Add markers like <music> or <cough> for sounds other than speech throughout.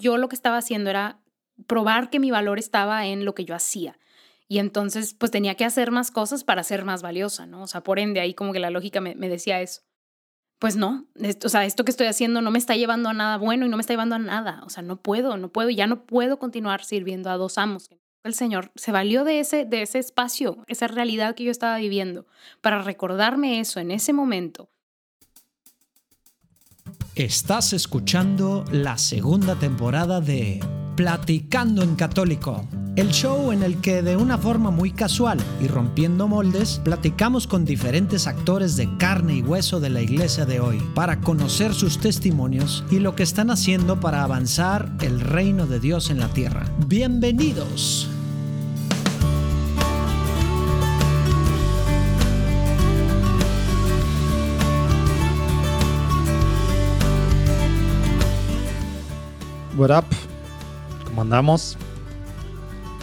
yo lo que estaba haciendo era probar que mi valor estaba en lo que yo hacía. Y entonces, pues tenía que hacer más cosas para ser más valiosa, ¿no? O sea, por ende, ahí como que la lógica me, decía eso. Pues no, o sea, esto que estoy haciendo no me está llevando a nada bueno y no me está llevando a nada. O sea, no puedo, no puedo, ya no puedo continuar sirviendo a dos amos. El Señor se valió de ese, de ese espacio, esa realidad que yo estaba viviendo, para recordarme eso en ese momento. Estás escuchando la segunda temporada de Platicando en Católico, el show en el que de una forma muy casual y rompiendo moldes, platicamos con diferentes actores de carne y hueso de la iglesia de hoy para conocer sus testimonios y lo que están haciendo para avanzar el reino de Dios en la tierra. Bienvenidos. What up? ¿Cómo andamos?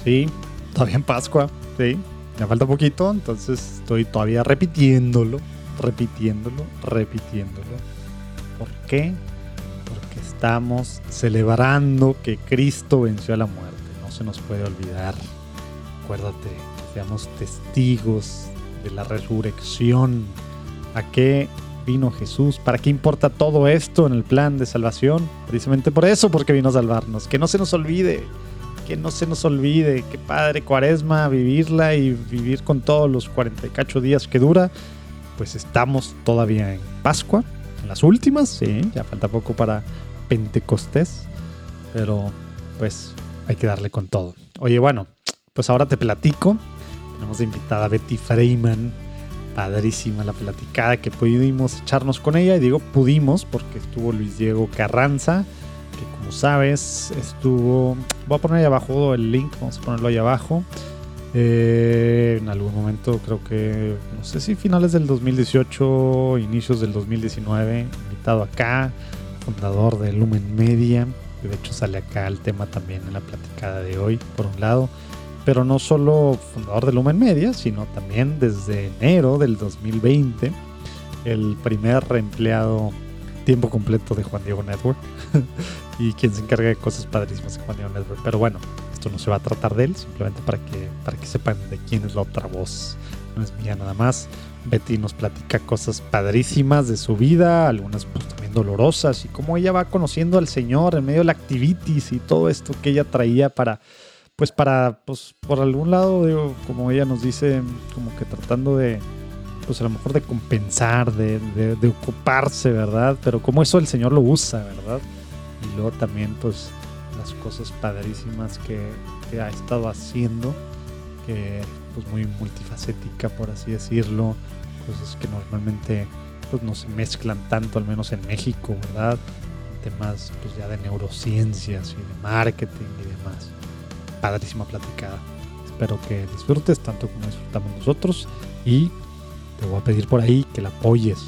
Sí, todavía en Pascua, sí. Me falta poquito, entonces estoy todavía repitiéndolo, repitiéndolo, repitiéndolo. ¿Por qué? Porque estamos celebrando que Cristo venció a la muerte. No se nos puede olvidar. Acuérdate, seamos testigos de la resurrección. ¿A qué vino Jesús? ¿Para qué importa todo esto en el plan de salvación? Precisamente por eso, porque vino a salvarnos. Que no se nos olvide, que no se nos olvide, que padre cuaresma, vivirla y vivir con todos los 48 días que dura. Pues estamos todavía en Pascua, en las últimas, sí, ya falta poco para Pentecostés, pero pues hay que darle con todo. Oye, bueno, pues ahora te platico. Tenemos invitada Betty Freiman padrísima la platicada que pudimos echarnos con ella. Y digo pudimos porque estuvo Luis Diego Carranza, que como sabes estuvo... Voy a poner ahí abajo el link, vamos a ponerlo ahí abajo. Eh, en algún momento creo que, no sé si finales del 2018, inicios del 2019, invitado acá, fundador de Lumen Media. De hecho sale acá el tema también en la platicada de hoy, por un lado pero no solo fundador de Lumen Media, sino también desde enero del 2020, el primer empleado tiempo completo de Juan Diego Network <laughs> y quien se encarga de cosas padrísimas en Juan Diego Network. Pero bueno, esto no se va a tratar de él, simplemente para que, para que sepan de quién es la otra voz. No es mía nada más. Betty nos platica cosas padrísimas de su vida, algunas pues, también dolorosas, y cómo ella va conociendo al Señor en medio de la activities y todo esto que ella traía para pues para, pues por algún lado, digo, como ella nos dice, como que tratando de, pues a lo mejor de compensar, de, de, ocuparse, ¿verdad? Pero como eso el Señor lo usa, ¿verdad? Y luego también, pues, las cosas padrísimas que, que ha estado haciendo, que pues muy multifacética, por así decirlo, cosas que normalmente pues no se mezclan tanto, al menos en México, ¿verdad? Temas pues ya de neurociencias y de marketing y demás padrísima platicada. Espero que disfrutes tanto como disfrutamos nosotros y te voy a pedir por ahí que la apoyes.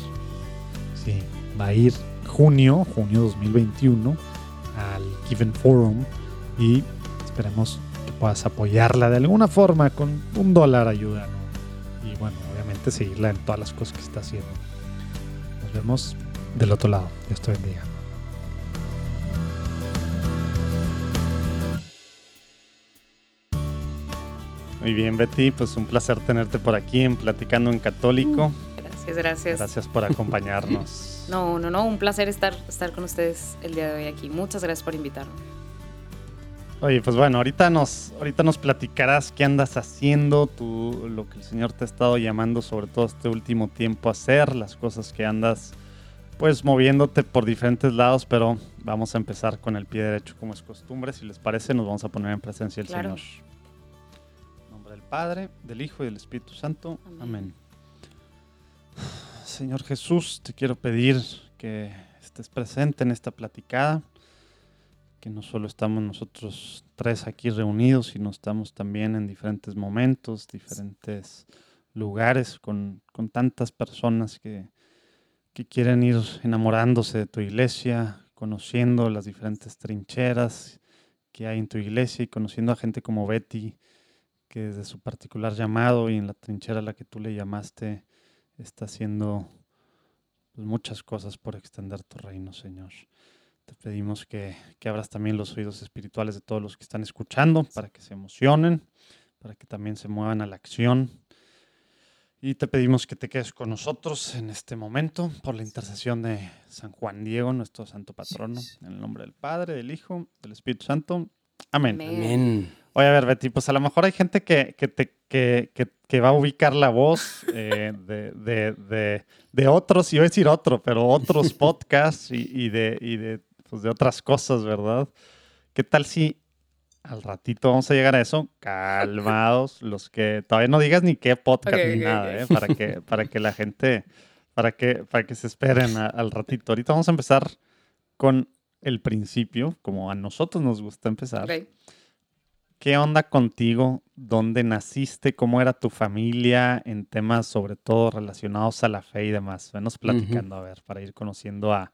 Sí, va a ir junio, junio 2021 al Given Forum y esperemos que puedas apoyarla de alguna forma con un dólar ayuda. Y bueno, obviamente seguirla en todas las cosas que está haciendo. Nos vemos del otro lado. Dios te bendiga. Muy bien, Betty, pues un placer tenerte por aquí en Platicando en Católico. Gracias, gracias. Gracias por acompañarnos. <laughs> no, no, no, un placer estar, estar con ustedes el día de hoy aquí. Muchas gracias por invitarme. Oye, pues bueno, ahorita nos, ahorita nos platicarás qué andas haciendo, tú, lo que el Señor te ha estado llamando sobre todo este último tiempo a hacer, las cosas que andas pues moviéndote por diferentes lados, pero vamos a empezar con el pie derecho como es costumbre. Si les parece, nos vamos a poner en presencia del Señor. Padre, del Hijo y del Espíritu Santo. Amén. Señor Jesús, te quiero pedir que estés presente en esta platicada, que no solo estamos nosotros tres aquí reunidos, sino estamos también en diferentes momentos, diferentes lugares, con, tantas personas que, que quieren ir enamorándose de tu iglesia, conociendo las diferentes trincheras que hay en tu iglesia y conociendo a gente como Betty, que desde su particular llamado y en la trinchera a la que tú le llamaste, está haciendo pues, muchas cosas por extender tu reino, Señor. Te pedimos que, que abras también los oídos espirituales de todos los que están escuchando para que se emocionen, para que también se muevan a la acción. Y te pedimos que te quedes con nosotros en este momento por la intercesión de San Juan Diego, nuestro santo patrono, en el nombre del Padre, del Hijo, del Espíritu Santo. Amén. Amén. Amén. Oye, a ver, Betty, pues a lo mejor hay gente que, que, te- que, que- que va a ubicar la voz eh, de, de- de- de otros, iba a decir otro, pero otros <laughs> podcasts y, y de, y de, pues de otras cosas, ¿verdad? ¿Qué tal si al ratito vamos a llegar a eso? Calmados, los que todavía no digas ni qué podcast ni nada. ¿eh? Para que, para que la gente, para que, para que se esperen a- al ratito. Ahorita vamos a empezar con el principio, como a nosotros nos gusta empezar. ¿Qué onda contigo? ¿Dónde naciste? ¿Cómo era tu familia en temas sobre todo relacionados a la fe y demás? Venos platicando, a ver, para ir conociendo a,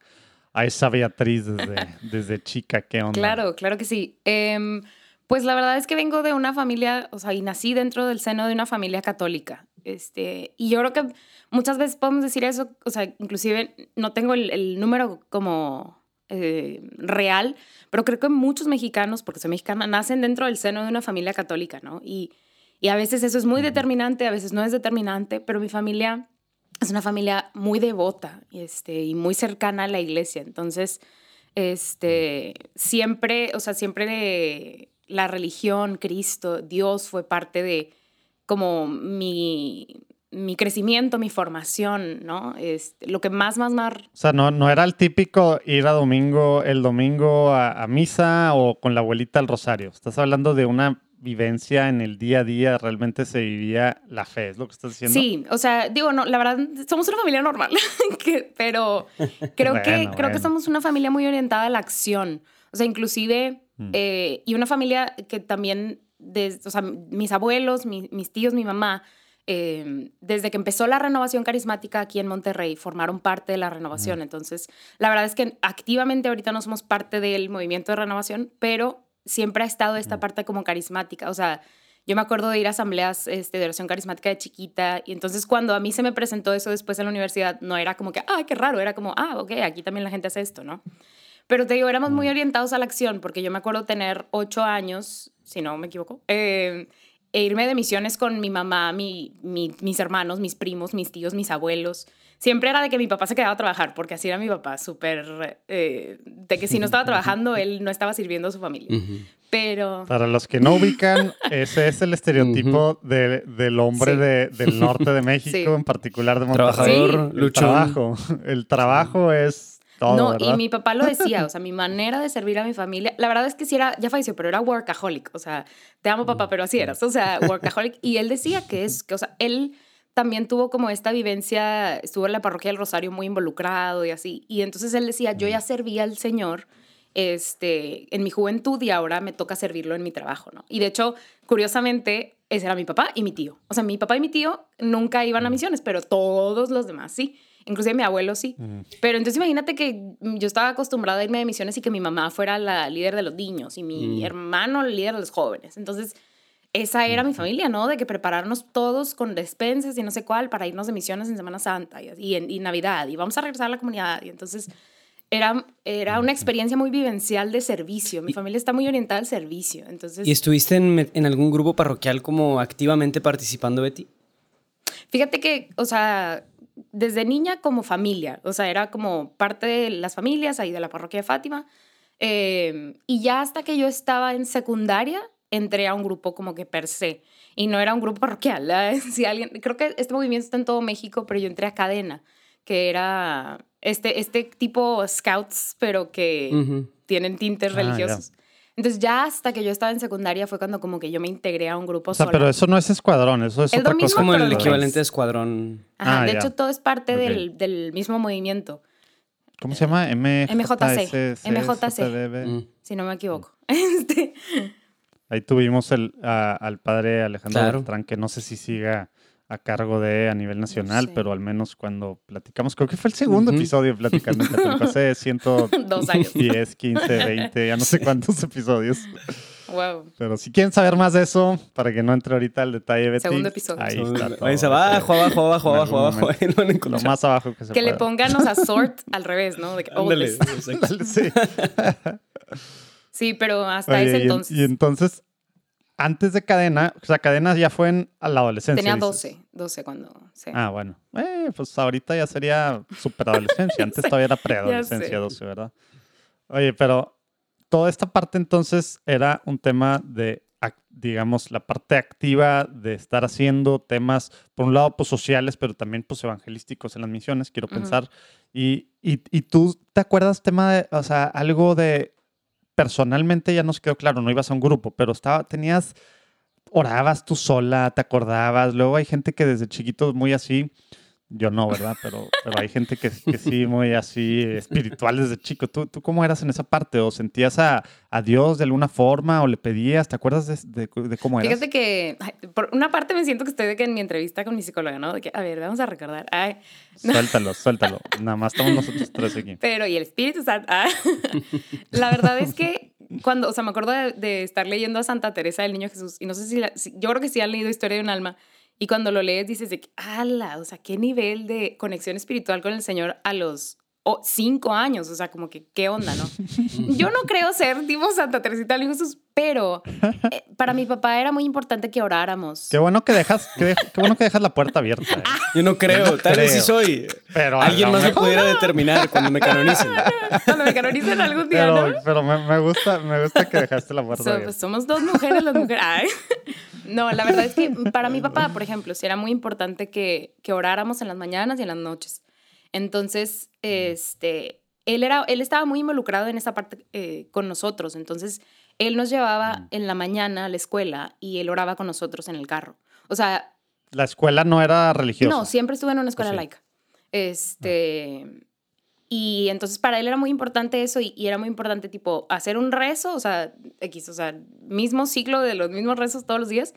a esa Beatriz desde, <laughs> desde chica. ¿Qué onda? Claro, claro que sí. Em, pues la verdad es que vengo de una familia, o sea, y nací dentro del seno de una familia católica. Este, y yo creo que muchas veces podemos decir eso, o sea, inclusive no tengo el, el número como eh, real, pero creo que muchos mexicanos, porque soy mexicana, nacen dentro del seno de una familia católica, ¿no? Y, y a veces eso es muy determinante, a veces no es determinante, pero mi familia es una familia muy devota y, este, y muy cercana a la iglesia. Entonces, este, siempre, o sea, siempre la religión, Cristo, Dios fue parte de como mi, mi crecimiento, mi formación, ¿no? Este, lo que más, más, más... O sea, no, no era el típico ir a domingo, el domingo a, a misa o con la abuelita al rosario. Estás hablando de una vivencia en el día a día, realmente se vivía la fe, ¿es lo que estás diciendo? Sí, o sea, digo, no, la verdad, somos una familia normal, <laughs> que- pero creo, que, Bueno, creo que bueno. somos una familia muy orientada a la acción. O sea, inclusive, Mm. eh, y una familia que también, des- o sea, mis abuelos, mi- mis tíos, mi mamá, eh, desde que empezó la renovación carismática aquí en Monterrey, formaron parte de la renovación. Entonces, la verdad es que activamente ahorita no somos parte del movimiento de renovación, pero siempre ha estado esta parte como carismática. O sea, yo me acuerdo de ir a asambleas este, de oración carismática de chiquita y entonces cuando a mí se me presentó eso después en la universidad, no era como que, ah, qué raro, era como, ah, ok, aquí también la gente hace esto, ¿no? Pero te digo, éramos muy orientados a la acción porque yo me acuerdo tener ocho años, si no me equivoco, eh, e irme de misiones con mi mamá, mi, mi- mis hermanos, mis primos, mis tíos, mis abuelos. Siempre era de que mi papá se quedaba a trabajar, porque así era mi papá, súper... eh, de que si no estaba trabajando, él no estaba sirviendo a su familia. Pero... Para los que no ubican, ese es el estereotipo de- del hombre Sí. de- del norte de <laughs> México, Sí. en particular de Monterrey. Trabajador, El luchón. trabajo. El trabajo es todo, no, ¿verdad? y mi papá lo decía, o sea, mi <laughs> manera de servir a mi familia, la verdad es que sí era, ya falleció, pero era workaholic, o sea, te amo papá, pero así eras, o sea, <laughs> workaholic. Y él decía que es, que, o sea, él también tuvo como esta vivencia, estuvo en la parroquia del Rosario muy involucrado y así, y entonces él decía, yo ya servía al Señor este, en mi juventud y ahora me toca servirlo en mi trabajo, ¿no? Y de hecho, curiosamente, ese era mi papá y mi tío. O sea, mi papá y mi tío nunca iban a misiones, pero todos los demás sí. Inclusive mi abuelo sí. Mm. Pero entonces imagínate que yo estaba acostumbrada a irme de misiones y que mi mamá fuera la líder de los niños y mi Mm. hermano el líder de los jóvenes. Entonces, esa era mi familia, ¿no? De que prepararnos todos con despensas y no sé cuál para irnos de misiones en Semana Santa y, y en y Navidad y vamos a regresar a la comunidad. Y entonces era, era una experiencia muy vivencial de servicio. Mi familia está muy orientada al servicio. Entonces, ¿Y estuviste en, en algún grupo parroquial como activamente participando, Betty? Fíjate que, o sea, desde niña como familia, o sea, era como parte de las familias ahí de la parroquia de Fátima. eh, y ya hasta que yo estaba en secundaria, entré a un grupo como que per se. Y no era un grupo parroquial. ¿verdad? <laughs> Si alguien, creo que este movimiento está en todo México, pero yo entré a Cadena, que era este, este tipo scouts, pero que tienen tintes Ah, religiosos. Entonces ya hasta que yo estaba en secundaria fue cuando como que yo me integré a un grupo O sea, sola. pero eso no es escuadrón, eso es Es otra lo Es mismo, cosa. como el al equivalente de escuadrón. Ajá, Ah, de ya. hecho, todo es parte del, del mismo movimiento, ¿Cómo se llama? MJC. MJC. MJC. Mm. si no me equivoco. <laughs> Este, Ahí tuvimos el, a- al padre Alejandro Claro. Beltrán, que no sé si siga a cargo de a nivel nacional, sé. pero al menos cuando platicamos, creo que fue el segundo Ujú. episodio de Platicando en Católico, hace 110, Dos años. 15, 20, <laughs> ya no sé cuántos episodios. Wow. Pero si quieren saber más de eso, para que no entre ahorita al detalle, Betty, Segundo episodio. ahí está todo. Váyanse abajo, abajo, abajo, abajo, abajo. <laughs> ahí lo a más abajo que se Que le pueda. pongan, o sea, <laughs> sort al revés, ¿no? De que, oh, Ándale. Sí. Sí, pero hasta Oye, ese y entonces. Y, entonces, antes de Cadena, o sea, Cadena ya fue en a la adolescencia. Tenía dices. 12, 12 cuando. Sí. Ah, bueno. Eh, pues ahorita ya sería superadolescencia. <laughs> Antes todavía era preadolescencia, 12, ¿verdad? Oye, pero toda esta parte entonces era un tema de, digamos, la parte activa de estar haciendo temas, por un lado, pues sociales, pero también pues evangelísticos en las misiones, quiero Ujú. pensar. Y, y, y tú, ¿te acuerdas tema de, o sea, algo de, personalmente ya nos quedó claro, no ibas a un grupo, pero estaba, tenías, orabas tú sola, te acordabas, luego hay gente que desde chiquito es muy así, yo no, ¿verdad? Pero, pero hay gente que, que sí, muy así, espiritual desde chico. ¿Tú, ¿Tú cómo eras en esa parte? ¿O sentías a, a Dios de alguna forma? ¿O le pedías? ¿Te acuerdas de, de- de cómo eras? Fíjate que, ay, por una parte me siento que estoy de que en mi entrevista con mi psicóloga, ¿no? De que, a ver, vamos a recordar. Ay, Suéltalo, suéltalo. Nada más estamos nosotros tres aquí. pero y el Espíritu Santo. Ah. <laughs> La verdad es que cuando, o sea, me acuerdo de, de estar leyendo a Santa Teresa del Niño Jesús, y no sé si, la- si- yo creo que sí han leído Historia de un alma, y cuando lo lees dices de que, ala, o sea, qué nivel de conexión espiritual con el Señor a los oh, cinco años, o sea, como que, qué onda, ¿no? <laughs> Yo no creo ser tipo Santa Teresita del Niño Jesús, pero eh, para mi papá era muy importante que oráramos. Qué bueno que dejas, qué, de- qué bueno que dejas la puerta abierta. ¿eh? <laughs> Yo no creo, tal vez sí creo. soy. Pero Alguien más mejor- pudiera determinar cuando me canonicen. Cuando me canonicen algún día, Pero, ¿no? pero me, me gusta, me gusta que dejaste la puerta So- abierta. pues somos dos mujeres las mujeres. Ay. No, la verdad es que para mi papá, por ejemplo, sí era muy importante que, que oráramos en las mañanas y en las noches. Entonces, este, él, era, él estaba muy involucrado en esa parte eh, con nosotros. Entonces, él nos llevaba en la mañana a la escuela y él oraba con nosotros en el carro. O sea, La escuela no era religiosa. no, siempre estuve en una escuela Sí. laica. Este. Y entonces para él era muy importante eso y, y era muy importante, tipo, hacer un rezo, o sea, X, o sea, mismo ciclo de los mismos rezos todos los días.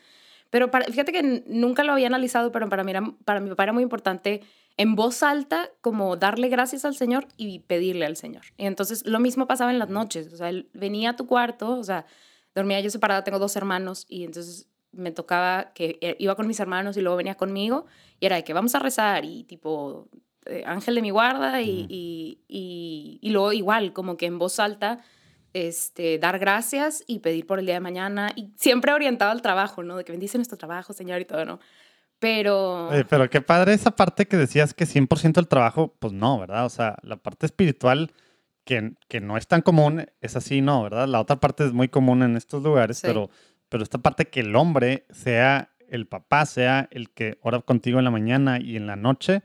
Pero para, fíjate que nunca lo había analizado, pero para mí era, para mi papá era muy importante en voz alta, como darle gracias al Señor y pedirle al Señor. Y entonces lo mismo pasaba en las noches, o sea, él venía a tu cuarto, o sea, dormía yo separada, tengo dos hermanos y entonces me tocaba que eh, iba con mis hermanos y luego venía conmigo y era de que vamos a rezar y tipo eh, ángel de mi guarda y, y, y, y luego igual como que en voz alta este, dar gracias y pedir por el día de mañana y siempre orientado al trabajo, ¿no? De que bendice nuestro trabajo, Señor, y todo, ¿no? Pero... Oye, pero qué padre esa parte que decías que 100% del trabajo, pues no, ¿verdad? O sea, la parte espiritual que, que no es tan común es así, no, ¿verdad? La otra parte es muy común en estos lugares, Sí. pero, pero esta parte que el hombre sea el papá, sea el que ora contigo en la mañana y en la noche,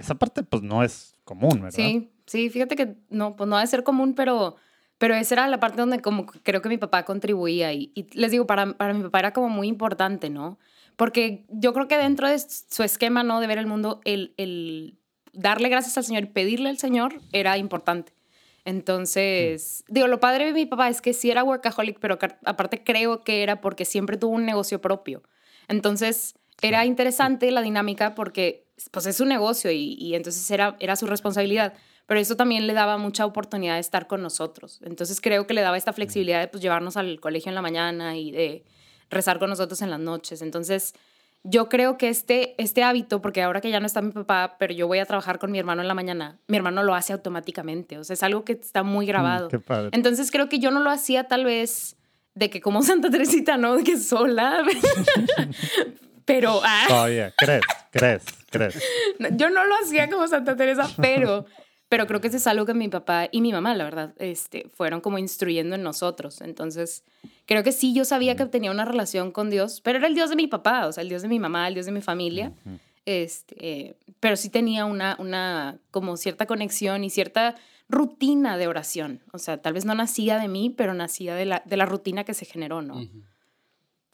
esa parte pues no es común, ¿verdad? Sí, sí, fíjate que no, pues no ha de ser común, pero, pero esa era la parte donde como creo que mi papá contribuía y, y les digo, para, para mi papá era como muy importante, ¿no? Porque yo creo que dentro de su esquema, ¿no? De ver el mundo, el, el darle gracias al Señor y pedirle al Señor era importante. Entonces, digo, lo padre de mi papá es que sí era workaholic, pero aparte creo que era porque siempre tuvo un negocio propio. Entonces, era interesante la dinámica porque pues es su negocio y, y entonces era, era su responsabilidad, pero eso también le daba mucha oportunidad de estar con nosotros. Entonces creo que le daba esta flexibilidad de pues, llevarnos al colegio en la mañana y de rezar con nosotros en las noches. Entonces yo creo que este, este hábito, porque ahora que ya no está mi papá, pero yo voy a trabajar con mi hermano en la mañana, mi hermano lo hace automáticamente, o sea, es algo que está muy grabado. Mm, qué padre. Entonces creo que yo no lo hacía tal vez de que como <laughs> Santa Teresita, ¿no? De que sola. <laughs> pero ah, Todavía, crees, crees, crees. no, yo no lo hacía como Santa Teresa, pero, pero creo que eso es algo que mi papá y mi mamá, la verdad, este, fueron como instruyendo en nosotros. Entonces, creo que sí, yo sabía que tenía una relación con Dios, pero era el Dios de mi papá, o sea, el Dios de mi mamá, el Dios de mi familia. Este, pero sí tenía una, una como cierta conexión y cierta rutina de oración. O sea, tal vez no nacía de mí, pero nacía de la, de la rutina que se generó, ¿no?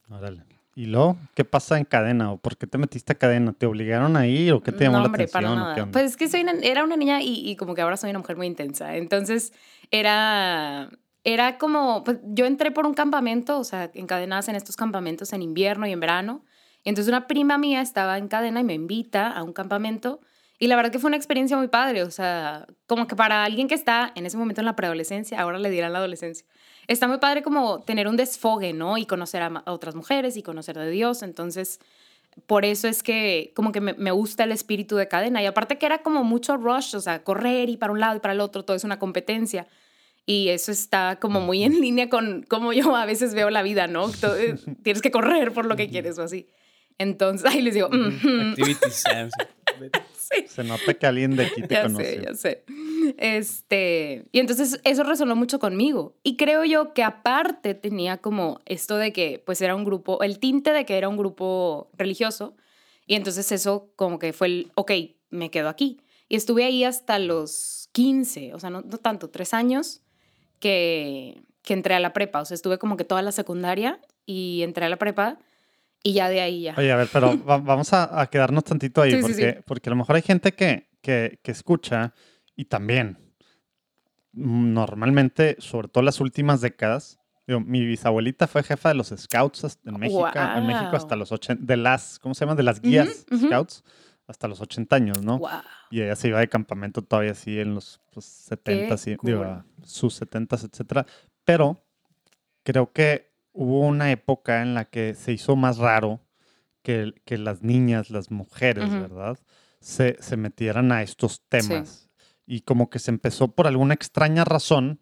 Órale. ¿Y luego qué pasa en cadena? ¿O por qué te metiste a cadena? ¿Te obligaron a ir o qué te llamó no, la hombre, atención? para o nada. qué onda? Pues es que soy una- era una niña y, y como que ahora soy una mujer muy intensa. Entonces, era, era como, pues yo entré por un campamento, o sea, encadenadas en estos campamentos en invierno y en verano. Entonces una prima mía estaba en cadena y me invita a un campamento. Y la verdad que fue una experiencia muy padre. O sea, como que para alguien que está en ese momento en la preadolescencia, ahora le dirán la adolescencia, está muy padre como tener un desfogue, ¿no? Y conocer a, a otras mujeres y conocer de Dios. Entonces, por eso es que como que me, me, gusta el espíritu de cadena. Y aparte que era como mucho rush, o sea, correr y para un lado y para el otro, todo es una competencia. Y eso está como muy en línea con cómo yo a veces veo la vida, ¿no? Todo, eh, tienes que correr por lo que quieres o así. Entonces, <laughs> ahí les digo, mm -hmm. <laughs> sí. Se nota que alguien de aquí te ya conoce. sé, ya sé. Este, y entonces eso resonó mucho conmigo. Y creo yo que aparte tenía como esto de que pues era un grupo, el tinte de que era un grupo religioso. Y entonces eso como que fue el, ok, me quedo aquí. Y estuve ahí hasta los 15, o sea, no, no tanto, tres años que, que entré a la prepa. O sea, estuve como que toda la secundaria y entré a la prepa y ya de ahí ya. Oye, a ver, pero <laughs> va, vamos a, a, quedarnos tantito ahí, Sí, sí, porque, sí. porque a lo mejor hay gente que, que, que escucha y también, mm, normalmente, sobre todo las últimas décadas, digo, mi bisabuelita fue jefa de los scouts en México, en México hasta los 80, de las, ¿cómo se llama? De las guías ujú. scouts hasta los 80 años, ¿no? Wow. Y ella se iba de campamento todavía así en los pues, 70, Qué digo, cool. a sus 70, etcétera. Pero creo que hubo una época en la que se hizo más raro que, que las niñas, las mujeres. ¿verdad? Se, se metieran a estos temas. Y como que se empezó por alguna extraña razón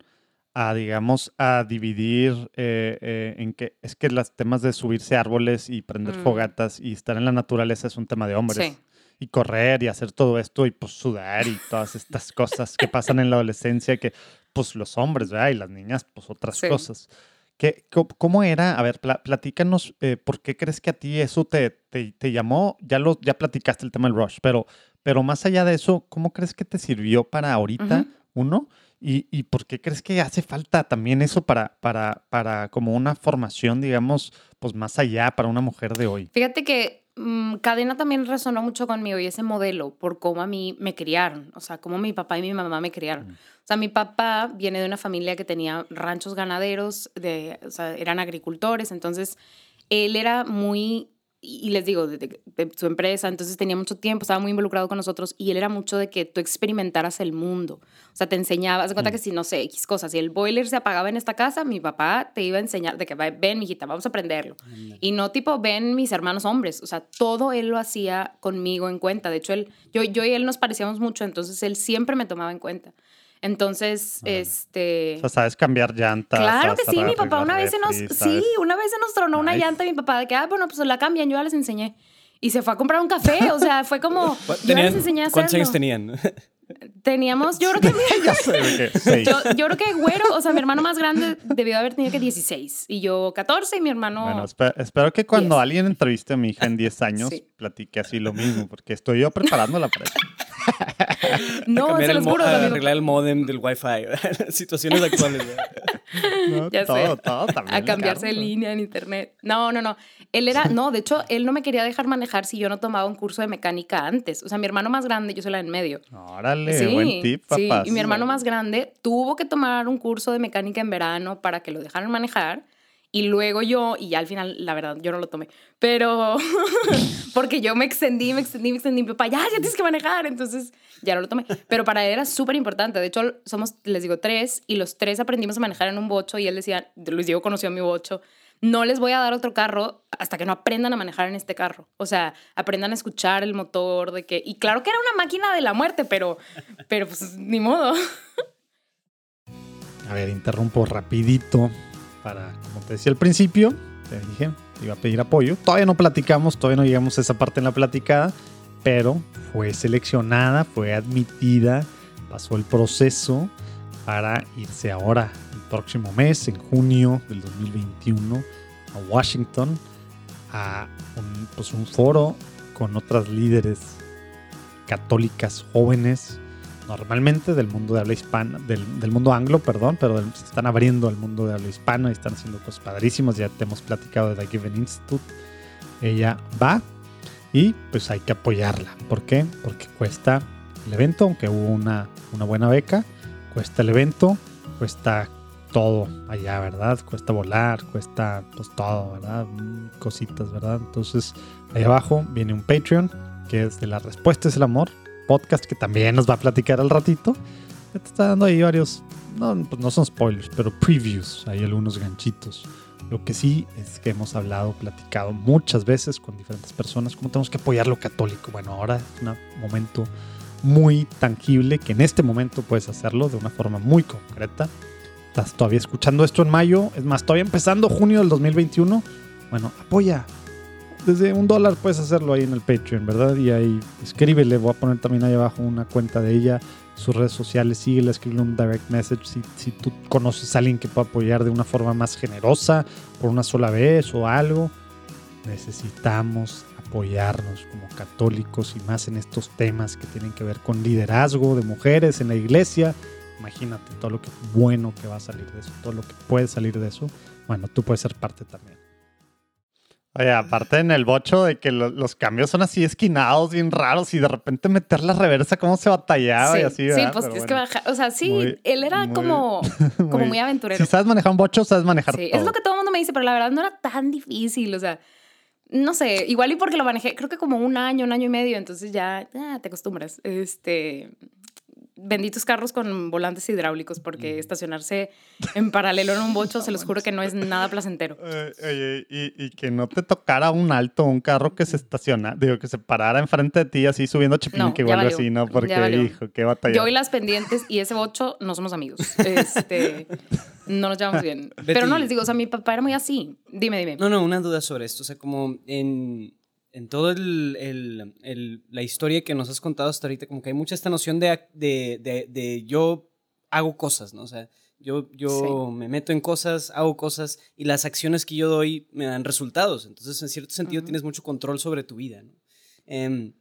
a, digamos, a dividir eh, eh, en que es que los temas de subirse a árboles y prender Mm. fogatas y estar en la naturaleza es un tema de hombres Sí. y correr y hacer todo esto y pues sudar y todas estas cosas que pasan en la adolescencia que pues los hombres, ¿verdad? Y las niñas pues otras Sí. cosas. ¿Qué, ¿Cómo era? A ver, pla- platícanos, eh, ¿por qué crees que a ti eso te, te, te llamó? Ya, lo, ya platicaste el tema del rush, pero, pero más allá de eso, ¿cómo crees que te sirvió para ahorita, uno? ¿Y, ¿Y por qué crees que hace falta también eso para, para, para como una formación, digamos, pues más allá para una mujer de hoy? Fíjate que mm, Cadena también resonó mucho conmigo y ese modelo por cómo a mí me criaron, o sea, cómo mi papá y mi mamá me criaron. O sea, mi papá viene de una familia que tenía ranchos ganaderos, de, o sea, eran agricultores, entonces él era muy, y les digo, de, de- de su empresa, entonces tenía mucho tiempo, estaba muy involucrado con nosotros y él era mucho de que tú experimentaras el mundo. O sea, te enseñaba, de cuenta que si, no sé, X cosas, si el boiler se apagaba en esta casa, mi papá te iba a enseñar de que, "Va, ven, mijita, vamos a aprenderlo. Y no tipo, ven mis hermanos hombres. O sea, todo él lo hacía conmigo en cuenta. De hecho, él, yo, yo y él nos parecíamos mucho, entonces él siempre me tomaba en cuenta. Entonces, este... O sea, sabes cambiar llantas. Claro que sí, mi papá una vez se nos... Sí, una vez se nos tronó una llanta y mi papá de que, ah, bueno, pues la cambian, yo ya les enseñé. Y se fue a comprar un café, o sea, fue como... <laughs> Yo les enseñé a ¿Cuántos años tenían? <laughs> Teníamos, yo creo que... mi- <laughs> Ya sé seis. yo, yo creo que güero, o sea, mi hermano más grande debió haber tenido que 16 y yo 14 y mi hermano... Bueno, espe- espero que cuando alguien entreviste a mi hija en 10 años, Sí. platique así lo mismo, porque estoy yo preparándola para eso. <laughs> no, se el los juro. arreglar el modem del Wi-Fi. <laughs> Situaciones actuales. ¿verdad? No, Ya todo, sé. todo también. a cambiarse de línea en internet. No, no, no. Él era, no, de hecho, él no me quería dejar manejar si yo no tomaba un curso de mecánica antes. O sea, mi hermano más grande, yo soy la en medio. Órale, buen tip, sí. papá. Y mi hermano más grande tuvo que tomar un curso de mecánica en verano para que lo dejaran manejar. Y luego yo, y ya al final, la verdad, yo no lo tomé. Pero <laughs> porque yo me extendí, me extendí, me extendí. Mi papá, ya, ya tienes que manejar. Entonces ya no lo tomé. Pero para él era súper importante. De hecho, somos, les digo, tres. Y los tres aprendimos a manejar en un bocho. Y él decía, Luis Diego conoció mi bocho. No les voy a dar otro carro hasta que no aprendan a manejar en este carro. O sea, aprendan a escuchar el motor de que... Y claro que era una máquina de la muerte, pero, pero pues ni modo. A ver, interrumpo rapidito para, como te decía al principio, te dije, iba a pedir apoyo. Todavía no platicamos, todavía no llegamos a esa parte en la platicada, pero fue seleccionada, fue admitida, pasó el proceso para irse ahora, el próximo mes, en junio del 2021, a Washington, a pues un foro con otras líderes católicas jóvenes, normalmente del mundo de habla hispana, del, del mundo anglo, perdón, pero se están abriendo al mundo de habla hispana y están haciendo cosas padrísimas. Ya te hemos platicado de The Given Institute. Ella va y pues hay que apoyarla. ¿Por qué? Porque cuesta el evento, aunque hubo una, una buena beca, cuesta el evento, cuesta todo allá, ¿verdad? Cuesta volar, cuesta pues todo, ¿verdad? Cositas, ¿verdad? Entonces, ahí abajo viene un Patreon, que es de La Respuesta es el Amor, podcast que también nos va a platicar al ratito. Te está dando ahí varios, no, pues no son spoilers, pero previews, hay algunos ganchitos. Lo que sí es que hemos hablado, platicado muchas veces con diferentes personas cómo tenemos que apoyar lo católico. Bueno, ahora es un momento muy tangible que en este momento puedes hacerlo de una forma muy concreta. Estás todavía escuchando esto en mayo, es más, todavía empezando junio del 2021. Bueno, apoya. Desde un dólar puedes hacerlo ahí en el Patreon, ¿verdad? Y ahí escríbele, voy a poner también ahí abajo una cuenta de ella, sus redes sociales, síguele, escríbele un direct message si, si tú conoces a alguien que pueda apoyar de una forma más generosa, por una sola vez o algo. Necesitamos apoyarnos como católicos y más en estos temas que tienen que ver con liderazgo de mujeres en la iglesia. Imagínate todo lo que bueno que va a salir de eso, todo lo que puede salir de eso. Bueno, tú puedes ser parte también. Oye, aparte en el bocho de que lo- los cambios son así esquinados, bien raros, y de repente meter la reversa, cómo se batallaba sí, y así, sí, ¿verdad? pues Pero tienes que bajar. O sea, sí, muy- él era muy- como, <laughs> como muy aventurero. Si sabes manejar un bocho, sabes manejar Sí, todo. es lo que todo el mundo me dice, pero la verdad no era tan difícil. O sea, no sé, igual y porque lo manejé, creo que como un año, un año y medio, entonces ya ah, te acostumbras. Este, benditos carros con volantes hidráulicos, Mm. porque estacionarse en paralelo en un bocho, se los juro que no es nada placentero. <laughs> Eh, oye, y, y que no te tocara un alto, un carro que se estaciona, digo, que se parara enfrente de ti así subiendo chipín, No, que ya vuelve valió, así, ¿no? Porque, hijo, qué batalla. Yo y las pendientes y ese bocho no somos amigos. Este, no nos llevamos bien. Pero no les digo, o sea, mi papá era muy así. Dime, dime. No, no, una duda sobre esto. O sea, como en, en todo el, el- el- la historia que nos has contado hasta ahorita, como que hay mucha esta noción de, de, de- de yo hago cosas, ¿no? O sea, yo, yo me meto en cosas, hago cosas y las acciones que yo doy me dan resultados. Entonces, en cierto sentido, tienes mucho control sobre tu vida, ¿no? Em,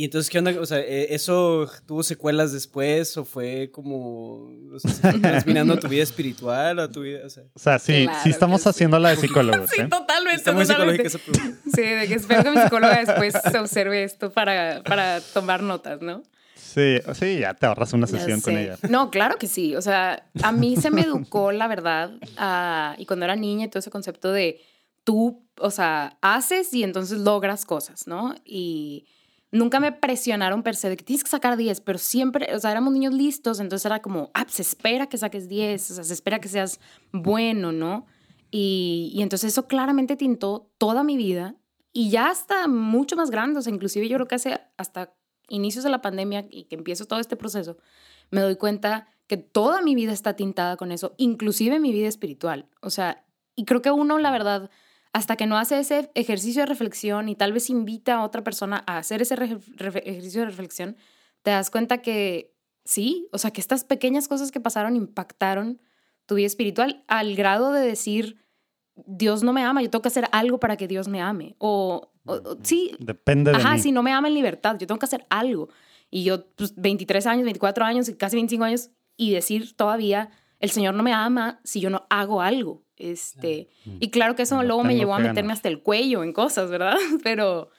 y entonces, ¿qué onda? O sea, eh, ¿eso tuvo secuelas después o fue como, o sea, <laughs> se fue transminando a tu vida espiritual o a tu vida? O sea, O sea, sí, Claro sí estamos sí. haciendo la de psicólogos, <laughs> Sí, ¿eh? totalmente. está muy totalmente. psicológica esa pregunta. Sí, de que espero que mi psicóloga después observe esto para, para tomar notas, ¿no? Sí, sí, ya te ahorras una sesión con sé. ella. No, claro que sí. O sea, a mí se me educó, la verdad, a- y cuando era niña, y todo ese concepto de tú, o sea, haces y entonces logras cosas, ¿no? Y nunca me presionaron per se de que tienes que sacar 10, pero siempre, o sea, éramos niños listos, entonces era como, ah, se espera que saques 10, o sea, se espera que seas bueno, ¿no? Y, y entonces eso claramente tintó toda mi vida y ya hasta mucho más grande, o sea, inclusive yo creo que hace hasta inicios de la pandemia y que empiezo todo este proceso, me doy cuenta que toda mi vida está tintada con eso, inclusive mi vida espiritual. O sea, y creo que uno, la verdad, hasta que no hace ese ejercicio de reflexión y tal vez invita a otra persona a hacer ese ejercicio de reflexión, te das cuenta que sí, o sea, que estas pequeñas cosas que pasaron impactaron tu vida espiritual al grado de decir, Dios no me ama, yo tengo que hacer algo para que Dios me ame. O, o- o- sí, Depende de Ajá, si no me ama en libertad, yo tengo que hacer algo. Y yo, pues, 23 años, 24 años, casi 25 años, y decir todavía, el Señor no me ama si yo no hago algo. Este, y claro que eso luego me llevó a meterme hasta el cuello en cosas, ¿verdad? <laughs> Pero,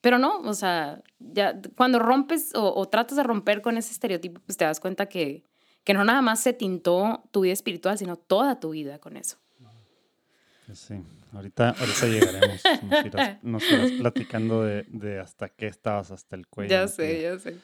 pero no, o sea, ya cuando rompes o, o tratas de romper con ese estereotipo, pues te das cuenta que, que no nada más se tintó tu vida espiritual, sino toda tu vida con eso. Pues Sí, ahorita, ahorita llegaremos. Nos irás, nos irás platicando de, de hasta qué estabas, hasta el cuello. ya sé, ya sé.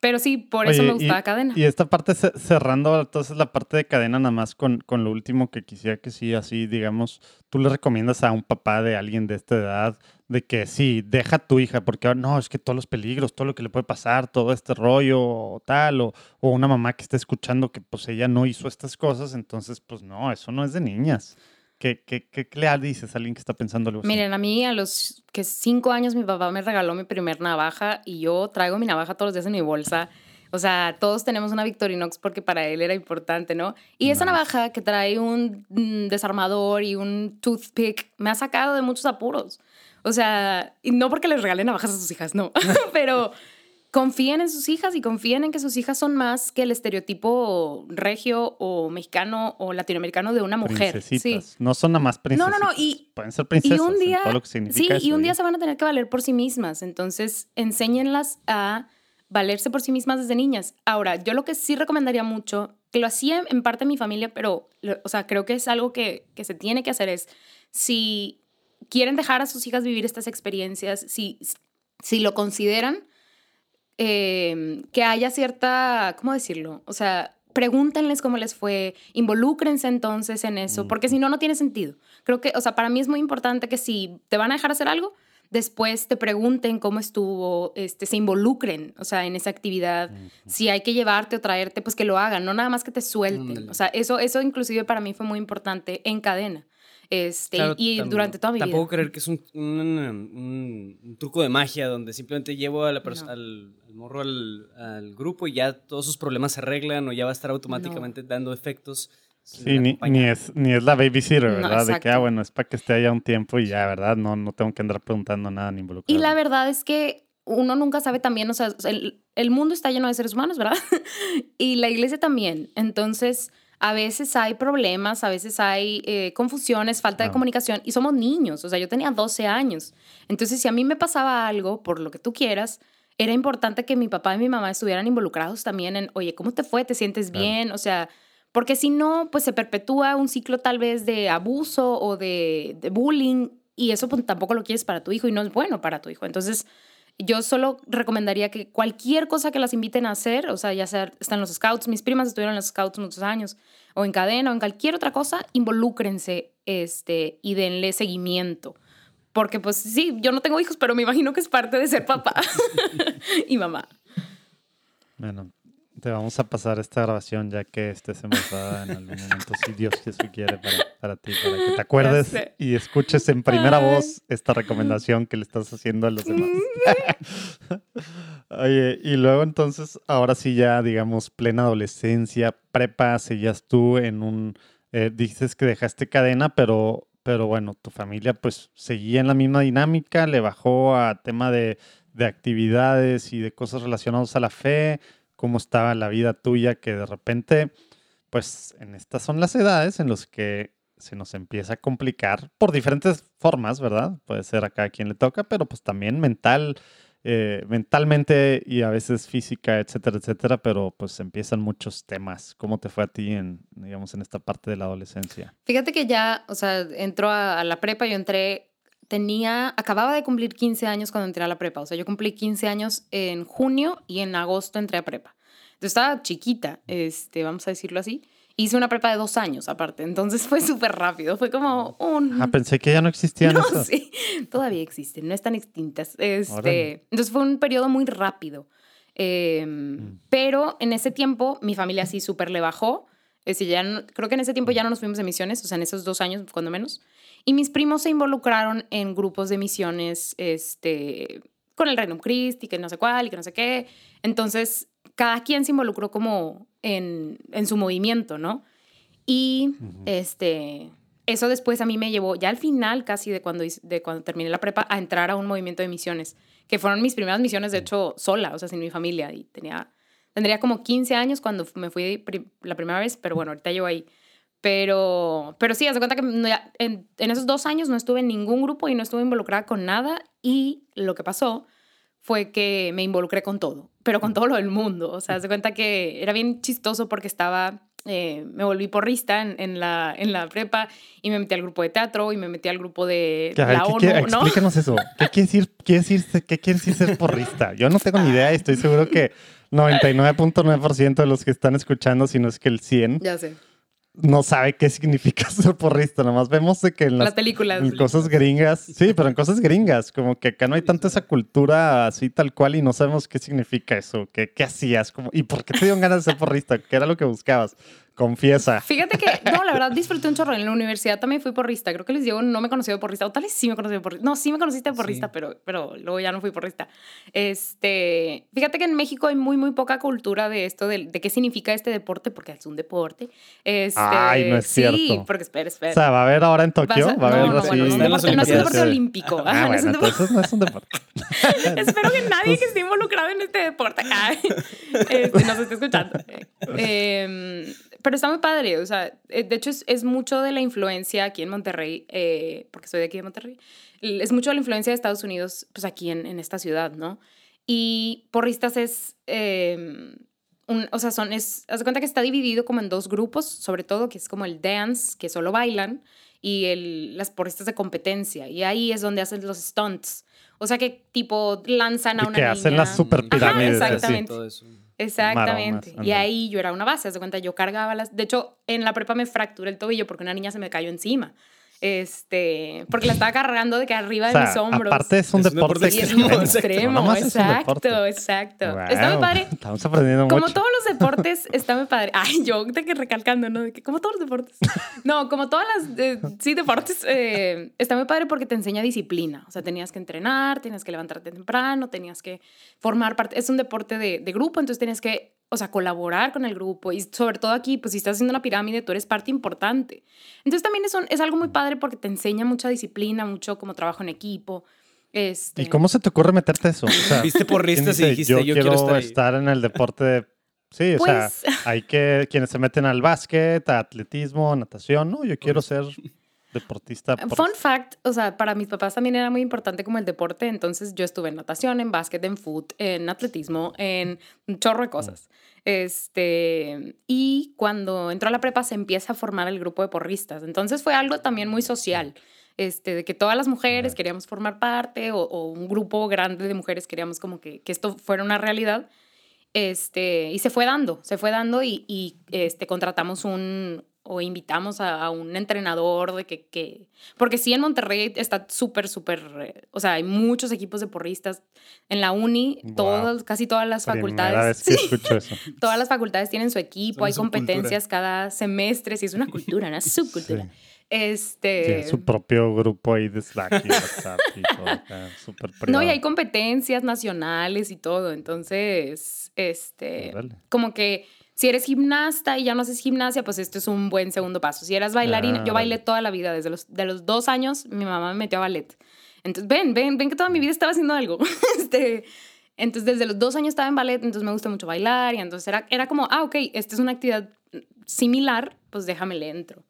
Pero sí, por eso Oye, me gustaba y, cadena. Y esta parte ce- cerrando, entonces la parte de cadena nada más con, con lo último que quisiera que sí, así digamos, tú le recomiendas a un papá de alguien de esta edad de que sí, deja a tu hija, porque no, es que todos los peligros, todo lo que le puede pasar, todo este rollo o tal, o, o una mamá que está escuchando que pues ella no hizo estas cosas, entonces pues no, eso no es de niñas. ¿Qué, qué, qué, qué le dices a alguien que está pensando algo así? Miren, a mí a los que cinco años mi papá me regaló mi primer navaja y yo traigo mi navaja todos los días en mi bolsa. O sea, todos tenemos una Victorinox porque para él era importante, ¿no? Y esa navaja que trae un mm, desarmador y un toothpick me ha sacado de muchos apuros. O sea, y no porque les regalen navajas a sus hijas, no, <laughs> pero confíen en sus hijas y confíen en que sus hijas son más que el estereotipo regio o mexicano o latinoamericano de una mujer. Sí. No son nada más No, princesas. no, no, y- Pueden ser princesas. Y un en día, todo lo que sí, y un día ¿eh? se van a tener que valer por sí mismas. Entonces, enséñenlas a valerse por sí mismas desde niñas. Ahora, yo lo que sí recomendaría mucho, que lo hacía en parte mi familia, pero, o sea, creo que es algo que, que se tiene que hacer, es si quieren dejar a sus hijas vivir estas experiencias, si, si lo consideran, eh, que haya cierta, ¿cómo decirlo? O sea, pregúntenles cómo les fue, involúcrense entonces en eso, porque si no, no tiene sentido. Creo que, o sea, para mí es muy importante que si te van a dejar hacer algo, después te pregunten cómo estuvo, este, se involucren, o sea, en esa actividad. Si hay que llevarte o traerte, pues que lo hagan, no nada más que te suelten. O sea, eso, eso inclusive para mí fue muy importante en cadena. Este, y durante toda mi vida. Tampoco creer que es un, un, truco de magia donde simplemente llevo a la al, morro al, grupo y ya todos sus problemas se arreglan o ya va a estar automáticamente dando efectos. Sí, ni, ni, es, ni es la babysitter, ¿verdad? de que, ah, bueno, es para que esté allá un tiempo y ya, ¿verdad? No, no tengo que andar preguntando nada ni involucrado. Y la verdad es que uno nunca sabe también, o sea, el, el mundo está lleno de seres humanos, ¿verdad? <laughs> y la iglesia también. Entonces, a veces hay problemas, a veces hay eh, confusiones, falta de comunicación y somos niños, o sea, yo tenía 12 años. Entonces, si a mí me pasaba algo, por lo que tú quieras, era importante que mi papá y mi mamá estuvieran involucrados también en, oye, ¿cómo te fue? ¿Te sientes bien? O sea, porque si no, pues se perpetúa un ciclo tal vez de abuso o de, de bullying y eso pues, tampoco lo quieres para tu hijo y no es bueno para tu hijo. Entonces, yo solo recomendaría que cualquier cosa que las inviten a hacer, o sea, ya sea están los scouts, mis primas estuvieron en los scouts muchos años, o en cadena, o en cualquier otra cosa, involúcrense este, y denle seguimiento. Porque pues sí, yo no tengo hijos, pero me imagino que es parte de ser papá <laughs> y mamá. Bueno, te vamos a pasar esta grabación ya que estés embarazada en algún momento, si Dios Jesús quiere, para, para, ti, para que te acuerdes y escuches en primera voz esta recomendación que le estás haciendo a los demás. <laughs> Oye, y luego entonces, ahora sí ya, digamos, plena adolescencia, prepa, seguías tú en un, eh, dices que dejaste cadena, pero, pero bueno, tu familia pues seguía en la misma dinámica, le bajó a tema de, de actividades y de cosas relacionadas a la fe cómo estaba la vida tuya, que de repente, pues en estas son las edades en las que se nos empieza a complicar por diferentes formas, ¿verdad? Puede ser a cada quien le toca, pero pues también mental, eh, mentalmente y a veces física, etcétera, etcétera, pero pues empiezan muchos temas. ¿Cómo te fue a ti en, digamos, en esta parte de la adolescencia? Fíjate que ya, o sea, entró a la prepa, yo entré tenía, acababa de cumplir 15 años cuando entré a la prepa. O sea, yo cumplí 15 años en junio y en agosto entré a prepa. Entonces estaba chiquita, este, vamos a decirlo así. Hice una prepa de dos años aparte, entonces fue súper rápido, fue como un... Ah, pensé que ya no existían no, sí, todavía existen, no están extintas. Este, entonces fue un periodo muy rápido. Em, mm. Pero en ese tiempo mi familia sí súper le bajó. Es decir, ya creo que en ese tiempo ya no nos fuimos de misiones, o sea, en esos dos años, cuando menos. Y mis primos se involucraron en grupos de misiones este, con el Reino Christi, que no sé cuál y que no sé qué. Entonces, cada quien se involucró como en, en su movimiento, ¿no? Y este, eso después a mí me llevó, ya al final casi de cuando, de cuando terminé la prepa, a entrar a un movimiento de misiones, que fueron mis primeras misiones, de hecho, sola, o sea, sin mi familia. Y tenía, tendría como 15 años cuando me fui la primera vez, pero bueno, ahorita llevo ahí. Pero, pero sí, haz de cuenta que en, en, esos dos años no estuve en ningún grupo y no estuve involucrada con nada. Y lo que pasó fue que me involucré con todo, pero con todo lo del mundo. O sea, haz de cuenta que era bien chistoso porque estaba, eh, me volví porrista en, en, la, en la prepa y me metí al grupo de teatro y me metí al grupo de la ONU, ¿no? Explícanos eso. ¿Qué <laughs> quiere decir, qué decir, qué quiere decir ser porrista? Yo no tengo ni idea y estoy seguro que <laughs> 99.9% de los que están escuchando, si no es que el 100%, ya sé no sabe qué significa <laughs> ser porrista. Nomás vemos que en las, películas. En cosas gringas. Sí, pero en cosas gringas. Como que acá no hay tanta esa cultura así tal cual y no sabemos qué significa eso. ¿Qué, qué hacías? Como, ¿Y por qué te dieron ganas de ser porrista? ¿Qué era lo que buscabas? Confiesa. Fíjate que, <laughs> no, la verdad disfruté un chorro. En la universidad también fui porrista. Creo que les digo, no me conocí de porrista. O tal vez sí me conocí de porrista. No, sí me conociste de porrista, pero, pero luego ya no fui porrista. Este, fíjate que en México hay muy, muy poca cultura de esto, de, de qué significa este deporte, porque es un deporte. Este, Ay, no es cierto. Sí, porque espera, espera. O sea, ¿va a haber ahora en Tokio? ¿Va a haber no, no, bueno, no, es un deporte olímpico. Ah, bueno, <laughs> entonces no es un deporte. <laughs> Espero que nadie que esté involucrado en este deporte Ay, este, nos esté escuchando. Eh, pero está muy padre, o sea, eh, de hecho es, es mucho de la influencia aquí en Monterrey, eh, porque soy de aquí de Monterrey, es mucho de la influencia de Estados Unidos, pues aquí en, en esta ciudad, ¿no? Y porristas es, eh, un, o sea, son, es, haz de cuenta que está dividido como en dos grupos, sobre todo, que es como el dance, que solo bailan, y el, las porristas de competencia. Y ahí es donde hacen los stunts. O sea, que tipo lanzan a una que niña. hacen las super Ajá, pirámides. así. exactamente. Todo eso. Exactamente. Maromas, y ahí yo era una base, haz de cuenta, yo cargaba las... De hecho, en la prepa me fracturé el tobillo porque una niña se me cayó encima. Este, porque la estaba cargando de que arriba O sea, de mis hombros. aparte es un Es un deporte deporte y es extremo, exacto. es exacto. Está muy padre. Estamos aprendiendo Como mucho. todos los deportes, está muy padre. Ay, yo de que recalcando, ¿no? De que como todos los deportes. No, como todas las, eh, sí, deportes, eh, está muy padre porque te enseña disciplina. O sea, tenías que entrenar, tenías que levantarte temprano, tenías que formar parte. Es un deporte de, de grupo, entonces tenías que, o sea, colaborar con el grupo. Y sobre todo aquí, pues si estás haciendo una pirámide, tú eres parte importante. Entonces también es, un- es algo muy padre porque te enseña mucha disciplina, mucho como trabajo en equipo. Este, ¿Y cómo se te ocurre meterte eso? O sea, <laughs> Viste porristas y ¿quién dijiste, yo, yo quiero, quiero estar ahí"? en el deporte de... Sí, o Pues- sea, hay que... Quienes se meten al básquet, a atletismo, natación, ¿no? Yo quiero ser deportista. por- Fun fact, o sea, para mis papás también era muy importante como el deporte, entonces yo estuve en natación, en básquet, en foot, en atletismo, en un chorro de cosas. Este, y cuando entró a la prepa se empieza a formar el grupo de porristas, entonces fue algo también muy social. Este, de que todas las mujeres queríamos formar parte o, o un grupo grande de mujeres queríamos como que, que esto fuera una realidad. Este, y se fue dando, se fue dando y, y, este, contratamos un o invitamos a, a un entrenador de que, que, porque sí en Monterrey está súper, súper, eh, o sea, hay muchos equipos de porristas en la uni, Wow. todas, casi todas las Primera facultades, vez que <laughs> sí, escucho eso. todas las facultades tienen su equipo, Son hay cultura. competencias cada semestre, sí es una cultura, una subcultura. Sí. Este, Tiene su propio grupo ahí de Slack y WhatsApp y todo <laughs> acá, No, y hay competencias nacionales y todo. Entonces, este, Órale. como que si eres gimnasta y ya no haces gimnasia, pues esto es un buen segundo paso. Si eras bailarina, Ah, yo bailé toda la vida, desde los, de los dos años, mi mamá me metió a ballet. Entonces, ven, ven, ven que toda mi vida estaba haciendo algo. <laughs> este, entonces, desde los dos años estaba en ballet, entonces me gusta mucho bailar y entonces era, era como, ah, ok, esta es una actividad similar, pues déjame le entro.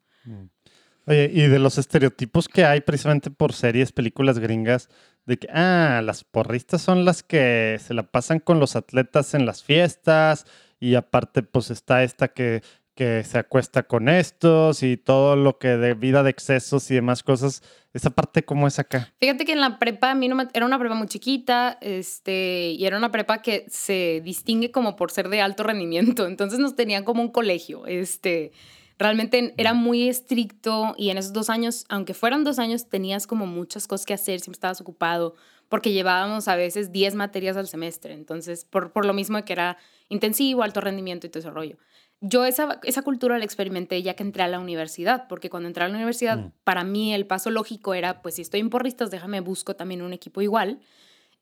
Oye, y de los estereotipos que hay precisamente por series, películas gringas, de que, ah, las porristas son las que se la pasan con los atletas en las fiestas y aparte pues está esta que, que se acuesta con estos y todo lo que de vida de excesos y demás cosas. Esa parte, ¿cómo es acá? Fíjate que en la prepa, a mí no me- era una prepa muy chiquita, este, y era una prepa que se distingue como por ser de alto rendimiento, <laughs> entonces nos tenían como un colegio, este, realmente era muy estricto y en esos dos años, aunque fueran dos años, tenías como muchas cosas que hacer, siempre estabas ocupado, porque llevábamos a veces 10 materias al semestre, entonces, por, por lo mismo de que era intensivo, alto rendimiento y todo ese rollo. Yo esa, esa cultura la experimenté ya que entré a la universidad, porque cuando entré a la universidad, Mm. para mí el paso lógico era, pues si estoy en porristas, déjame busco también un equipo igual.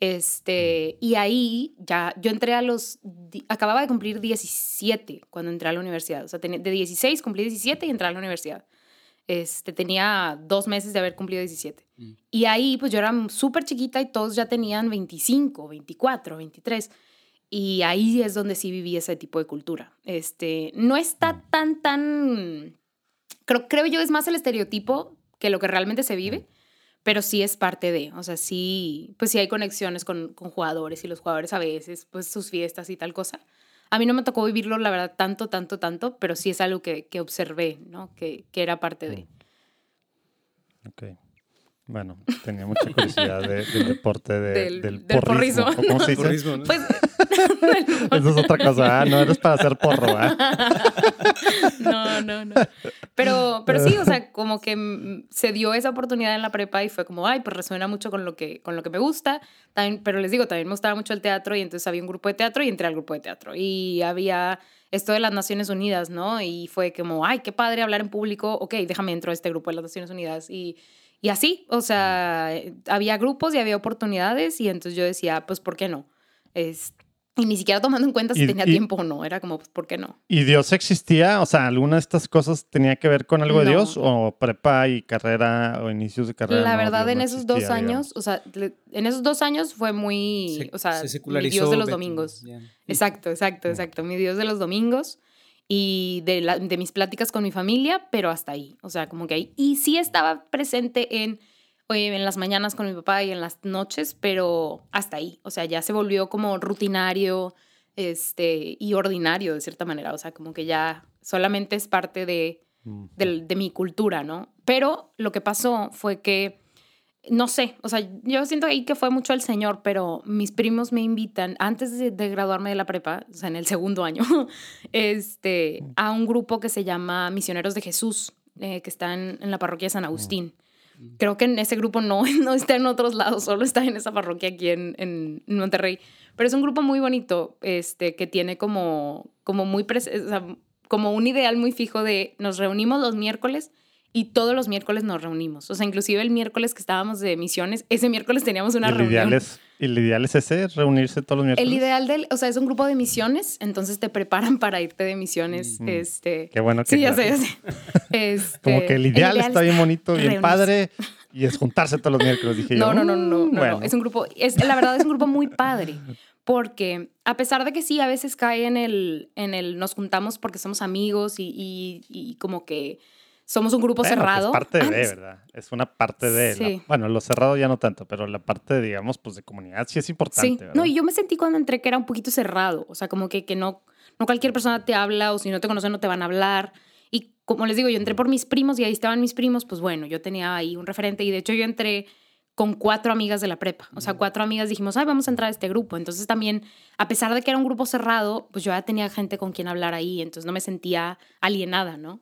Este, y ahí ya, yo entré a los, acababa de cumplir 17 cuando entré a la universidad. O sea, de 16 cumplí 17 y entré a la universidad. Este, tenía dos meses de haber cumplido 17. Mm. Y ahí, pues yo era súper chiquita y todos ya tenían 25, 24, 23. Y ahí es donde sí viví ese tipo de cultura. Este, no está tan, tan... Creo, creo yo es más el estereotipo que lo que realmente se vive, pero sí es parte de, o sea, sí, pues sí hay conexiones con, con jugadores y los jugadores a veces, pues sus fiestas y tal cosa. A mí no me tocó vivirlo, la verdad, tanto, tanto, tanto, pero sí es algo que, que observé, ¿no? Que, que era parte de. Ok. Bueno, tenía mucha curiosidad de- del deporte de- Del- del, del porrismo. porrismo. ¿o ¿Cómo se dice? Porrismo, ¿no? Pues, <laughs> Eso es otra cosa. Ah, no eres para hacer porro, ¿ah? <laughs> no, no, no. Pero, pero sí, o sea, como que se dio esa oportunidad en la prepa y fue como, ay, pues resuena mucho con lo que, con lo que me gusta. También, pero les digo, también me gustaba mucho el teatro y entonces había un grupo de teatro y entré al grupo de teatro. Y había esto de las Naciones Unidas, ¿no? Y fue como, ay, qué padre hablar en público. Ok, déjame entro a este grupo de las Naciones Unidas. Y, y así, o sea, había grupos y había oportunidades y entonces yo decía, pues, ¿por qué no? Es, y ni siquiera tomando en cuenta si Y- tenía y- tiempo o no. Era como, pues, ¿por qué no? ¿Y Dios existía? O sea, ¿alguna de estas cosas tenía que ver con algo de No. Dios? ¿O prepa y carrera o inicios de carrera? La no, verdad, Dios en no esos dos años, digamos? o sea, en esos dos años fue muy, Se- o sea, se mi Dios de los domingos. Exacto, exacto, exacto. Mi Dios de los domingos y de, la- de mis pláticas con mi familia, pero hasta ahí. O sea, como que ahí. Y sí estaba presente en oye, en las mañanas con mi papá y en las noches, pero hasta ahí. O sea, ya se volvió como rutinario este, y ordinario de cierta manera. O sea, como que ya solamente es parte de, de mi cultura, ¿no? Pero lo que pasó fue que, no sé, o sea, yo siento ahí que fue mucho el Señor, pero mis primos me invitan, antes de, de graduarme de la prepa, o sea, en el segundo año, <laughs> este, a un grupo que se llama Misioneros de Jesús, eh, que está en, en la parroquia de San Agustín. Creo que en ese grupo no, <laughs> no está en otros lados, solo está en esa parroquia aquí en, en Monterrey. Pero es un grupo muy bonito, este, que tiene como, como muy, pres- o sea, como un ideal muy fijo de nos reunimos los miércoles y todos los miércoles nos reunimos. O sea, inclusive el miércoles que estábamos de misiones, ese miércoles teníamos una ¿Y el, reunión. ideal es, y el ideal es ese, reunirse todos los miércoles. El ideal del, o sea, es un grupo de misiones, entonces te preparan para irte de misiones, Mm. este. Qué bueno que Sí, ya sé, ya sé. <laughs> Este, Como que el ideal, está bien bonito, bien reunirse. padre, y es juntarse todos los miércoles. Dije No, yo, no, no, no, no, "Mm, no, bueno". Es un grupo, es, la verdad es un grupo muy padre. Porque a pesar de que sí, a veces cae en el, en el nos juntamos porque somos amigos y, y, y como que somos un grupo Bueno, cerrado. Es parte de, Antes- ¿verdad? Es una parte de. la- Sí. bueno, lo cerrado ya no tanto, pero la parte, digamos, pues de comunidad sí es importante. Sí, ¿verdad? no, y yo me sentí cuando entré que era un poquito cerrado, o sea, como que, que no, no cualquier persona te habla o si no te conocen no te van a hablar. Y como les digo, yo entré por mis primos y ahí estaban mis primos, pues bueno, yo tenía ahí un referente y de hecho yo entré con cuatro amigas de la prepa, o sea, cuatro amigas dijimos, ay, vamos a entrar a este grupo. Entonces también, a pesar de que era un grupo cerrado, pues yo ya tenía gente con quien hablar ahí, entonces no me sentía alienada, ¿no?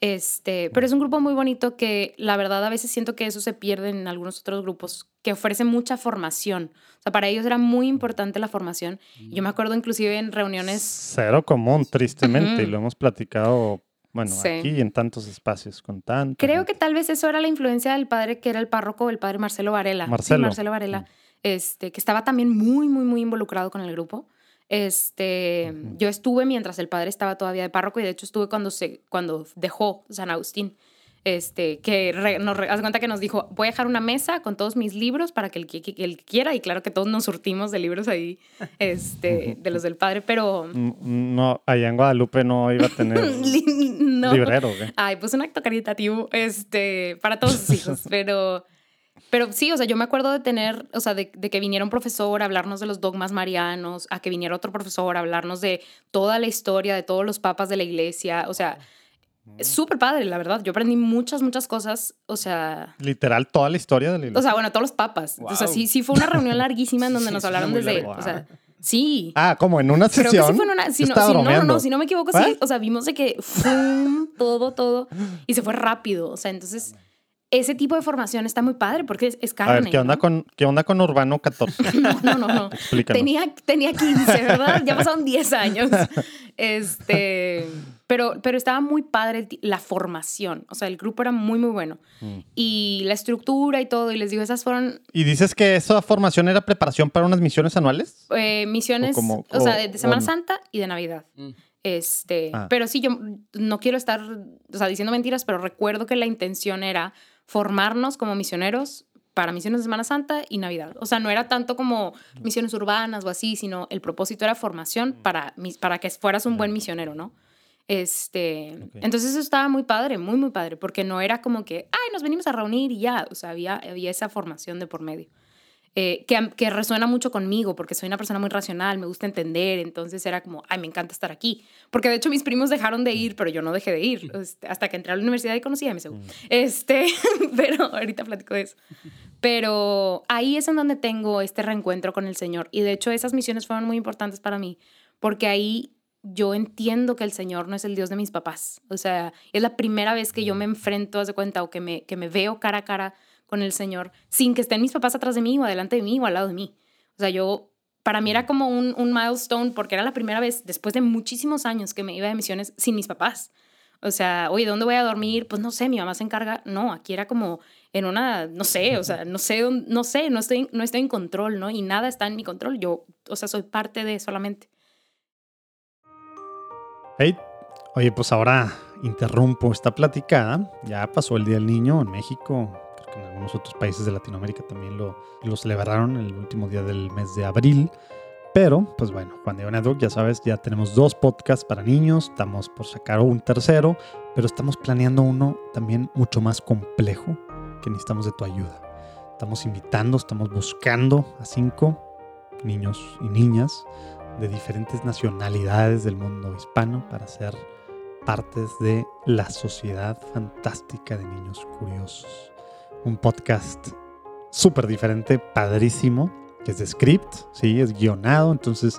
Este, pero es un grupo muy bonito que la verdad a veces siento que eso se pierde en algunos otros grupos que ofrecen mucha formación. O sea, para ellos era muy importante la formación. Y Yo me acuerdo inclusive en reuniones, Cero común, tristemente, y lo hemos platicado, bueno, Sí. aquí y en tantos espacios con tanto. creo que tal vez eso era la influencia del padre que era el párroco, el padre Marcelo Varela. Sí, Marcelo. Marcelo Varela, este, que estaba también muy, muy, muy involucrado con el grupo. Este, yo estuve mientras el padre estaba todavía de párroco y de hecho estuve cuando se, cuando dejó San Agustín. Este, que re- nos de cuenta que nos dijo, voy a dejar una mesa con todos mis libros para que el que, que- el quiera, y claro que todos nos surtimos de libros ahí, este, de los del padre, pero No, allá en Guadalupe no iba a tener <laughs> no. librero, ¿qué? Ay, pues un acto caritativo, este, para todos sus hijos, <laughs> pero, pero sí, o sea, yo me acuerdo de tener, o sea, de, de que viniera un profesor a hablarnos de los dogmas marianos, a que viniera otro profesor a hablarnos de toda la historia, de todos los papas de la iglesia, o sea, es súper padre, la verdad. Yo aprendí muchas, muchas cosas, o sea, Literal, toda la historia de la o iglesia. sea, bueno, todos los papas. O sea, Wow. sí, sí fue una reunión larguísima en donde Sí, nos hablaron desde, o sea, sí. ah, como en una Creo sesión. que sí fue en una. Si no, si, no, no, no, si no me equivoco, sí. O sea, vimos de que ¡fum! todo, todo. Y se fue rápido. O sea, entonces, ese tipo de formación está muy padre porque es, es A carne. ver, ¿qué onda, ¿no? con, ¿qué onda con Urbano 14? <laughs> No, no, no. no. Explícanos. Tenía, tenía 15, ¿verdad? Ya pasaron 10 años. <laughs> Este, pero, pero estaba muy padre la formación. O sea, el grupo era muy, muy bueno. Mm. Y la estructura y todo. Y les digo, esas fueron ¿Y dices que esa formación era preparación para unas misiones anuales? eh, misiones, O como- o sea, o- de, de Semana o- Santa y de Navidad. Mm. Este, Ah. pero sí, yo no quiero estar, o sea, diciendo mentiras, pero recuerdo que la intención era formarnos como misioneros para misiones de Semana Santa y Navidad. O sea, no era tanto como misiones urbanas o así, sino el propósito era formación para, mis- para que fueras un buen misionero, ¿no? Este, entonces eso estaba muy padre, muy, muy padre, porque no era como que, ay, nos venimos a reunir y ya, o sea, había, había esa formación de por medio. Eh, que, que resuena mucho conmigo porque soy una persona muy racional, me gusta entender, entonces era como, ay, me encanta estar aquí. Porque de hecho mis primos dejaron de ir, pero yo no dejé de ir, este, hasta que entré a la universidad y conocí a MSU. Este, <laughs> pero ahorita platico de eso. Pero ahí es en donde tengo este reencuentro con el Señor. Y de hecho esas misiones fueron muy importantes para mí, porque ahí yo entiendo que el Señor no es el Dios de mis papás. O sea, es la primera vez que yo me enfrento, haz de cuenta, o que me, que me veo cara a cara con el Señor, sin que estén mis papás atrás de mí o adelante de mí o al lado de mí. O sea, yo, para mí era como un, un milestone porque era la primera vez, después de muchísimos años, que me iba de misiones sin mis papás. O sea, oye, ¿dónde voy a dormir? Pues no sé, mi mamá se encarga. No, aquí era como en una, no sé, o sea, no sé, no sé, no estoy, no estoy en control, ¿no? Y nada está en mi control. Yo, o sea, soy parte de solamente. Hey, oye, pues ahora interrumpo esta platicada. Ya pasó el Día del Niño en México. Algunos otros países de Latinoamérica también lo, lo celebraron el último día del mes de abril. Pero, pues bueno, Juan Diego Network, ya sabes, ya tenemos dos podcasts para niños. Estamos por sacar un tercero, pero estamos planeando uno también mucho más complejo que necesitamos de tu ayuda. Estamos invitando, estamos buscando a cinco niños y niñas de diferentes nacionalidades del mundo hispano para ser partes de la sociedad fantástica de niños curiosos. Un podcast súper diferente, padrísimo, que es de script, sí, es guionado, entonces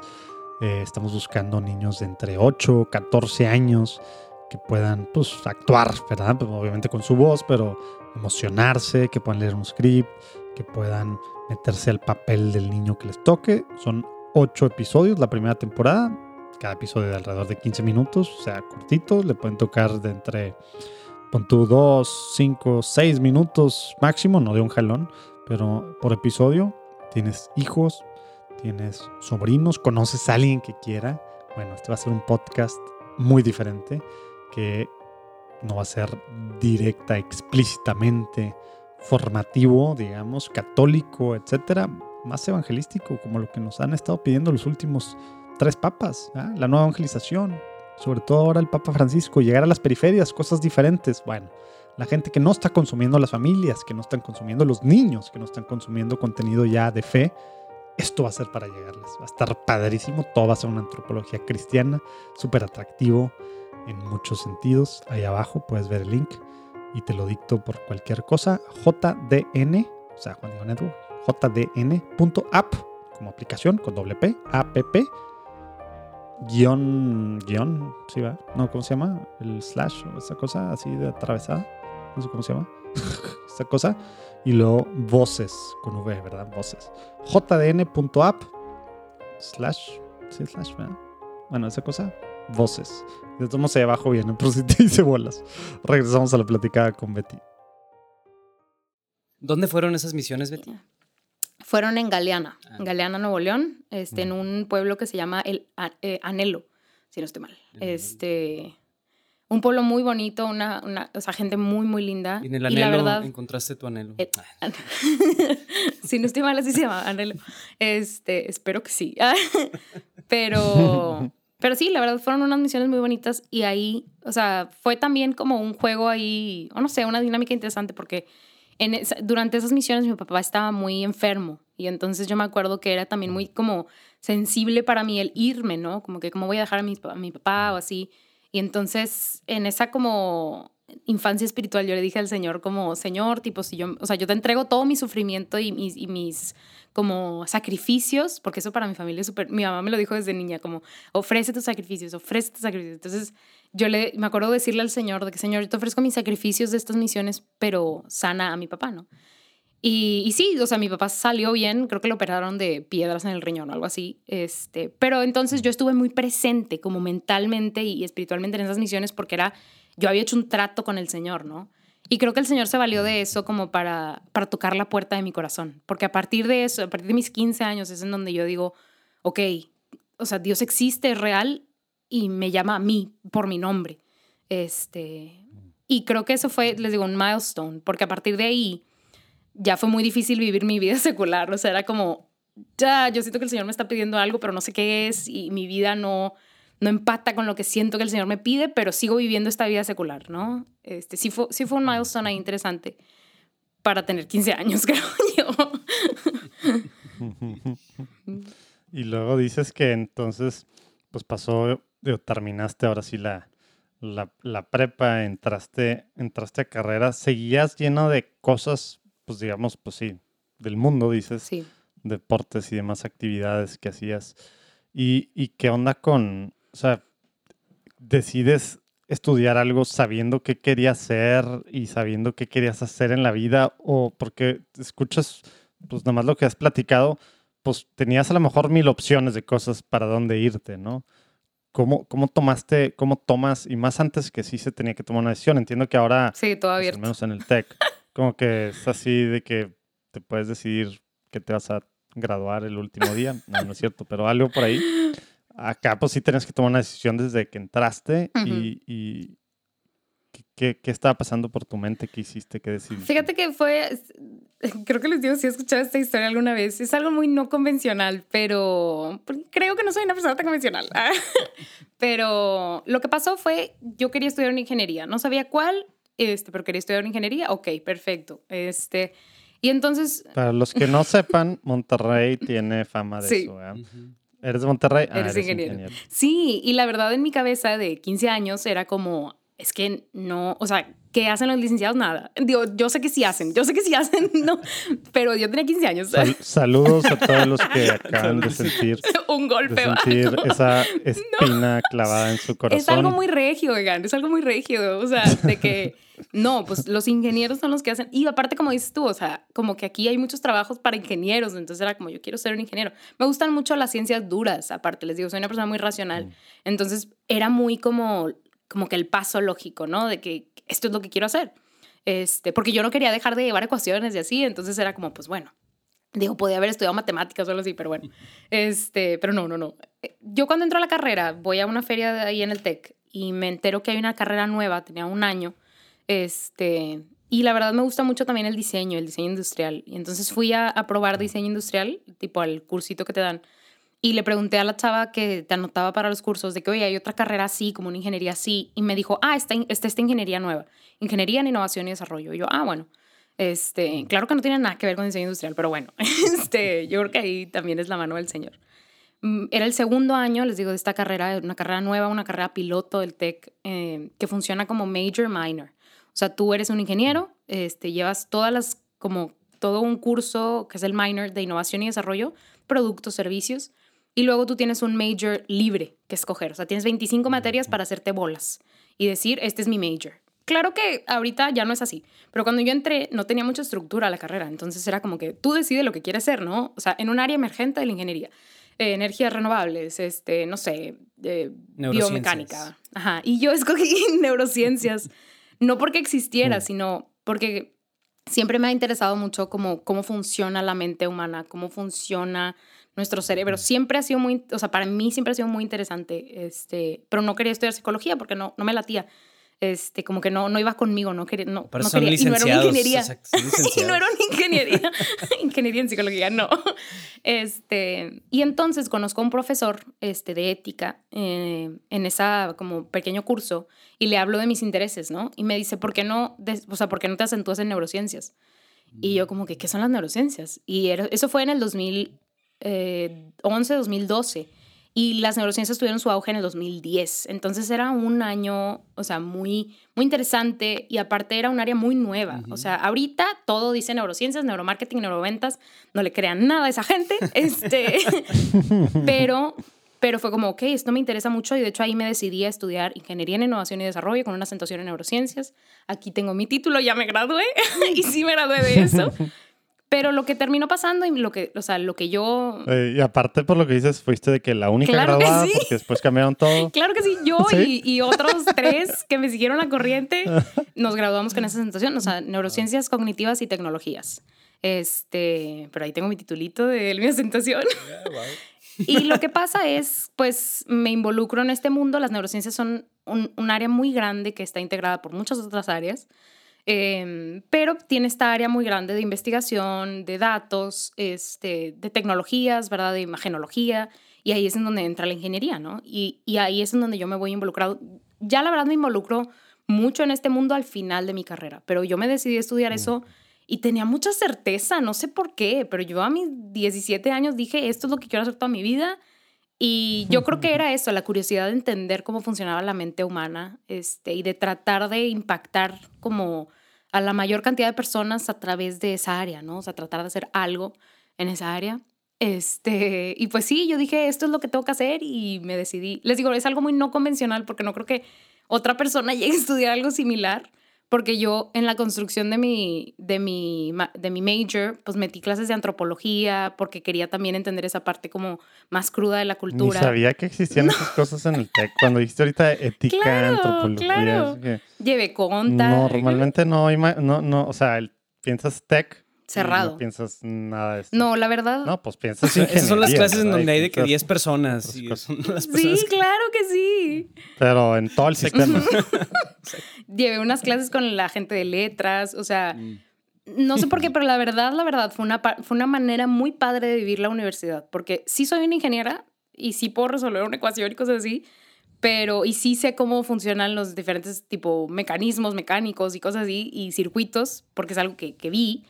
eh, estamos buscando niños de entre 8, 14 años que puedan pues actuar, ¿verdad? Pues, obviamente con su voz, pero emocionarse, que puedan leer un script, que puedan meterse al papel del niño que les toque. Son ocho episodios la primera temporada, cada episodio de alrededor de 15 minutos, o sea, cortito, le pueden tocar de entre, pon tú, 2, 5, 6 minutos máximo, no de un jalón, pero por episodio tienes hijos, tienes sobrinos, conoces a alguien que quiera. Bueno, este va a ser un podcast muy diferente que no va a ser directa, explícitamente formativo, digamos, católico, etcétera, más evangelístico, como lo que nos han estado pidiendo los últimos tres papas, ¿ah? la nueva evangelización, sobre todo ahora el Papa Francisco, llegar a las periferias, cosas diferentes. Bueno, la gente que no está consumiendo las familias, que no están consumiendo los niños, que no están consumiendo contenido ya de fe, esto va a ser para llegarles. Va a estar padrísimo, todo va a ser una antropología cristiana, súper atractivo en muchos sentidos. Ahí abajo puedes ver el link y te lo dicto por cualquier cosa. JDN, o sea, Juan Diego Network, jdn.app como aplicación con doble P, app, guion, guion, ¿sí va? No, ¿cómo se llama? El slash o esa cosa así de atravesada. No sé cómo se llama. <laughs> esa cosa. Y luego voces con V, ¿verdad? Voces. jdn.app slash, sí, slash, ¿verdad? Bueno, esa cosa, voces. De todos modos, ahí abajo viene, por si te dice bolas. Regresamos a la platicada con Betty. ¿Dónde fueron esas misiones, Betty? Fueron en Galeana, Ah. en Galeana, Nuevo León, este, en un pueblo que se llama El eh, Anhelo, si no estoy mal. Este, un pueblo muy bonito, una, una, o sea, gente muy, muy linda. Y en el y anhelo la verdad, encontraste tu anhelo. Eh, Ah, <laughs> si no estoy mal, así se llama, Anhelo. Este, espero que sí. <laughs> pero, pero sí, la verdad, fueron unas misiones muy bonitas y ahí, o sea, fue también como un juego ahí, o no sé, una dinámica interesante porque durante esas misiones mi papá estaba muy enfermo y entonces yo me acuerdo que era también muy como sensible para mí el irme, ¿no? Como que cómo voy a dejar a mi, a mi papá o así. Y entonces en esa como infancia espiritual yo le dije al Señor como, Señor, tipo, si yo, o sea, yo te entrego todo mi sufrimiento y mis, y mis como sacrificios, porque eso para mi familia es súper, mi mamá me lo dijo desde niña, como, ofrece tus sacrificios, ofrece tus sacrificios. Entonces yo le, me acuerdo decirle al Señor de que, Señor, yo te ofrezco mis sacrificios de estas misiones, pero sana a mi papá, ¿no? Y, y sí, o sea, mi papá salió bien, creo que lo operaron de piedras en el riñón o algo así, este, pero entonces yo estuve muy presente como mentalmente y espiritualmente en esas misiones porque era, yo había hecho un trato con el Señor, ¿no? Y creo que el Señor se valió de eso como para, para tocar la puerta de mi corazón, porque a partir de eso, a partir de mis 15 años es en donde yo digo, ok, o sea, Dios existe, es real y me llama a mí por mi nombre. Este, y creo que eso fue, les digo, un milestone, porque a partir de ahí ya fue muy difícil vivir mi vida <laughs> secular. O sea, era como, ya, yo siento que el Señor me está pidiendo algo, pero no sé qué es y mi vida no, no empata con lo que siento que el Señor me pide, pero sigo viviendo esta vida secular, ¿no? Este, sí, fue, sí fue un milestone ahí interesante para tener 15 años, <laughs> creo yo. <laughs> Y luego dices que entonces, pues pasó, digo, terminaste ahora sí la, la, la prepa, entraste, entraste a carrera, seguías lleno de cosas, pues digamos, pues sí, del mundo, dices, Sí. deportes y demás actividades que hacías. ¿Y, y qué onda con, o sea, decides estudiar algo sabiendo qué querías hacer y sabiendo qué querías hacer en la vida o porque escuchas, pues nada más lo que has platicado, pues tenías a lo mejor mil opciones de cosas para dónde irte, ¿no? ¿Cómo, cómo tomaste, cómo tomas, y más antes que sí se tenía que tomar una decisión? Entiendo que ahora, Sí, todo pues, abierto. al menos en el TEC, como que es así de que te puedes decidir que te vas a graduar el último día. No, no es cierto, pero algo por ahí. Acá pues sí tenías que tomar una decisión desde que entraste Ujú. y, y ¿qué- ¿qué, estaba pasando por tu mente? ¿Qué hiciste? ¿Qué decidiste? Fíjate que fue, creo que les digo si he escuchado esta historia alguna vez, es algo muy no convencional, pero creo que no soy una persona tan convencional. <laughs> pero lo que pasó fue, yo quería estudiar una ingeniería, no sabía cuál, este, pero quería estudiar una ingeniería, ok, perfecto. Este, Y entonces... Para los que no sepan, Monterrey <laughs> tiene fama de Sí. eso. ¿verdad? ¿Eres de Monterrey? Ah, Eres ingeniero. Sí, y la verdad en mi cabeza de 15 años era como, es que no, o sea, ¿qué hacen los licenciados? Nada. Digo, yo sé que sí hacen, yo sé que sí hacen, <laughs> no, pero yo tenía 15 años. Sal- <laughs> saludos a todos los que <laughs> acaban de sentir, Un de golpe. ¿va? sentir Como- esa espina clavada en su corazón. Es algo muy regio, oigan, es algo muy regio, o sea, de que no, pues los ingenieros son los que hacen, y aparte como dices tú, o sea, como que aquí hay muchos trabajos para ingenieros, entonces era como yo quiero ser un ingeniero. Me gustan mucho las ciencias duras, aparte, les digo, soy una persona muy racional, entonces era muy como, como que el paso lógico, ¿no? De que esto es lo que quiero hacer, este, porque yo no quería dejar de llevar ecuaciones y así, entonces era como, pues bueno. Digo, podía haber estudiado matemáticas o algo así, pero bueno. <laughs> Este, pero no, no, no. Eh, Yo cuando entro a la carrera, voy a una feria de ahí en el TEC y me entero que hay una carrera nueva, tenía un año. Este, y la verdad me gusta mucho también el diseño, el diseño industrial. Y entonces fui a, a probar diseño industrial, tipo al cursito que te dan. Y le pregunté a la chava que te anotaba para los cursos de que, oye, hay otra carrera así, como una ingeniería así. Y me dijo, ah, está, está esta ingeniería nueva. Ingeniería en innovación y desarrollo. Y yo, ah, bueno. Este, claro que no tiene nada que ver con diseño industrial, pero bueno, <laughs> este, yo creo que ahí también es la mano del Señor. Mm, Era el segundo año, les digo, de esta carrera, una carrera nueva, una carrera piloto del TEC, eh, que funciona como major minor. O sea, tú eres un ingeniero, este, llevas todas las, como todo un curso que es el minor de innovación y desarrollo, productos, servicios, y luego tú tienes un major libre que escoger. O sea, tienes 25 materias para hacerte bolas y decir, este es mi major. Claro que ahorita ya no es así, pero cuando yo entré no tenía mucha estructura la carrera, entonces era como que tú decides lo que quieres ser, ¿no? O sea, en un área emergente de la ingeniería, eh, energías renovables, este, no sé, eh, biomecánica. Ajá, y yo <laughs> escogí neurociencias, no porque existiera, sino porque siempre me ha interesado mucho cómo, cómo funciona la mente humana, cómo funciona nuestro cerebro. Siempre ha sido muy, o sea, para mí siempre ha sido muy interesante, este, pero no quería estudiar psicología porque no, no me latía. Este, como que no, no iba conmigo, no quería, no, Por eso no quería, y no era una ingeniería. exacto, <laughs> Y no era una ingeniería, <laughs> ingeniería en psicología, no. Este, y entonces conozco a un profesor este, de ética eh, en esa como pequeño curso y le hablo de mis intereses, ¿no? Y me dice, ¿por qué no, o sea, ¿por qué no te acentúas en neurociencias? Y yo como que, ¿qué son las neurociencias? Y eso fue en el 2011, 2012. Y las neurociencias tuvieron su auge en el 2010. Entonces era un año, o sea, muy, muy interesante y aparte era un área muy nueva. O sea, ahorita todo dice neurociencias, neuromarketing, neuroventas. No le crean nada a esa gente. <laughs> Este, <laughs> pero, pero fue como, ok, esto me interesa mucho y de hecho ahí me decidí a estudiar ingeniería en innovación y desarrollo con una acentuación en neurociencias. Aquí tengo mi título, ya me gradué <laughs> y sí me gradué de eso. Pero lo que terminó pasando y lo que, o sea, lo que yo Eh, y aparte por lo que dices, fuiste de que la única Claro que graduada, sí. porque después cambiaron todo. <laughs> Claro que sí, yo ¿Sí? Y, y otros tres que me siguieron la corriente <laughs> nos graduamos con esa sensación, o sea, neurociencias cognitivas y tecnologías. Este, pero ahí tengo mi titulito de <laughs> mi asentación. Y lo que pasa es, pues me involucro en este mundo, las neurociencias son un, un área muy grande que está integrada por muchas otras áreas, eh, pero tiene esta área muy grande de investigación, de datos, este, de tecnologías, ¿verdad? De imagenología, y ahí es en donde entra la ingeniería, ¿no? Y, y ahí es en donde yo me voy involucrado. Ya la verdad me involucro mucho en este mundo al final de mi carrera, pero yo me decidí a estudiar eso y tenía mucha certeza, no sé por qué, pero yo a mis 17 años dije, esto es lo que quiero hacer toda mi vida. Y yo creo que era eso, la curiosidad de entender cómo funcionaba la mente humana este, y de tratar de impactar como a la mayor cantidad de personas a través de esa área, ¿no? O sea, tratar de hacer algo en esa área. Este, y pues sí, yo dije, esto es lo que tengo que hacer y me decidí. Les digo, es algo muy no convencional porque no creo que otra persona <laughs> llegue a estudiar algo similar, porque yo en la construcción de mi, de mi, de mi major, pues metí clases de antropología porque quería también entender esa parte como más cruda de la Ni cultura. sabía que existían <laughs> esas cosas en el TEC. Cuando dijiste ahorita ética, Claro, antropología. claro. Llevé conta. Normalmente no, no, no, o sea, el- piensas TEC. Cerrado. No piensas nada de esto. No, la verdad. No, pues piensas Esas son las clases en donde hay de que piensas- 10 personas. Y son las personas Sí, que- claro que sí. Pero en todo el sistema. <laughs> Llevé unas clases con la gente de letras, o sea, Mm. no sé por qué, pero la verdad, la verdad, fue una, fue una manera muy padre de vivir la universidad, porque sí soy una ingeniera y sí puedo resolver una ecuación y cosas así, pero y sí sé cómo funcionan los diferentes tipo mecanismos mecánicos y cosas así, y circuitos, porque es algo que, que vi,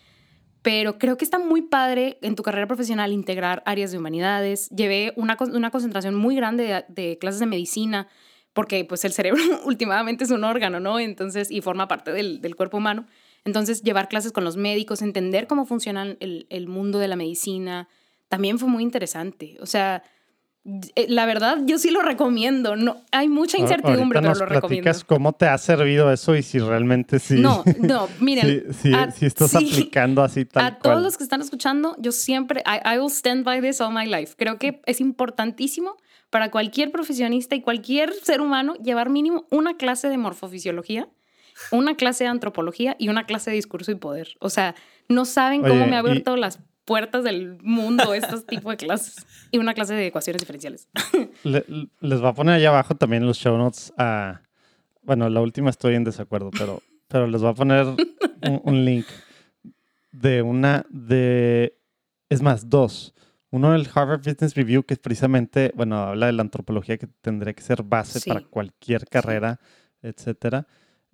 pero creo que está muy padre en tu carrera profesional integrar áreas de humanidades. Llevé una, una concentración muy grande de, de, clases de medicina, porque pues el cerebro <laughs> últimamente es un órgano, ¿no? Entonces, y forma parte del, del, cuerpo humano. Entonces, llevar clases con los médicos, entender cómo funciona el, el mundo de la medicina, también fue muy interesante. O sea, la verdad, yo sí lo recomiendo. No, hay mucha incertidumbre, pero lo recomiendo. cómo te ha servido eso y si realmente sí. No, <laughs> no, miren. si, si, estás aplicando así <laughs> tal A todos los que están escuchando, yo siempre, I, will stand by this all my life. Creo que es importantísimo para cualquier profesionista y cualquier ser humano llevar mínimo una clase de morfofisiología, una clase de antropología y una clase de discurso y poder. O sea, no saben cómo me ha abierto las puertas del mundo estos tipos de clases. Y una clase de ecuaciones diferenciales. <laughs> les voy a poner allá abajo también los show notes a... Bueno, la última estoy en desacuerdo, pero, pero les voy a poner un, link de una de... Es más, dos. Uno del Harvard Business Review, que es precisamente, bueno, habla de la antropología que tendría que ser base para cualquier carrera, etcétera.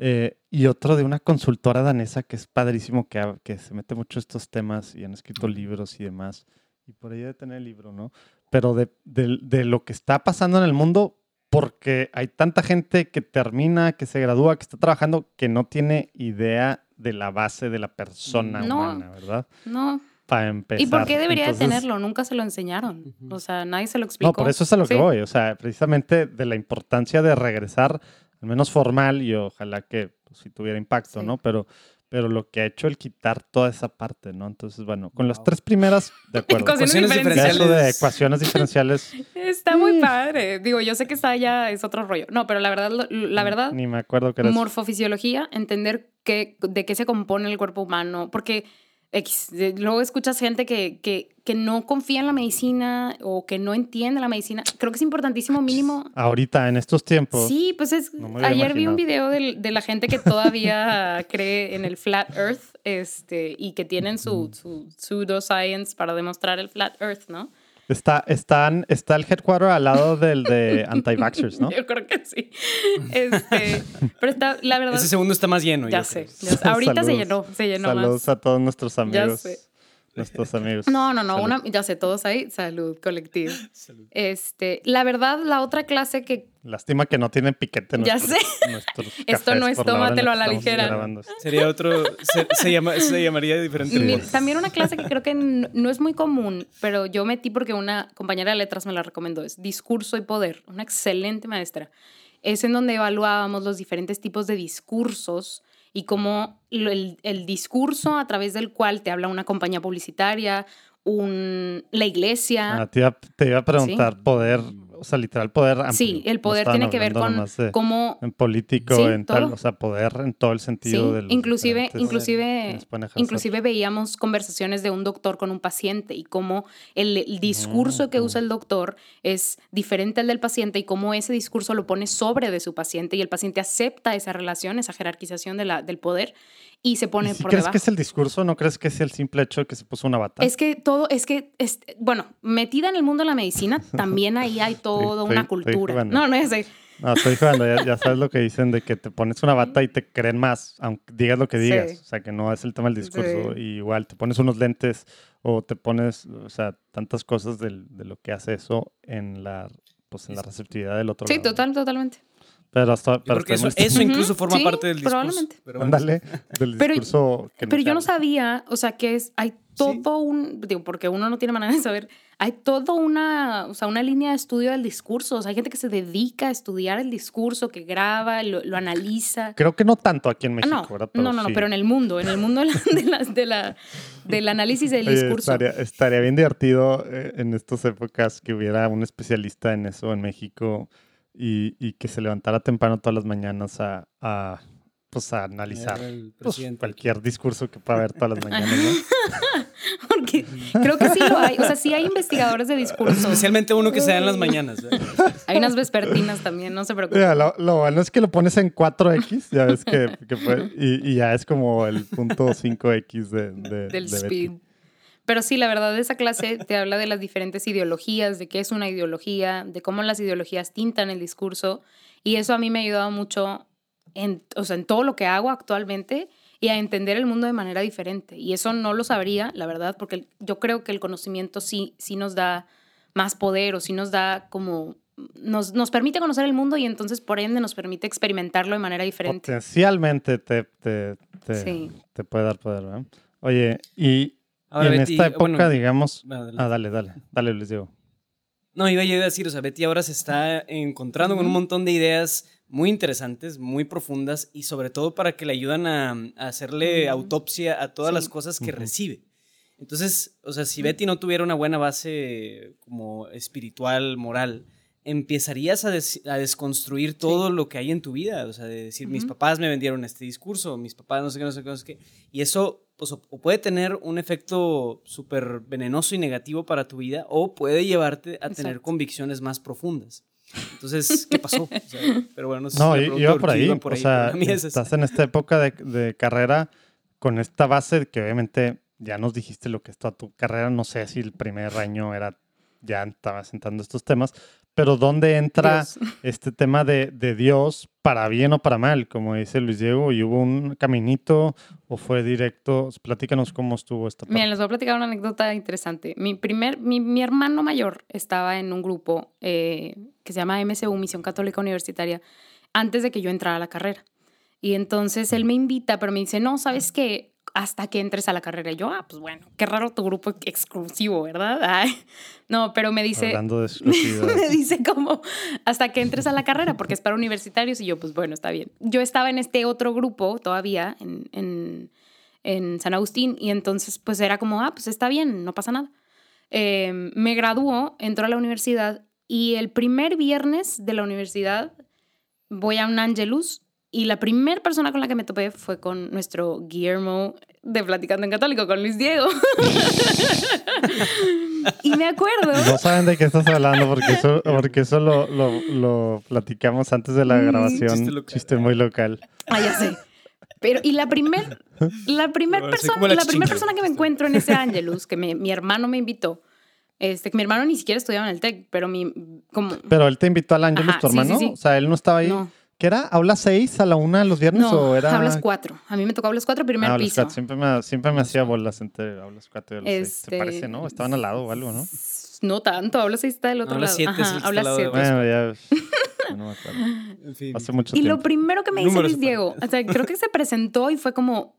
Eh, y otro de una consultora danesa que es padrísimo, que, que se mete mucho en estos temas y han escrito libros y demás. Y por ahí debe tener el libro, ¿no? Pero de, de, de, lo que está pasando en el mundo, porque hay tanta gente que termina, que se gradúa, que está trabajando, que no tiene idea de la base de la persona humana, ¿verdad? No. Para empezar. ¿Y por qué debería de tenerlo? Nunca se lo enseñaron. O sea, nadie se lo explicó. No, por eso es a lo que voy. O sea, precisamente de la importancia de regresar al menos formal y ojalá que pues, si tuviera impacto, ¿no? Pero, pero lo que ha hecho el quitar toda esa parte, ¿no? Entonces, bueno, con las tres primeras, de <laughs> acuerdo. ecuaciones diferenciales. de ecuaciones diferenciales. <laughs> Está muy padre. Digo, yo sé que está ya, es otro rollo. No, pero la verdad, la verdad. Ni me acuerdo que era. Morfofisiología, entender qué, de qué se compone el cuerpo humano, porque Luego escuchas gente que, que, que, no confía en la medicina o que no entiende la medicina. Creo que es importantísimo mínimo. Ahorita, en estos tiempos. Sí, pues es. ayer vi un video de, de, la gente que todavía <laughs> cree en el flat earth este, y que tienen su, su pseudoscience para demostrar el flat earth, ¿no? Está, están, está el headquarter al lado del de anti-vaxxers, ¿no? <laughs> Yo creo que sí. Este, pero está, la verdad. Ese segundo está más lleno. Ya, sé, Ahorita se llenó, se llenó Saludos a todos nuestros amigos. Ya sé. Nuestros amigos. No, no, no, una, ya sé, todos ahí, salud colectiva. Salud. Este, la verdad, la otra clase que Lástima que no tienen piquete. Ya sé. <laughs> Esto no es tómatelo a la ligera. Sería otro, se, llama, se, llamaría diferente. también una clase que creo que no es muy común, pero yo metí porque una compañera de letras me la recomendó, es Discurso y Poder, una excelente maestra. Es en donde evaluábamos los diferentes tipos de discursos y cómo el, el discurso a través del cual te habla una compañía publicitaria, un, la iglesia. Ah, te, iba, a preguntar, poder o sea, literal poder amplio. Sí, el poder tiene que ver con cómo... En político, en tal, o sea, poder en todo el sentido sí, inclusive, inclusive, inclusive veíamos conversaciones de un doctor con un paciente y cómo el, discurso que usa el doctor es diferente al del paciente y cómo ese discurso lo pone sobre de su paciente y el paciente acepta esa relación, esa jerarquización de la, del poder y se pone si por crees que es el discurso? ¿No crees que es el simple hecho de que se puso una bata? Es que todo, es que, es, bueno, metida en el mundo de la medicina, <laughs> también ahí hay toda una cultura. no, no es No, estoy jugando, ya, sabes lo que dicen de que te pones una bata y te creen más, aunque digas lo que digas. O sea, que no es el tema del discurso. igual te pones unos lentes o te pones, o sea, tantas cosas de, lo que hace eso en la, pues, en la receptividad del otro sí, lado. Sí, total, totalmente. Pero hasta. Pero eso, eso, incluso forma parte del discurso. Probablemente. Pero Ándale, del discurso. Pero, pero yo no sabía, o sea, que es, hay todo un. Digo, porque uno no tiene manera de saber. Hay toda una, o sea, una línea de estudio del discurso. O sea, hay gente que se dedica a estudiar el discurso, que graba, lo, lo analiza. Creo que no tanto aquí en México, no, ¿verdad? no, no, no, pero en el mundo, en el mundo de la, <laughs> de la, del análisis del discurso. Estaría, estaría bien divertido eh, en estas épocas que hubiera un especialista en eso en México y, y, que se levantara temprano todas las mañanas a, a pues a analizar pues, cualquier discurso que pueda haber todas las mañanas. ¿no? <laughs> Porque creo que sí lo hay. O sea, sí hay investigadores de discurso. Especialmente uno que se da en las mañanas. <laughs> Hay unas vespertinas también, no se preocupen. lo, bueno es que lo pones en 4X, ya ves que, que fue, y, y, ya es como el punto 5X de, de, del speed. Pero sí, la verdad, esa clase te habla de las diferentes ideologías, de qué es una ideología, de cómo las ideologías tintan el discurso. Y eso a mí me ha ayudado mucho en, o sea, en todo lo que hago actualmente y a entender el mundo de manera diferente. Y eso no lo sabría, la verdad, porque yo creo que el conocimiento sí, sí nos da más poder o sí nos da como nos, nos, permite conocer el mundo y entonces por ende nos permite experimentarlo de manera diferente. Potencialmente te, te, te, puede dar poder, ¿verdad? Oye, y, en esta época, digamos... dale. Ah, dale, dale, dale, Luis Diego. No, iba yo a decir, o sea, Betty ahora se está encontrando con un montón de ideas muy interesantes, muy profundas y sobre todo para que le ayudan a, hacerle autopsia a todas las cosas que recibe. Entonces, o sea, si Betty no tuviera una buena base como espiritual, moral, empezarías a, desconstruir todo lo que hay en tu vida. O sea, de decir, mis papás me vendieron este discurso, mis papás no sé qué, no sé qué, no sé qué. Y eso pues, puede tener un efecto súper venenoso y negativo para tu vida o puede llevarte a tener convicciones más profundas. Entonces, ¿qué pasó? <laughs> pero bueno, no sé no, iba por ahí. o sea, estás en esta época de, de, carrera con esta base que obviamente ya nos dijiste lo que es toda tu carrera. No sé si el primer año era ya estaba sentando estos temas, pero ¿dónde entra <laughs> este tema de, de, Dios para bien o para mal? Como dice Luis Diego, ¿y hubo un caminito o fue directo? Platícanos cómo estuvo esta parte. Mira, les voy a platicar una anécdota interesante. Mi, primer, mi, mi hermano mayor estaba en un grupo eh, que se llama MCU, Misión Católica Universitaria, antes de que yo entrara a la carrera. Y entonces él me invita, pero me dice, no, ¿sabes qué? Hasta que entres a la carrera. Y yo, ah, pues bueno, qué raro tu grupo exclusivo, ¿verdad? <laughs> no, pero me dice... Hablando de <laughs> me dice como, hasta que entres a la carrera, porque es para universitarios. Y yo, pues bueno, está bien. Yo estaba en este otro grupo todavía, en, en, en San Agustín, y entonces pues era como, ah, pues está bien, no pasa nada. Em, me graduó, entró a la universidad, y el primer viernes de la universidad voy a un Angelus y la primera persona con la que me topé fue con nuestro Guillermo de Platicando en Católico, con Luis Diego. <laughs> y me acuerdo. No saben de qué estás hablando porque eso, <laughs> porque eso lo, lo, platicamos antes de la mm, grabación. Chiste, muy local. Ah, ya sé. Pero, y la primera la primer <laughs> persona, la primera persona que me encuentro en ese Angelus, que mi hermano me invitó, este, mi hermano ni siquiera estudiaba en el TEC, pero mi, como... Pero él te invitó al Angelus, tu hermano, o sea, él no estaba ahí. No. ¿Qué era? ¿Aula 6 a la 1 los viernes no, o era...? aulas 4. A mí me tocó aulas 4, primer ah, piso. Siempre me, siempre me hacía bolas entre aulas 4 y aulas 6. ¿Te este, parece, no? Estaban al lado o algo, ¿no? No tanto, aulas 6 está del otro lado. 7 Ajá, sí aulas 7. Bueno, <laughs> ya... No me acuerdo. En fin. Hace mucho y tiempo. lo primero que me dice Luis Diego, o sea, creo que se presentó y fue como...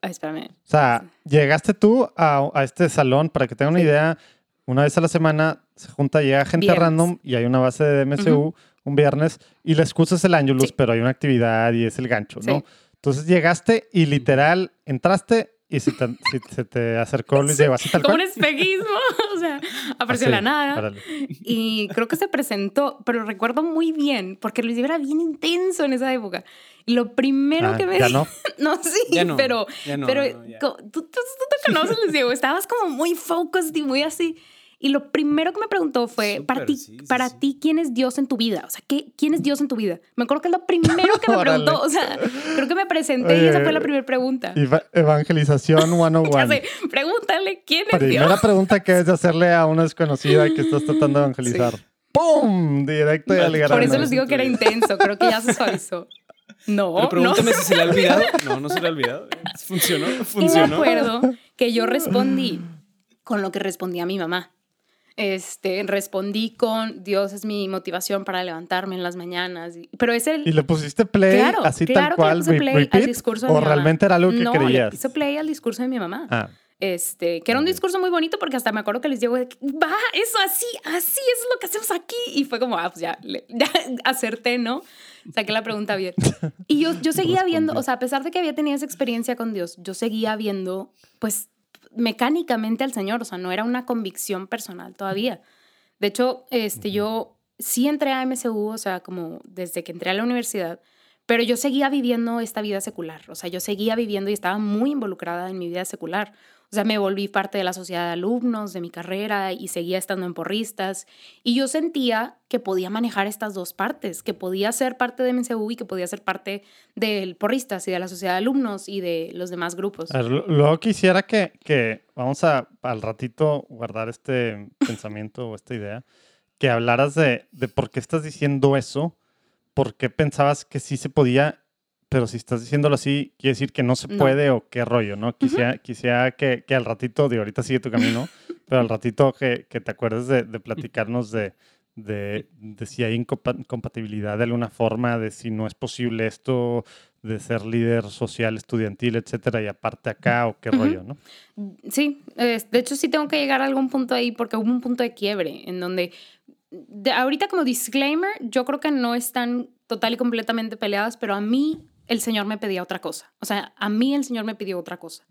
Ay, espérame. O sea, llegaste tú a, a este salón, para que tengan una idea, una vez a la semana se junta, llega gente random y hay una base de MSU un viernes y la excusa es el Angelus, pero hay una actividad y es el gancho, ¿no? Entonces llegaste y literal entraste y se te, se te acercó Luis Diego, así tal Como un espejismo, <laughs> o sea, apareció la nada. Y creo que se presentó, pero recuerdo muy bien, porque Luis Diego era bien intenso en esa época. Y lo primero ah, que me... ¿Ya no? no, sí, pero, pero tú, tú, te conoces, Luis Diego, estabas como muy focused y muy así. Y lo primero que me preguntó fue, para, ti, para ti, ¿quién es Dios en tu vida? O sea, ¿qué, ¿quién es Dios en tu vida? Me acuerdo que es lo primero que me <laughs> preguntó. O sea, creo que me presenté y esa fue la primera pregunta. Evangelización 101. <laughs> ya sé, pregúntale, ¿quién es Dios? Primera pregunta que es hacerle a una desconocida que estás tratando de evangelizar. ¡Pum! Directo y al grano. Por eso les digo que era intenso. Creo que ya se suavizó. No. Pero pregúntame si se le ha olvidado. <laughs> No, no se le ha olvidado. Funcionó, funcionó. Y me acuerdo que yo respondí con lo que respondía mi mamá. Este, respondí con Dios es mi motivación para levantarme en las mañanas. Pero es el. ¿Y le pusiste play así tal cual? Que play al discurso de ¿O realmente era algo que no, creías? Le puse play al discurso de mi mamá. Ah. Este, que era un discurso muy bonito porque hasta me acuerdo que les digo, va, eso así, así es lo que hacemos aquí. Y fue como, ah, pues ya, ya <laughs> acerté, ¿no? Saqué la pregunta bien. Y yo, yo seguía viendo, o sea, a pesar de que había tenido esa experiencia con Dios, yo seguía viendo, pues, mecánicamente al Señor, o sea, no era una convicción personal todavía. De hecho, este, yo sí entré a MSU, o sea, como desde que entré a la universidad, pero yo seguía viviendo esta vida secular, o sea, yo seguía viviendo y estaba muy involucrada en mi vida secular. O sea, me volví parte de la sociedad de alumnos de mi carrera y seguía estando en porristas. Y yo sentía que podía manejar estas dos partes, que podía ser parte de MCU y que podía ser parte del porristas y de la sociedad de alumnos y de los demás grupos. luego quisiera que, que vamos a al ratito guardar este pensamiento o esta idea, que hablaras de, de por qué estás diciendo eso, por qué pensabas que sí se podía pero si estás diciéndolo así, quiere decir que no se No. puede o qué rollo, ¿no? Quisiera, quisiera que, que al ratito, de ahorita sigue tu camino, <laughs> pero al ratito que, que te acuerdes de, de platicarnos de, de, de si hay incompa- incompatibilidad de alguna forma, de si no es posible esto de ser líder social, estudiantil, etcétera, y aparte acá o qué rollo, ¿no? Sí, de hecho sí tengo que llegar a algún punto ahí porque hubo un punto de quiebre en donde de- ahorita como disclaimer, yo creo que no están total y completamente peleadas, pero a mí el Señor me pedía otra cosa. O sea, a mí el Señor me pidió otra cosa.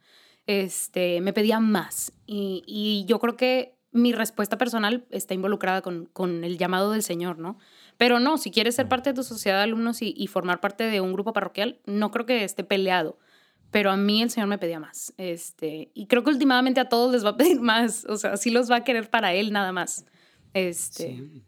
Este, me pedía más. Y, y yo creo que mi respuesta personal está involucrada con, con el llamado del Señor, ¿no? Pero no, si quieres ser parte de tu sociedad de alumnos y, y formar parte de un grupo parroquial, no creo que esté peleado pero a mí el Señor me pedía más. Este, y creo que últimamente a todos les va a <laughs> pedir más, o sea, sí los va a querer para Él nada más. Este, Sí.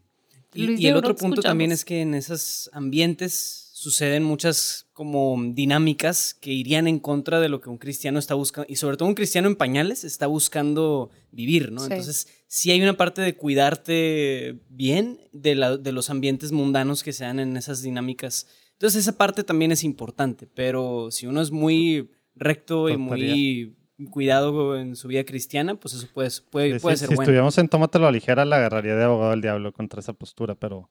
Y, Luis y el otro punto también es que en esos ambientes suceden muchas como dinámicas que irían en contra de lo que un cristiano está buscando, y sobre todo un cristiano en pañales está buscando vivir, ¿no? Sí. Entonces, sí hay una parte de cuidarte bien de, la- de los ambientes mundanos que se dan en esas dinámicas. Entonces, esa parte también es importante, pero si uno es muy recto y muy cuidado en su vida cristiana, pues eso puede, puede, Sí, puede sí, ser si bueno. estuviéramos en Tómatelo a ligera, la agarraría de abogado del diablo contra esa postura, pero,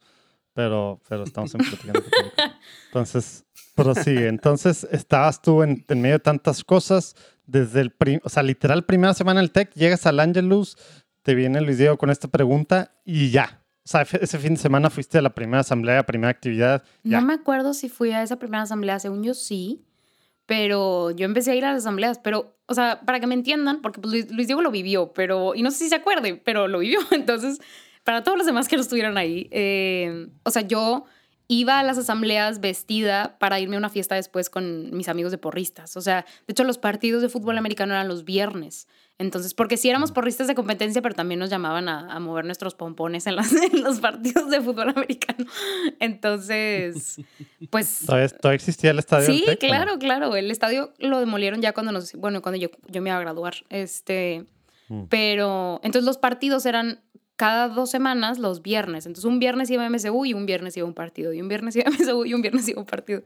pero, pero estamos en. <laughs> Entonces, prosigue. Entonces, estabas tú en, en medio de tantas cosas, desde el, prim- o sea, literal, primera semana del TEC, llegas al Angelus, te viene Luis Diego con esta pregunta y ya. O sea, ese fin de semana fuiste a la primera asamblea, primera actividad, ya. no me acuerdo si fui a esa primera asamblea, según yo sí, pero yo empecé a ir a las asambleas, pero, o sea, para que me entiendan, porque pues, Luis, Luis Diego lo vivió, pero, y no sé si se acuerde, pero lo vivió, <laughs> entonces, para todos los demás que no estuvieron ahí, eh, o sea, yo iba a las asambleas vestida para irme a una fiesta después con mis amigos de porristas. O sea, de hecho los partidos de fútbol americano eran los viernes. Entonces, porque sí éramos porristas de competencia, pero también nos llamaban a, a mover nuestros pompones en, las- <laughs> en los partidos de fútbol americano. Entonces, pues... <laughs> ¿Todavía, todavía existía el estadio Sí, TEC, o no? claro, claro. El estadio lo demolieron ya cuando nos, bueno, cuando yo, yo me iba a graduar. Este, Mm. pero entonces los partidos eran cada dos semanas los viernes. Entonces un viernes iba a MSU y un viernes iba a un partido. Y un viernes iba a MSU y un viernes iba a un partido.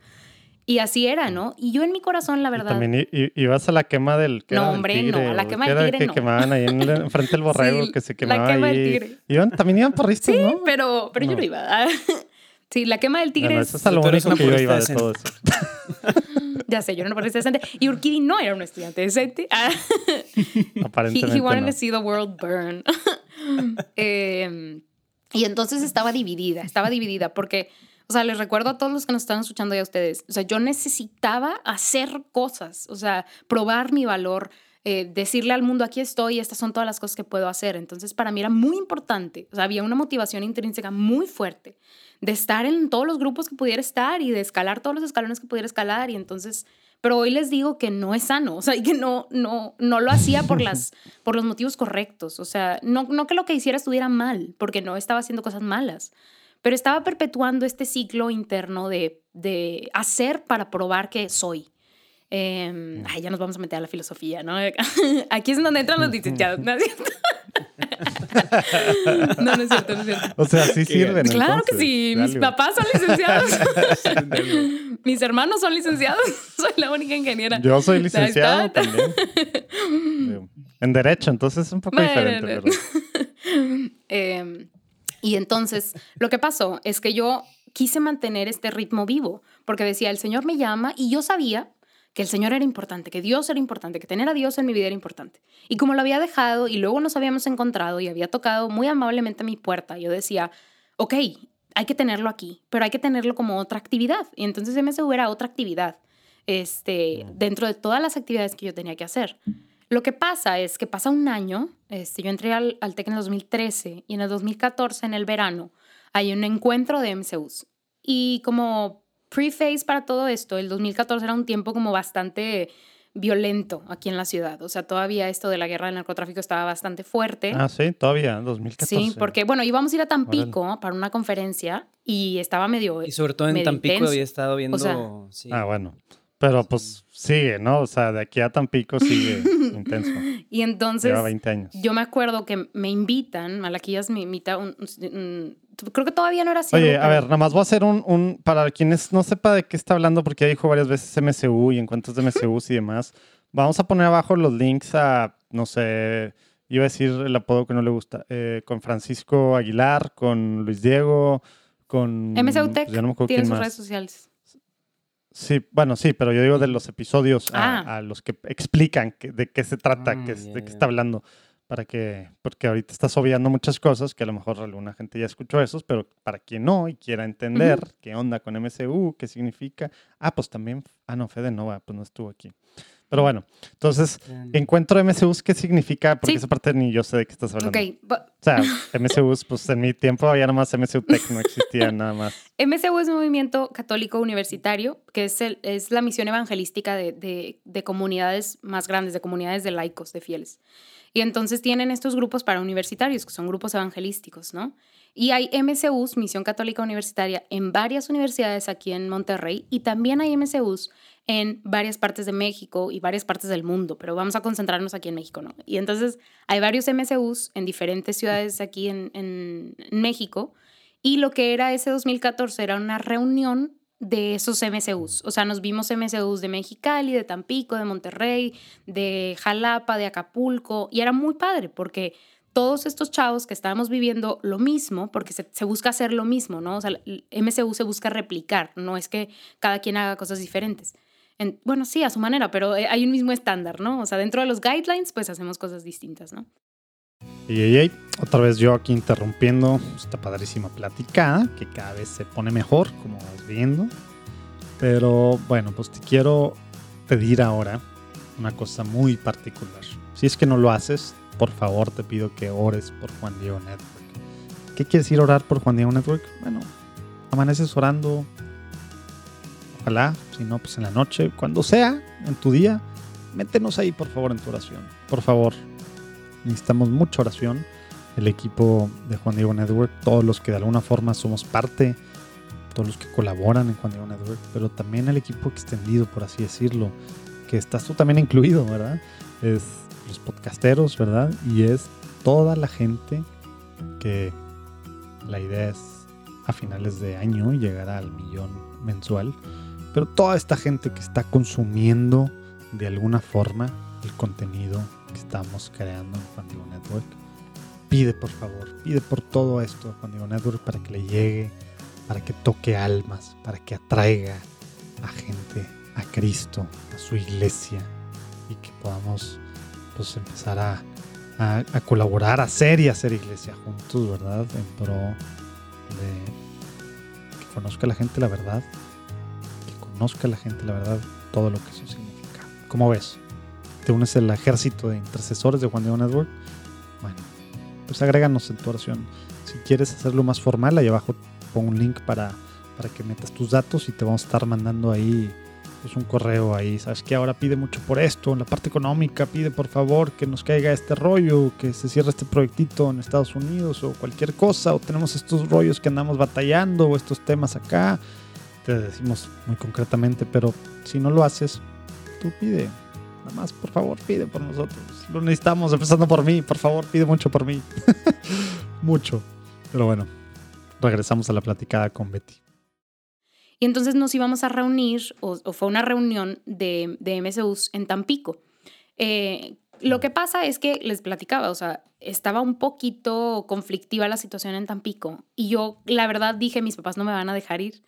Y así era, ¿no? Y yo en mi corazón, la Y verdad. también i- i- ibas a la quema del que No, era del hombre, tigre, no, a la quema que del tigre que no. quemaban ahí en, el- enfrente del <laughs> borrego Sí, que se la quemaba quema del ahí. tigre. Iban, también iban porristas, Sí, ¿no? pero, pero yo No. no iba. <laughs> Sí, la quema del tigre Bueno, eso es a lo único que yo iba de todo eso. <laughs> Ya sé, yo no una decente. Y Urquidi no era un estudiante decente. <laughs> Ah. he, Aparentemente he wanted no. to see the world burn. <laughs> Eh, y entonces estaba dividida, estaba dividida porque, o sea, les recuerdo a todos los que nos están escuchando y a ustedes, o sea, yo necesitaba hacer cosas, o sea, probar mi valor, eh, decirle al mundo, aquí estoy, estas son todas las cosas que puedo hacer. Entonces, para mí era muy importante, o sea, había una motivación intrínseca muy fuerte de estar en todos los grupos que pudiera estar y de escalar todos los escalones que pudiera escalar y entonces pero hoy les digo que no es sano, o sea, y que no, no, no lo hacía por, las, <laughs> por los motivos correctos, o sea, no, no que lo que hiciera estuviera mal, porque no estaba haciendo cosas malas, pero estaba perpetuando este ciclo interno de, de hacer para probar que soy. Eh, ay, ya nos vamos a meter a la filosofía, ¿no? <laughs> Aquí es donde entran los licenciados, ¿no es cierto? No, no es cierto, no es cierto. O sea, sí sirven. Claro que sí, mis Dale. papás son licenciados. <laughs> mis hermanos son licenciados. <laughs> Soy la única ingeniera. Yo soy licenciado también. <laughs> En Derecho, entonces es un poco diferente. pero- Eh, y entonces, lo que pasó es que yo quise mantener este ritmo vivo, porque decía, el Señor me llama y yo sabía que el Señor era importante, que Dios era importante, que tener a Dios en mi vida era importante. Y como lo había dejado y luego nos habíamos encontrado y había tocado muy amablemente mi puerta, yo decía, ok, hay que tenerlo aquí, pero hay que tenerlo como otra actividad. Y entonces MSU era otra actividad este, dentro de todas las actividades que yo tenía que hacer. Lo que pasa es que pasa un año, este, yo entré al, al TEC en el 2013 y en el 2014, en el verano, hay un encuentro de MCUs. Y como preface para todo esto, el 2014 era un tiempo como bastante violento aquí en la ciudad. O sea, todavía esto de la guerra del narcotráfico estaba bastante fuerte. Ah, sí, todavía, 2014. Sí, porque bueno, íbamos a ir a Tampico para una conferencia y estaba medio... Y sobre todo en Tampico intenso. había estado viendo. sea, sí. Ah, bueno. Pero pues sigue, ¿no? O sea, de aquí a Tampico sigue <laughs> intenso. Y entonces... Lleva 20 años. Yo me acuerdo que me invitan, Malaquillas me invita, un- un- creo que todavía no era cierto. Oye, a ver, nada más voy a hacer un, un, para quienes no sepa de qué está hablando, porque ya dijo varias veces MSU y encuentros de MSU y demás, vamos a poner abajo los links a, no sé, iba a decir el apodo que no le gusta, eh, con Francisco Aguilar, con Luis Diego, con... MSU Tech pues ya no tiene sus más. redes sociales. Sí, bueno, sí, pero yo digo de los episodios a, Ah. a los que explican que- de qué se trata, Ah, que de qué está hablando, para que, porque ahorita estás obviando muchas cosas que a lo mejor alguna gente ya escuchó esos, pero para quien no y quiera entender qué onda con MCU, qué significa, ah, pues también, ah, no, Fede Nova, pues no estuvo aquí. Pero bueno, entonces, encuentro MCUs, ¿qué significa? Porque Sí. esa parte ni yo sé de qué estás hablando. Ok, bu- O sea, MCUs, pues en mi tiempo había nada más MCU Tech, no existía nada más. <laughs> MSU es un movimiento católico universitario, que es, el, es la misión evangelística de, de- de comunidades más grandes, de comunidades de laicos, de fieles. Y entonces tienen estos grupos para universitarios, que son grupos evangelísticos, ¿no? Y hay MCUs, Misión Católica Universitaria, en varias universidades aquí en Monterrey, y también hay MCUs en varias partes de México y varias partes del mundo, pero vamos a concentrarnos aquí en México, ¿no? Y entonces hay varios MCUs en diferentes ciudades aquí en, en- en México, y lo que era ese 2014 era una reunión de esos MCUs. O sea, nos vimos MCUs de Mexicali, de Tampico, de Monterrey, de Jalapa, de Acapulco, y era muy padre porque todos estos chavos que estábamos viviendo lo mismo, porque se, se busca hacer lo mismo, ¿no? O sea, el MCU se busca replicar, no es que cada quien haga cosas diferentes. En- bueno, sí, a su manera, pero eh, hay un mismo estándar, ¿no? O sea, dentro de los guidelines, pues hacemos cosas distintas, ¿no? Y ey, ey, otra vez yo aquí interrumpiendo esta padrísima platicada, que cada vez se pone mejor, como vas viendo. Pero bueno, pues te quiero pedir ahora una cosa muy particular. Si es que no lo haces, por favor te pido que ores por Juan Diego Network. ¿Qué quieres ir a orar por Juan Diego Network? Bueno, amaneces orando. Ojalá, si no, pues en la noche, cuando sea, en tu día, métenos ahí por favor en tu oración. Por favor, necesitamos mucha oración. El equipo de Juan Diego Network, todos los que de alguna forma somos parte, todos los que colaboran en Juan Diego Network, pero también el equipo extendido, por así decirlo, que estás tú también incluido, ¿verdad? Es los podcasteros, ¿verdad? Y es toda la gente que la idea es a finales de año llegar al millón mensual, pero toda esta gente que está consumiendo de alguna forma el contenido que estamos creando en Juan Diego Network. Pide por favor, pide por todo esto a Juan Diego Network para que le llegue, para que toque almas, para que atraiga a gente a Cristo, a su iglesia y que podamos pues empezar a, a- colaborar, a hacer y hacer iglesia juntos, ¿verdad? En pro de que conozca la gente la verdad, conozca la gente la verdad, todo lo que eso significa. ¿Cómo ves? ¿Te unes al ejército de intercesores de Juan Diego Network? Bueno, pues agréganos en tu oración. Si quieres hacerlo más formal, ahí abajo pongo un link para, para que metas tus datos y te vamos a estar mandando ahí pues un correo ahí. Sabes que ahora pide mucho por esto, en la parte económica, pide por favor que nos caiga este rollo, que se cierre este proyectito en Estados Unidos o cualquier cosa, o tenemos estos rollos que andamos batallando o estos temas acá. Te decimos muy concretamente, pero si no lo haces, tú pide. Nada más, por favor, pide por nosotros. Lo necesitamos, empezando por mí. Por favor, pide mucho por mí. <laughs> mucho. Pero bueno, regresamos a la platicada con Betty. Y entonces nos íbamos a reunir, o, fue una reunión de, de MSUs en Tampico. Eh, lo que pasa es que les platicaba, o sea, estaba un poquito conflictiva la situación en Tampico y yo, la verdad, dije, mis papás no me van a dejar ir.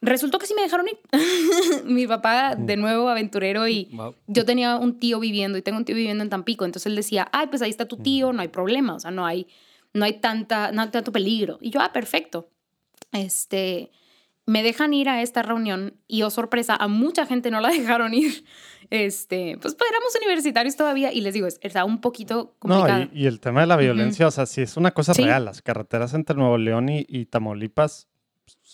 Resultó que sí me dejaron ir. <laughs> Mi papá, de nuevo, aventurero y Wow. yo tenía un tío viviendo y tengo un tío viviendo en Tampico, entonces él decía, ay, pues ahí está tu tío, no hay problema, o sea, no hay, no hay, tanta, no hay tanto peligro. Y yo, ah, perfecto. Este, me dejan ir a esta reunión y, oh sorpresa, a mucha gente no la <laughs> dejaron ir. Este, pues, pues éramos universitarios todavía y les digo, es- estaba un poquito complicado. No, y, y el tema de la violencia, o sea, sí es una cosa Sí. real. Las carreteras entre Nuevo León y, y Tamaulipas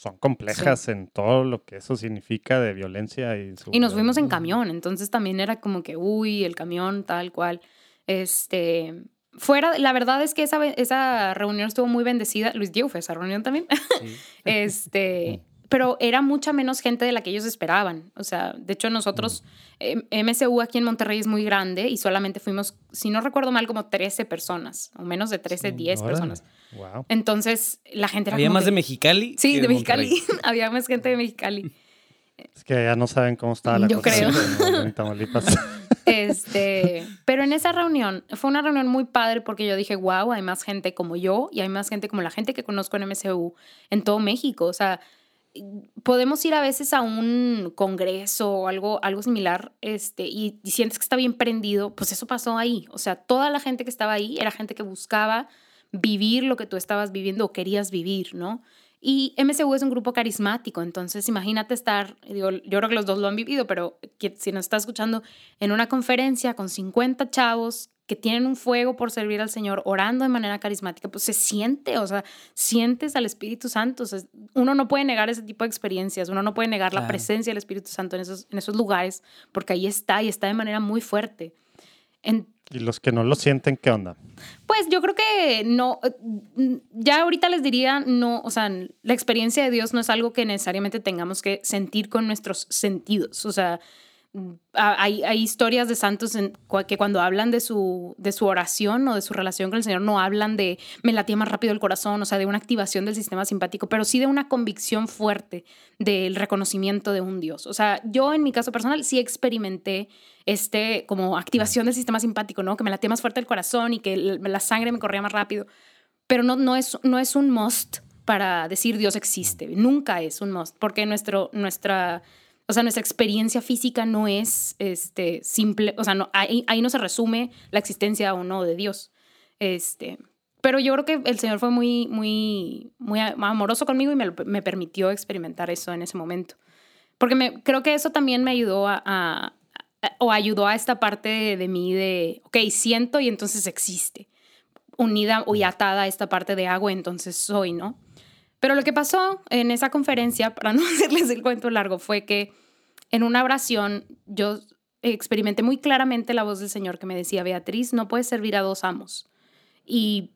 son complejas en todo lo que eso significa de violencia y Y nos fuimos en camión, entonces también era como que, uy, el camión, tal cual. Este, fuera, la verdad es que esa, esa reunión estuvo muy bendecida. Luis Diego fue a esa reunión también. Sí. <laughs> este, pero era mucha menos gente de la que ellos esperaban. O sea, de hecho nosotros, eh, MSU aquí en Monterrey es muy grande y solamente fuimos, si no recuerdo mal, como 13 personas, o menos de 13, 10 Órale. personas. Wow. Entonces la gente era Había como más que- de Mexicali. Sí, que de Mexicali. <laughs> Había más gente de Mexicali. Es que ya no saben cómo estaba la Yo cosa creo. en- en Tamaulipas. <laughs> Este, pero en esa reunión fue una reunión muy padre porque yo dije, wow, hay más gente como yo y hay más gente como la gente que conozco en MSU en todo México. O sea, podemos ir a veces a un congreso o algo, algo similar este, y, y sientes que está bien prendido, pues eso pasó ahí. O sea, toda la gente que estaba ahí era gente que buscaba vivir lo que tú estabas viviendo o querías vivir, ¿no? Y MSU es un grupo carismático, entonces imagínate estar, digo, yo creo que los dos lo han vivido, pero que, si nos está escuchando en una conferencia con 50 chavos que tienen un fuego por servir al Señor, orando de manera carismática, pues se siente, o sea, sientes al Espíritu Santo. O sea, uno no puede negar ese tipo de experiencias, uno no puede negar la presencia del Espíritu Santo en esos, en esos lugares, porque ahí está y está de manera muy fuerte. En- y los que no lo sienten, ¿qué onda? pues yo creo que no, eh, ya ahorita les diría, no, o sea, la experiencia de Dios no es algo que necesariamente tengamos que sentir con nuestros sentidos, o sea, hay, hay historias de santos en que cuando hablan de su, de su oración o de su relación con el Señor no hablan de me latía más rápido el corazón, o sea, de una activación del sistema simpático, pero sí de una convicción fuerte del reconocimiento de un Dios. O sea, yo en mi caso personal sí experimenté este como activación del sistema simpático, ¿no? Que me latía más fuerte el corazón y que la sangre me corría más rápido, pero no, no, es, no es un must para decir Dios existe, nunca es un must, porque nuestro, nuestra o sea, nuestra experiencia física no es este, simple, o sea, no, ahí, ahí no se resume la existencia o no de Dios. Este, pero yo creo que el Señor fue muy, muy, muy amoroso conmigo y me, me permitió experimentar eso en ese momento. Porque me, creo que eso también me ayudó a, a- a- o ayudó a esta parte de, de mí de, ok, siento y entonces existe. Unida y atada a esta parte de agua, entonces soy, ¿no? Pero lo que pasó en esa conferencia, para no <laughs> hacerles el cuento largo, fue que en una oración yo experimenté muy claramente la voz del Señor que me decía, Beatriz, no puedes servir a dos amos. Y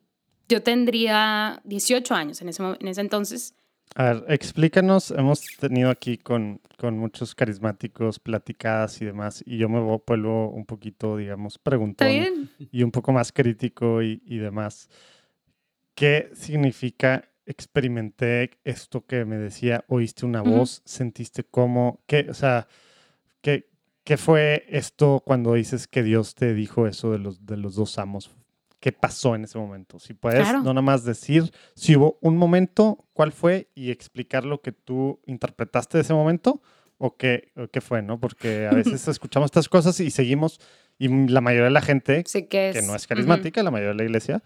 yo tendría 18 años en ese, en ese entonces. A ver, explícanos, hemos tenido aquí con, con muchos carismáticos platicadas y demás, y yo me vo- vuelvo un poquito, digamos, ¿Está preguntón y un poco más crítico y, y demás. ¿Qué significa experimenté esto que me decía, oíste una voz, sentiste cómo, qué, o sea, qué, qué fue esto cuando dices que Dios te dijo eso de los, de los dos amos? ¿Qué pasó en ese momento? Si puedes, Claro. no nada más decir si hubo un momento, cuál fue y explicar lo que tú interpretaste de ese momento o qué, o qué fue, ¿no? Porque a veces escuchamos estas cosas y seguimos y la mayoría de la gente Sí, que es. que no es carismática, la mayoría de la iglesia,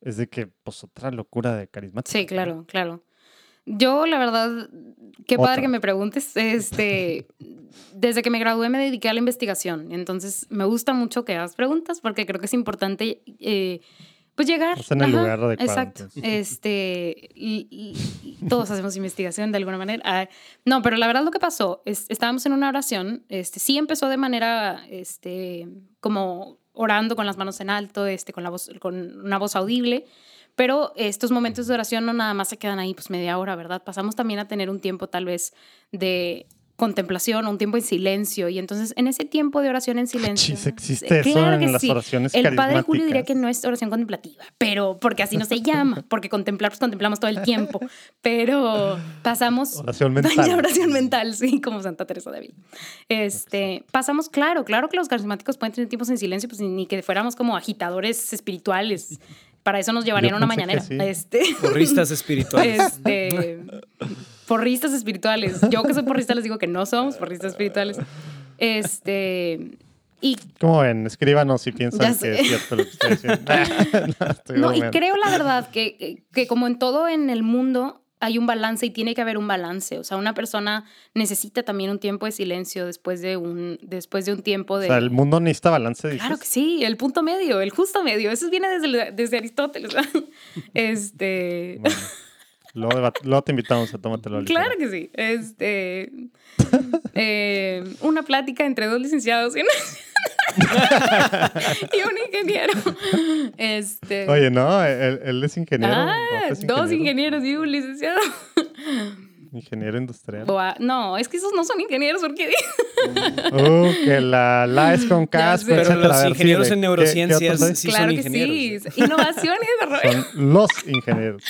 es de que, pues, otra locura de carismática. Sí, claro, claro. Yo, la verdad, qué padre que me preguntes. Este, desde que me gradué me dediqué a la investigación. Entonces, me gusta mucho que hagas preguntas porque creo que es importante, eh, pues, llegar. En el Ajá, lugar adecuado, Exacto. entonces. Este, y- y- y todos hacemos investigación de alguna manera. Ah, no, pero la verdad lo que pasó es, estábamos en una oración. Este, sí empezó de manera, este, como orando con las manos en alto, este, con la voz, con una voz audible. Pero estos momentos de oración no nada más se quedan ahí, pues media hora, ¿verdad? Pasamos también a tener un tiempo tal vez de contemplación o un tiempo en silencio. Y entonces en ese tiempo de oración en silencio... Chis, existe eso Claro en que las sí. oraciones El padre Julio diría que no es oración contemplativa, pero porque así no se llama, <laughs> porque contemplar, pues contemplamos todo el tiempo. Pero pasamos... Oración <laughs> mental. oración mental, sí, como Santa Teresa de Ávila. Este, pasamos, claro, claro que los carismáticos pueden tener tiempos en silencio, pues ni que fuéramos como agitadores espirituales. Para eso nos llevarían a una mañanera. sí. Este, Porristas espirituales. este, <laughs> porristas espirituales. Yo que soy porrista les digo que no somos porristas espirituales. Este, y ¿Cómo ven? Escríbanos si piensan que es cierto lo que estoy diciendo. <laughs> <laughs> no, y creo la verdad que, que, como en todo en el mundo hay un balance y tiene que haber un balance. O sea, una persona necesita también un tiempo de silencio después de un, después de un tiempo O de... sea, el mundo necesita balance, dices. Claro que sí, el punto medio, el justo medio. Eso viene desde, desde Aristóteles. <laughs> este... Bueno, luego, te invitamos a ligero. Claro que sí. Este, eh, una plática entre dos licenciados y, una- <laughs> y un ingeniero. Este, Oye, no, él, él es ingeniero. ah, es dos ingeniero. ingenieros y un licenciado. Ingeniero industrial. Boa- No, es que esos no son ingenieros, porque Uh, <laughs> que la, la es con <laughs> sé. Pero los ingenieros en ¿Qué- qué neurociencias hay? sí claro son que ingenieros. sí. Innovación y desarrollo. <laughs> Son los ingenieros.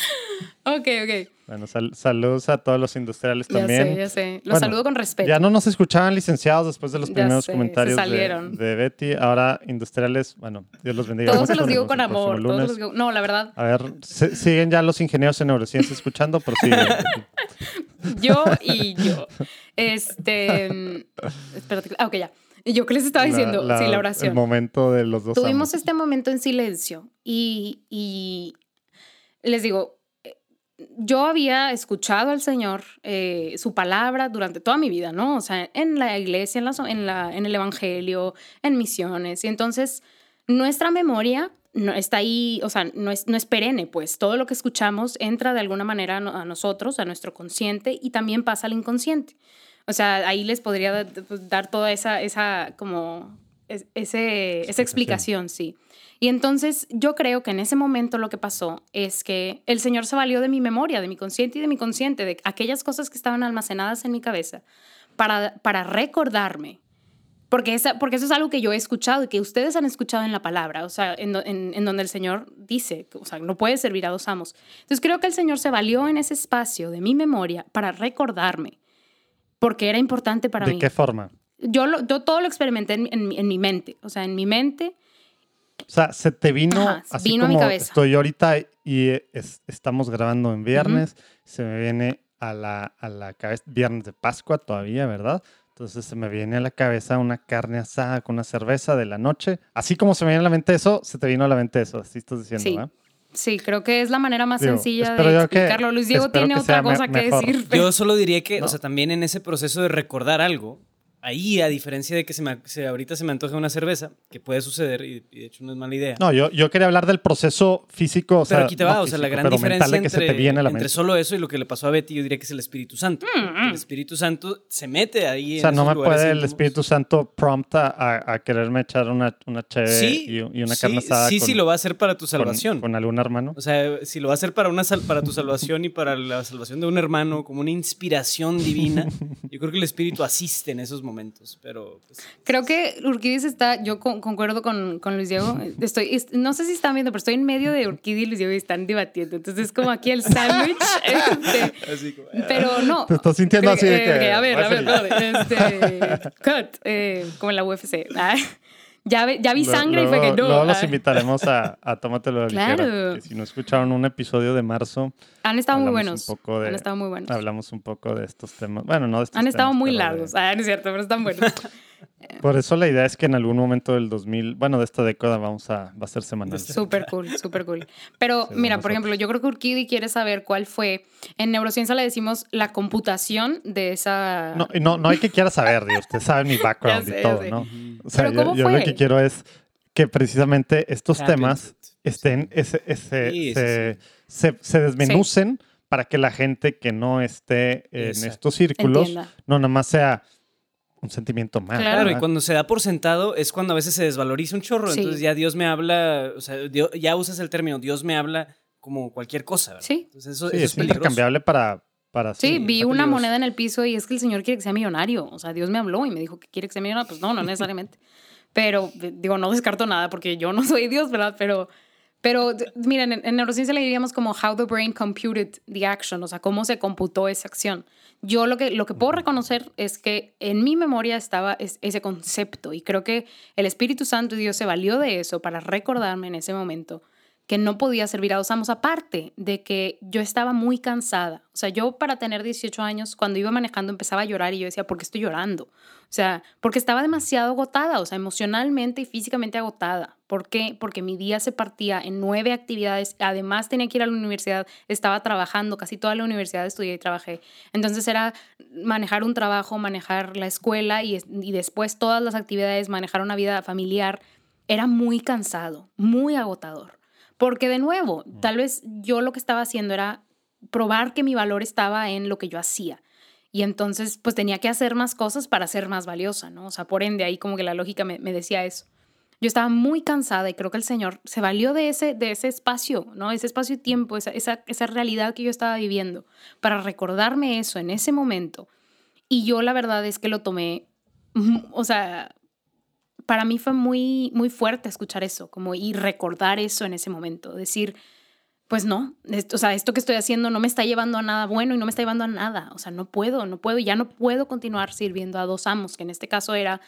Ok, ok. Bueno, sal- saludos a todos los industriales Ya también. sé, ya sé. Los Bueno, saludo con respeto. Ya no nos escuchaban licenciados después de los primeros sé, comentarios de, de Betty. Ahora industriales, bueno, Dios los bendiga. Todos se los digo con amor. Todos los digo- No, la verdad, A ver, siguen ya los ingenieros en neurociencia escuchando, pero siguen. <laughs> yo y yo. Este. Espérate. Ah, ok, ya. ¿Y yo qué les estaba diciendo? sí, la oración. El momento de los dos. Tuvimos amos. este momento en silencio y, y les digo, yo había escuchado al Señor eh, su palabra durante toda mi vida, ¿no? O sea, en la iglesia, en, la, en, la, en el Evangelio, en misiones. Y entonces nuestra memoria no está ahí, o sea, no es, no es perenne, pues todo lo que escuchamos entra de alguna manera a, no- a nosotros, a nuestro consciente y también pasa al inconsciente. O sea, ahí les podría pues, dar toda esa, esa como, es- ese, esa explicación, sí. Y entonces yo creo que en ese momento lo que pasó es que el Señor se valió de mi memoria, de mi consciente y de mi consciente, de aquellas cosas que estaban almacenadas en mi cabeza, para, para recordarme. Porque, esa, porque eso es algo que yo he escuchado y que ustedes han escuchado en la palabra, o sea, en, en- en donde el Señor dice, o sea, no puede servir a dos amos. Entonces creo que el Señor se valió en ese espacio de mi memoria para recordarme, porque era importante para ¿De mí. qué forma? Yo, lo- yo todo lo experimenté en, en mi mente, o sea, en mi mente O sea, se te vino Ajá, así vino a mi cabeza. estoy ahorita y es- estamos grabando en viernes. Se me viene a la, a la cabeza, viernes de Pascua todavía, ¿verdad? Entonces se me viene a la cabeza una carne asada con una cerveza de la noche. Así como se me viene a la mente eso, se te vino a la mente eso. Así estás diciendo, Sí. ¿verdad? Sí, creo que es la manera más Digo, sencilla de yo que- explicarlo. Luis Diego tiene otra me- cosa que mejor. decir. Yo solo diría que, ¿No? o sea, también en ese proceso de recordar algo, ahí, a diferencia de que se me, se- ahorita se me antoje una cerveza, que puede suceder y, y de hecho no es mala idea. No, yo, yo quería hablar del proceso físico. O pero sea, aquí te va, no o sea, la físico, gran pero diferencia entre, se te viene a la entre solo eso y lo que le pasó a Betty, yo diría que es el Espíritu Santo. Mm, El Espíritu Santo se mete ahí. O sea, en no me puede el. Espíritu Santo prompta a, a quererme echar una, una chévere Sí, y, y una sí, carne asada sí, con, sí lo va a hacer para tu con- salvación. con algún hermano. O sea, si lo va a hacer para, una sal- para tu salvación y para la salvación de un hermano, como una inspiración divina, <laughs> yo creo que el Espíritu asiste en esos momentos. Pero pues, Creo que Urquidis está, yo con- concuerdo con, con Luis Diego. <laughs> Estoy, es- no sé si están viendo, pero estoy en medio de Urquidis y Luis Diego y están debatiendo. Entonces es como aquí el sándwich. <laughs> este, así como, pero no. Te estás sintiendo así de Eh, que, a ver, a ver, espérate, este, <laughs> cut, eh, como en la UFC. Ya, ya vi sangre y fue que no. Luego los ah. invitaremos a, a Tómatelo de ligera, Claro. que si no escucharon un episodio de marzo, Han estado muy buenos. un poco de- Han estado muy buenos. hablamos un poco de estos temas. Bueno, no de estos Han estado muy de- largos. Ah, no es cierto, pero están buenos. <laughs> Por eso la idea es que en algún momento del 2000, bueno, de esta década vamos a, va a ser semanal. Súper cool, súper cool. Pero Sí, mira, por a- ejemplo, yo creo que Urquidi quiere saber cuál fue. En neurociencia le decimos la computación de esa. No, no, no hay que quiera saber, digo, ustedes saben mi <laughs> background sé, y todo. ¿no? O sea, Pero yo, ¿cómo yo lo que quiero es que precisamente estos Happened. temas estén, ese, ese- Sí, sí, se, se- se desmenucen para que la gente que no esté en Exacto. estos círculos Entienda. no nada más sea un sentimiento más. Claro, Claro, y ¿verdad? cuando se da por sentado es cuando a veces se desvaloriza un chorro. Sí. Entonces ya Dios me habla, o sea, Dio- ya usas el término Dios me habla como cualquier cosa. ¿verdad? Sí. Entonces eso, Sí, eso es es intercambiable para, para Sí, sí, vi una peligroso. moneda en el piso y es que el señor quiere que sea millonario. O sea, Dios me habló y me dijo que quiere que sea millonario. Pues no, no necesariamente. <laughs> Pero digo, no descarto nada porque yo no soy Dios, ¿verdad? Pero, pero miren, en, en neurociencia le diríamos como how the brain computed the action, o sea, cómo se computó esa acción. Yo lo que, lo que puedo reconocer es que en mi memoria estaba es- ese concepto y creo que el Espíritu Santo y Dios se valió de eso para recordarme en ese momento que no podía servir a dos amos, aparte de que yo estaba muy cansada. O sea, yo para tener 18 años, cuando iba manejando empezaba a llorar y yo decía, ¿por qué estoy llorando? O sea, porque estaba demasiado agotada, o sea, emocionalmente y físicamente agotada. ¿Por qué? Porque mi día se partía en nueve actividades, además tenía que ir a la universidad, estaba trabajando, casi toda la universidad estudié y trabajé. Entonces era manejar un trabajo, manejar la escuela y, y después todas las actividades, manejar una vida familiar. Era muy cansado, muy agotador. Porque de nuevo, tal vez yo lo que estaba haciendo era probar que mi valor estaba en lo que yo hacía. Y entonces, pues tenía que hacer más cosas para ser más valiosa, ¿no? O sea, por ende, ahí como que la lógica me, me decía eso. yo estaba muy cansada y creo que el Señor se valió de ese, de ese espacio, ¿no? Ese espacio y tiempo, esa, esa, esa realidad que yo estaba viviendo, para recordarme eso en ese momento. Y yo la verdad es que lo tomé, o sea, para mí fue muy, muy fuerte escuchar eso, como y recordar eso en ese momento, decir, pues no, esto, o sea, esto que estoy haciendo no me está llevando a nada bueno y no me está llevando a nada, o sea, no puedo, no puedo, ya no puedo continuar sirviendo a dos amos, que en este caso era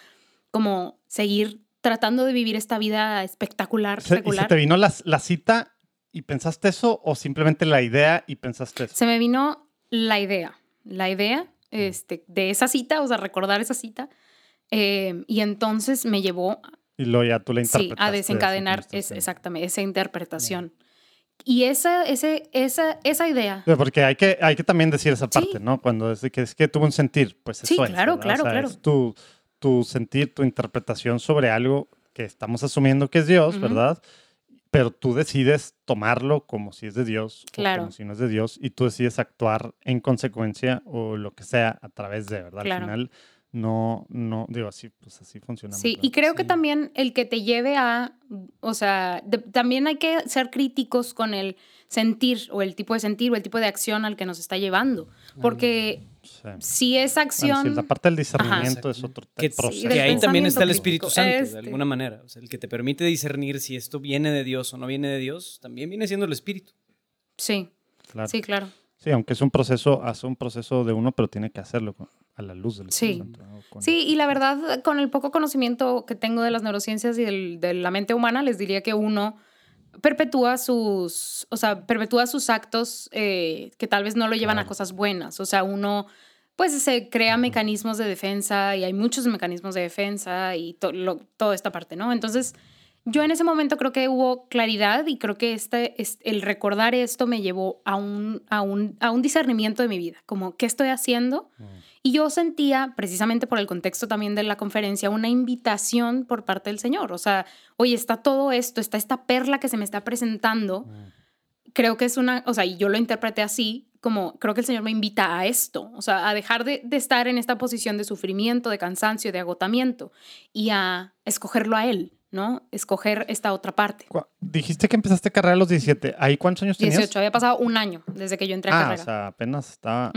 como seguir tratando de vivir esta vida espectacular, Se- ¿Y secular. se te vino la, la cita y pensaste eso o simplemente la idea y pensaste eso? Se me vino la idea, la idea este, de esa cita, o sea, recordar esa cita, eh, y entonces me llevó Y luego ya tú la sí, interpretaste. a desencadenar es, exactamente esa interpretación. Y esa, ese, esa, esa idea. Porque hay que, hay que también decir esa Sí. parte, ¿no? Cuando es que es que tuvo un sentir, pues eso Sí, es. claro, ¿verdad? claro, O sea, claro. Es tu, tu sentir, tu interpretación sobre algo que estamos asumiendo que es Dios, Ujú. ¿verdad? Pero tú decides tomarlo como si es de Dios Claro. o como si no es de Dios y tú decides actuar en consecuencia o lo que sea a través de, ¿verdad? Claro. Al final no, no, digo así, pues así funciona. Sí, y creo que también el que te lleve a, o sea, de- también hay que ser críticos con el sentir o el tipo de sentir o el tipo de acción al que nos está llevando. Porque Sí. si esa Bueno, acción... sí, la parte del discernimiento es otro Que, proceso. que ahí también está el Espíritu crítico. Santo, Este. de alguna manera. O sea, el que te permite discernir si esto viene de Dios o no viene de Dios, también viene siendo el Espíritu. Sí, Claro. sí, claro. Sí, aunque es un proceso, hace un proceso de uno, pero tiene que hacerlo con- a la luz del Sí. Espíritu Santo, ¿no? Con- Sí, y la verdad, con el poco conocimiento que tengo de las neurociencias y del- de la mente humana, les diría que uno perpetúa sus, o sea, perpetúa sus actos eh, que tal vez no lo llevan a cosas buenas. O sea, uno, pues se crea mecanismos de defensa y hay muchos mecanismos de defensa y to- lo- toda esta parte, ¿no? Entonces, yo en ese momento creo que hubo claridad y creo que este, es- el recordar esto me llevó a un, a, un, a un discernimiento de mi vida, como qué estoy haciendo. Mm. Y yo sentía, precisamente por el contexto también de la conferencia, una invitación por parte del Señor. O sea, oye, está todo esto, está esta perla que se me está presentando. Mm. Creo que es una, o sea, y yo lo interpreté así, como creo que el Señor me invita a esto, o sea, a dejar de, de estar en esta posición de sufrimiento, de cansancio, de agotamiento y a escogerlo a Él, ¿no? Escoger esta otra parte. Dijiste que empezaste carrera a los 17. ¿Ahí cuántos años tenías? 18, había pasado un año desde que yo entré a Ah, o carrera. sea, apenas estaba.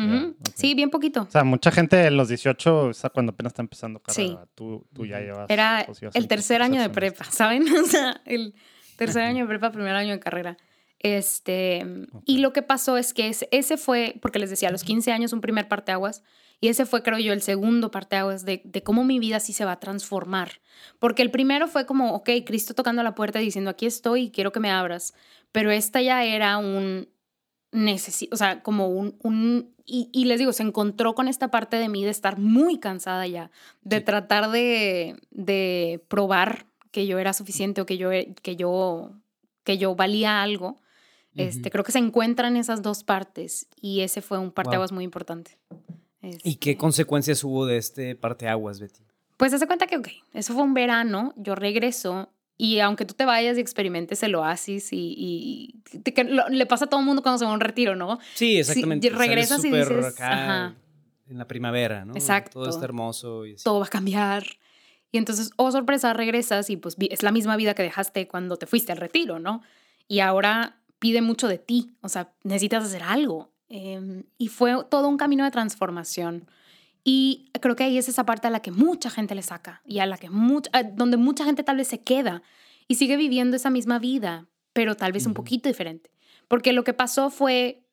Sí, bien poquito. O sea, mucha gente en los 18, o sea, cuando apenas está empezando carrera, Sí. tú, tú ya llevas. Era pues, el tercer año de prepa, ¿saben? <laughs> O sea, el tercer año de prepa, primer año de carrera. Este, Y lo que pasó es que ese, ese fue, porque les decía, a los 15 años un primer parteaguas, y ese fue, creo yo, el segundo parteaguas de, de cómo mi vida sí se va a transformar. Porque el primero fue como, ok, Cristo tocando la puerta y diciendo, aquí estoy y quiero que me abras. Pero esta ya era un necesito, o sea, como un, un y, y les digo, se encontró con esta parte de mí de estar muy cansada ya, de Sí. tratar de, de probar que yo era suficiente o que yo, que yo, que yo valía algo. Este, Ujú. creo que se encuentran esas dos partes y ese fue un parteaguas muy importante. ¿Y qué Este, consecuencias hubo de este parteaguas, Betty? Pues hace cuenta que, ok, eso fue un verano, yo regreso y aunque tú te vayas y experimentes el oasis y, y te- que lo- le pasa a todo el mundo cuando se va a un retiro, ¿no? Sí, exactamente. Sales regresas y dices, acá ajá. en la primavera, ¿no? Exacto. Todo está hermoso y así. todo va a cambiar. Y entonces, oh sorpresa, regresas y pues es la misma vida que dejaste cuando te fuiste al retiro, ¿no? Y ahora pide mucho de ti, o sea, necesitas hacer algo. Em, y fue todo un camino de transformación. Y creo que ahí es esa parte a la que mucha gente le saca y a la que mucha, a- donde mucha gente tal vez se queda y sigue viviendo esa misma vida, pero tal vez un poquito diferente. Porque lo que pasó fue,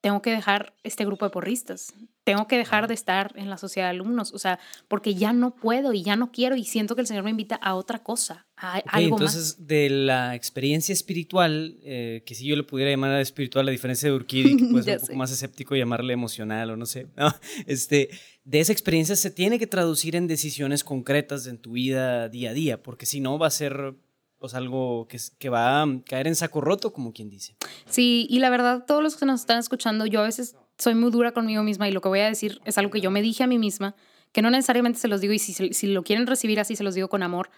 tengo que dejar este grupo de porristas, tengo que dejar de estar en la sociedad de alumnos, o sea, porque ya no puedo y ya no quiero y siento que el Señor me invita a otra cosa, a Ok, algo entonces, de la experiencia espiritual, eh, que si yo le pudiera llamar espiritual, a diferencia de Urquidi, que <laughs> puede ser un poco sé. más escéptico llamarle emocional o no sé, ¿no? este, de esa experiencia se tiene que traducir en decisiones concretas en tu vida día a día, porque si no va a ser pues, algo que, que va a caer en saco roto, como quien dice. más. Sí, y la verdad, todos los que nos están escuchando, yo a veces soy muy dura conmigo misma y lo que voy a decir es algo que yo me dije a mí misma, que no necesariamente se los digo y si, si lo quieren recibir así, se los digo con amor.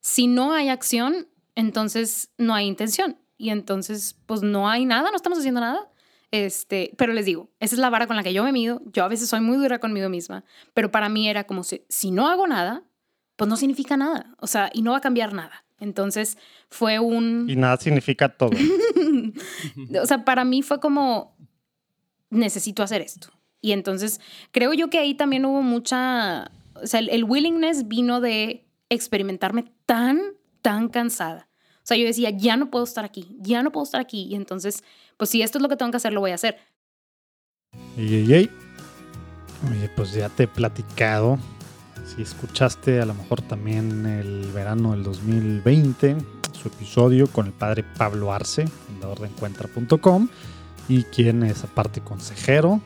Si no hay acción, entonces no hay intención. Y entonces, pues no hay nada, no estamos haciendo nada. Este, pero les digo, esa es la vara con la que yo me mido. Yo a veces soy muy dura conmigo misma, pero para mí era como si, si no hago nada, pues no significa nada. O sea, y no va a cambiar nada. Entonces fue un... Y nada significa todo. <laughs> o sea, para mí fue como, necesito hacer esto. Y entonces creo yo que ahí también hubo mucha, o sea, el, willingness vino de experimentarme tan, tan cansada. O sea, yo decía, ya no puedo estar aquí, ya no puedo estar aquí. Y entonces, pues si esto es lo que tengo que hacer, lo voy a hacer. Y, Oye, pues ya te he platicado. Si escuchaste a lo mejor también el verano del 2020, su episodio con el padre Pablo Arce, fundador de encuentra.com, y quien es aparte consejero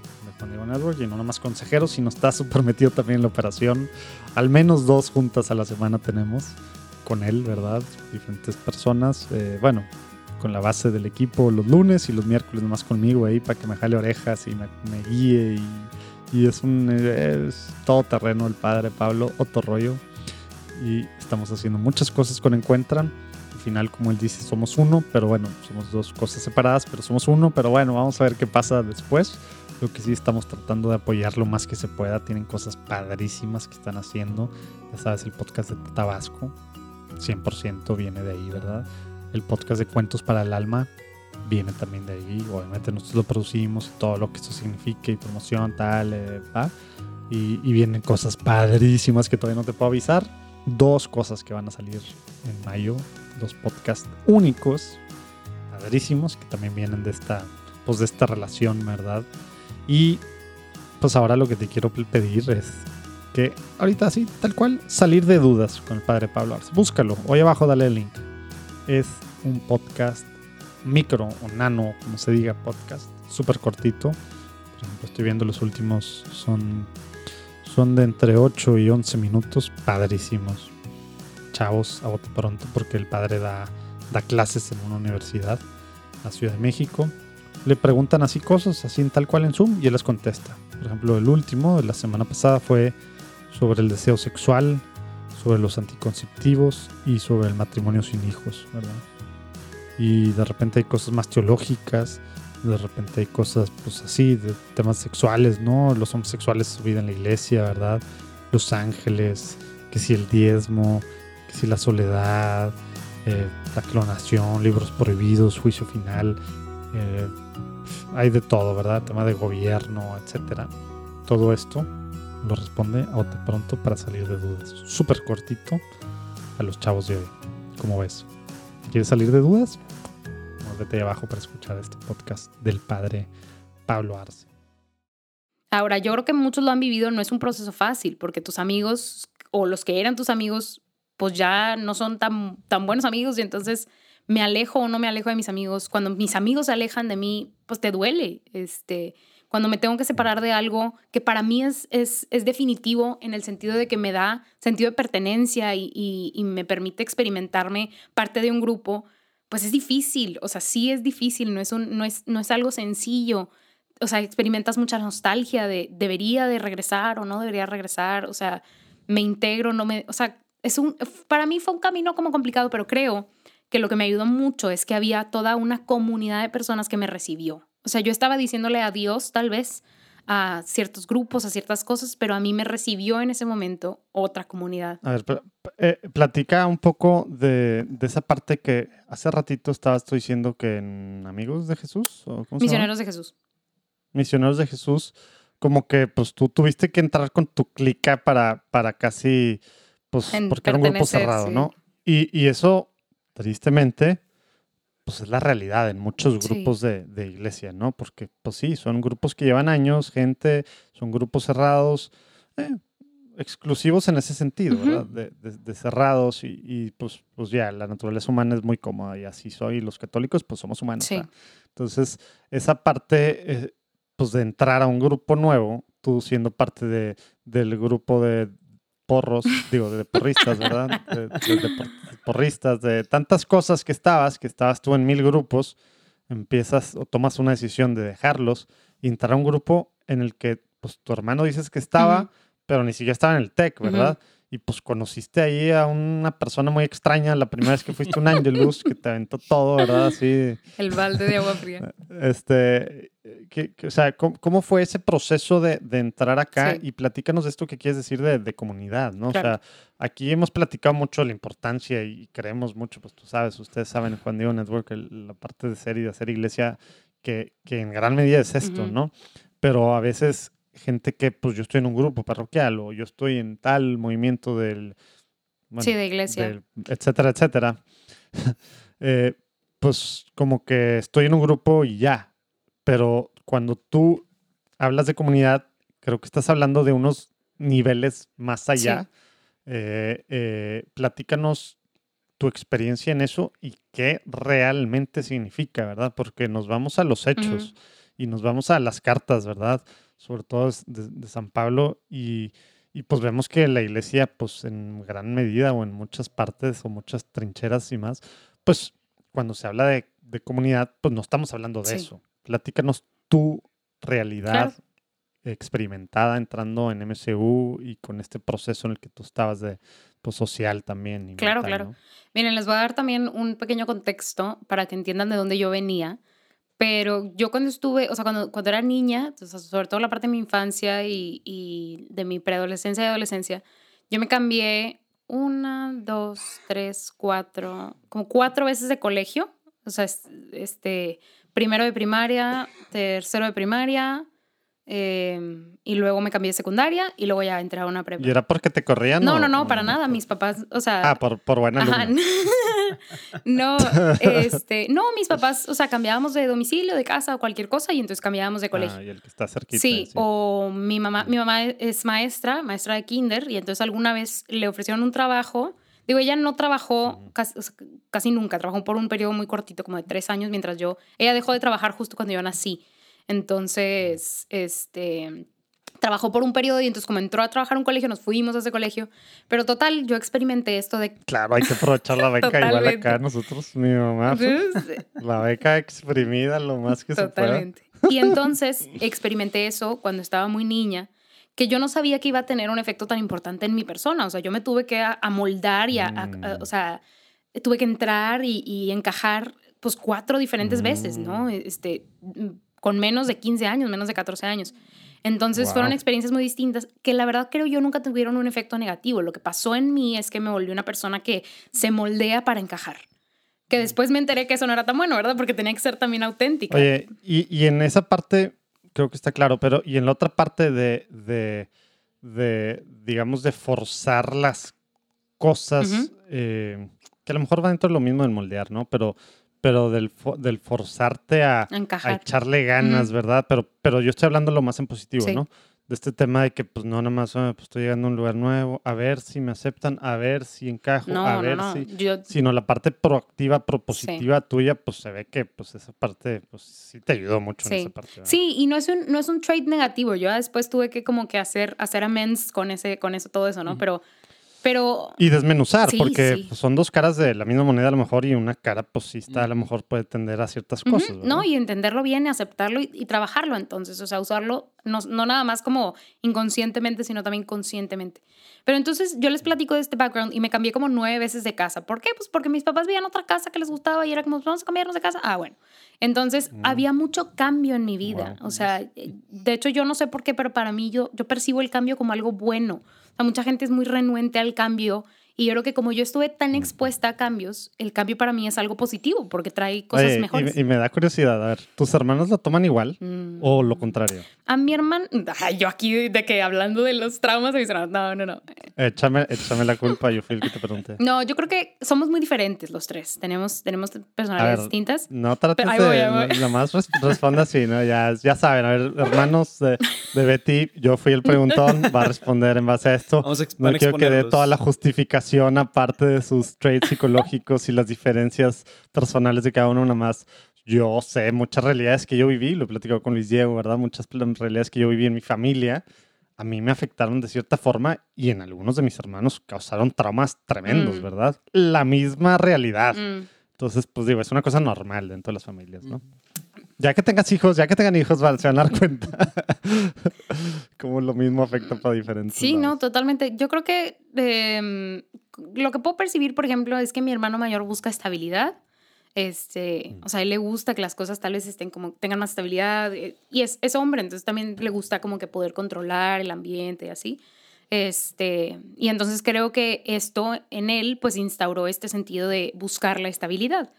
y no más consejero, sino está <laughs> súper metido también en la operación. Al menos dos juntas a la semana tenemos con él, ¿verdad? Diferentes personas. Eh, bueno, con la base del equipo los lunes y los miércoles nomás conmigo ahí para que me jale orejas y me, guíe. Y, es un es todo terreno el padre Pablo, otro rollo. Y estamos haciendo muchas cosas con Encuentran. Al final, como él dice, somos uno, pero bueno, somos dos cosas separadas, pero somos uno. Pero bueno, vamos a ver qué pasa después. Lo que sí estamos tratando de apoyar lo más que se pueda. Tienen cosas padrísimas que están haciendo. Ya sabes, el podcast de Tabasco, 100% viene de ahí, ¿verdad? El podcast de Cuentos para el Alma viene también de ahí. Obviamente nosotros lo producimos y todo lo que eso significa y promoción, tal, eh, Y, y, vienen cosas padrísimas que todavía no te puedo avisar. Dos cosas que van a salir en mayo. Dos podcasts únicos, padrísimos, que también vienen de esta, pues de esta relación, ¿verdad? Y pues ahora lo que te quiero pedir es que ahorita sí, tal cual, salir de dudas con el padre Pablo Arce. Búscalo, hoy abajo dale el link. Es un podcast micro o nano, como se diga, podcast, súper cortito. Por ejemplo, estoy viendo los últimos, son, son de entre 8 y 11 minutos, padrísimos. Chavos, a bote pronto, porque el padre da, da clases en una universidad, la Ciudad de México le preguntan así cosas, así en tal cual en Zoom, y él les contesta. Por ejemplo, el último de la semana pasada fue sobre el deseo sexual, sobre los anticonceptivos y sobre el matrimonio sin hijos, ¿verdad? Y de repente hay cosas más teológicas, de repente hay cosas pues así, de temas sexuales, ¿no? Los homosexuales su vida en la iglesia, ¿verdad? Los ángeles, que si el diezmo, que si la soledad, eh, la clonación, libros prohibidos, juicio final, eh, hay de todo, ¿verdad? Tema de gobierno, etcétera. Todo esto lo responde a Ote Pronto para salir de dudas. Súper cortito a los chavos de hoy. ¿Cómo ves? ¿Quieres salir de dudas? Vete ahí abajo para escuchar este podcast del padre Pablo Arce. Ahora, yo creo que muchos lo han vivido, no es un proceso fácil, porque tus amigos o los que eran tus amigos, pues ya no son tan, tan buenos amigos y entonces me alejo o no me alejo de mis amigos, cuando mis amigos se alejan de mí, pues te duele. Este, cuando me tengo que separar de algo que para mí es, es, es definitivo en el sentido de que me da sentido de pertenencia y, y, me permite experimentarme parte de un grupo, pues es difícil, o sea, sí es difícil, no es, un, no es, no es algo sencillo. O sea, experimentas mucha nostalgia de debería de regresar o no debería regresar, o sea, me integro, no me, o sea, es un, para mí fue un camino como complicado, pero creo que lo que me ayudó mucho es que había toda una comunidad de personas que me recibió. O sea, yo estaba diciéndole adiós tal vez a ciertos grupos, a ciertas cosas, pero a mí me recibió en ese momento otra comunidad. A ver, eh, platica un poco de, esa parte que hace ratito estabas tú diciendo que en Amigos de Jesús. ¿o Misioneros de Jesús. Misioneros de Jesús, como que pues tú tuviste que entrar con tu clica para, para casi, pues, porque era un grupo cerrado, ¿no? Y, y eso tristemente, pues es la realidad en muchos grupos de, iglesia, ¿no? Porque, pues sí, son grupos que llevan años, gente, son grupos cerrados, eh, exclusivos en ese sentido, ¿verdad? De, cerrados y, pues, pues ya, la naturaleza humana es muy cómoda y así soy. Los católicos, pues somos humanos. Entonces, esa parte, eh, pues de entrar a un grupo nuevo, tú siendo parte de, del grupo de, porros, digo, de porristas, ¿verdad? De, porristas, de tantas cosas que estabas, que estabas tú en mil grupos, empiezas o tomas una decisión de dejarlos y entrar a un grupo en el que pues tu hermano dices que estaba, pero ni siquiera estaba en el TEC, ¿verdad? Y pues conociste ahí a una persona muy extraña la primera vez que fuiste un Angelus que te aventó todo, ¿verdad? Así. El balde de agua fría. Este, que, que- o sea, ¿cómo, cómo fue ese proceso de, de entrar acá? Sí. Y platícanos de esto que quieres decir de, de comunidad, ¿no? Claro. O sea, aquí hemos platicado mucho de la importancia y creemos mucho, pues tú sabes, ustedes saben en Juan Diego Network, el- la parte de ser y de hacer iglesia, que, que en gran medida es esto, Ujú. ¿no? Pero a veces gente que, pues yo estoy en un grupo parroquial o yo estoy en tal movimiento del... bueno, sí, de iglesia. del- etcétera, etcétera. <laughs> eh, pues como que estoy en un grupo y ya. Pero cuando tú hablas de comunidad, creo que estás hablando de unos niveles más allá. Eh, eh, platícanos tu experiencia en eso y qué realmente significa, ¿verdad? Porque nos vamos a los hechos y nos vamos a las cartas, ¿verdad? Sobre todo de, de San Pablo y, y pues vemos que la iglesia, pues en gran medida o en muchas partes o muchas trincheras y más, pues cuando se habla de, de comunidad, pues no estamos hablando de Sí. eso. Platícanos tu realidad Claro. experimentada entrando en MCU y con este proceso en el que tú estabas de pues, social también. y Claro, mental, claro. ¿no? Miren, les voy a dar también un pequeño contexto para que entiendan de dónde yo venía. Pero yo cuando estuve, o sea, cuando, cuando era niña, sea, sobre todo la parte de mi infancia y, y de mi preadolescencia y adolescencia, yo me cambié una, dos, tres, cuatro, como cuatro veces de colegio. O sea, es- este, primero de primaria, tercero de primaria, eh, y luego me cambié de secundaria y luego ya entré a una prepa. ¿Y era porque te corrían? No, o- no, no, para nada. Mis papás, o sea, Ah, por, por buena Ajá. <laughs> no, este, no, mis papás, o sea, cambiábamos de domicilio, de casa o cualquier cosa y entonces cambiábamos de colegio. Ah, y el que está cerquita. sí, o mi mamá, mi mamá es maestra, maestra de kinder y entonces alguna vez le ofrecieron un trabajo. Digo, ella no trabajó casi, o sea, casi nunca, trabajó por un periodo muy cortito, como de tres años, mientras yo, ella dejó de trabajar justo cuando yo nací. Entonces, este, trabajó por un periodo y entonces como entró a trabajar en un colegio, nos fuimos a ese colegio. Pero total, yo experimenté esto de... Claro, hay que aprovechar la <laughs> beca igual acá nosotros, mi mamá. pues, la beca exprimida lo más que se pueda. Y entonces experimenté eso cuando estaba muy niña, que yo no sabía que iba a tener un efecto tan importante en mi persona. O sea, yo me tuve que amoldar y, a, a- a- Mm. o sea, tuve que entrar y, y encajar pues cuatro diferentes veces, ¿no? Mm. Este, mm, con menos de 15 años, menos de 14 años. Entonces fueron experiencias muy distintas que la verdad creo yo nunca tuvieron un efecto negativo. Lo que pasó en mí es que me volví una persona que se moldea para encajar. Que después me enteré que eso no era tan bueno, ¿verdad? Porque tenía que ser también auténtica. Oye, y, y en esa parte creo que está claro, pero y en la otra parte de, de, de, digamos, de forzar las cosas, eh, que a lo mejor va dentro de lo mismo del moldear, ¿no? Pero, pero del, del forzarte a, echarle ganas. ¿verdad? Pero, pero yo estoy hablando lo más en positivo, Sí. ¿no? De este tema de que, pues, no nada más, ah, pues, estoy llegando a un lugar nuevo, a ver si me aceptan, a ver si encajo, No, a no, ver no. si... Yo, Sino la parte proactiva, propositiva tuya, pues se ve que, pues, esa parte, pues, sí te ayudó mucho en Sí. esa parte. ¿verdad? sí, y no es un, no es un trait negativo. Yo después tuve que como que hacer, hacer amends con, ese, con eso, todo eso, ¿no? Pero, pero Y desmenuzar, Sí, porque sí. pues, son dos caras de la misma moneda a lo mejor y una cara, pues sí está, a lo mejor puede tender a ciertas cosas. No, ¿verdad? y entenderlo bien, y aceptarlo y, y trabajarlo entonces, o sea, usarlo no, no nada más como inconscientemente, sino también conscientemente. Pero entonces yo les platico de este background y me cambié como nueve veces de casa. ¿Por qué? Pues porque mis papás veían otra casa que les gustaba y era como, vamos a cambiarnos de casa. Ah, bueno. Entonces Mm. había mucho cambio en mi vida. Wow. O sea, eh, de hecho yo no sé por qué, pero para mí yo, yo percibo el cambio como algo bueno. O sea, mucha gente es muy renuente al cambio y yo creo que como yo estuve tan expuesta a cambios, el cambio para mí es algo positivo porque trae cosas Oye, mejores. Y, me da curiosidad, a ver, ¿tus hermanos lo toman igual Mm. o lo contrario? A mi hermano, <laughs> ay, yo aquí de, que hablando de los traumas de mis hermanos, no, no, no. Échame, échame la culpa, yo fui el que te pregunté. <laughs> No, yo creo que somos muy diferentes los tres. Tenemos, tenemos personalidades distintas. No trates voy, de, ahí voy. no- nomás res- responde así, ¿no? Ya, ya saben, a ver, hermanos de, de Betty, yo fui el preguntón, va a responder en base a esto. Vamos a No quiero que dé toda la justificación aparte de sus traits psicológicos y las diferencias personales de cada uno nada más. Yo sé muchas realidades que yo viví, lo he platicado con Luis Diego, ¿verdad? Muchas realidades que yo viví en mi familia, a mí me afectaron de cierta forma y en algunos de mis hermanos causaron traumas tremendos, Mm. ¿verdad? La misma realidad. Mm. Entonces, pues digo, es una cosa normal dentro de las familias, ¿no? Ya que tengas hijos, ya que tengan hijos, van- se van a dar cuenta <laughs> cómo lo mismo afecta para diferentes. Sí, no, totalmente. Yo creo que em, lo que puedo percibir, por ejemplo, es que mi hermano mayor busca estabilidad. Este, o sea, a él le gusta que las cosas tal vez estén como, tengan más estabilidad. eh, Y es, es hombre, entonces también le gusta como que poder controlar el ambiente y así. Este, y entonces creo que esto en él pues instauró este sentido de buscar la estabilidad.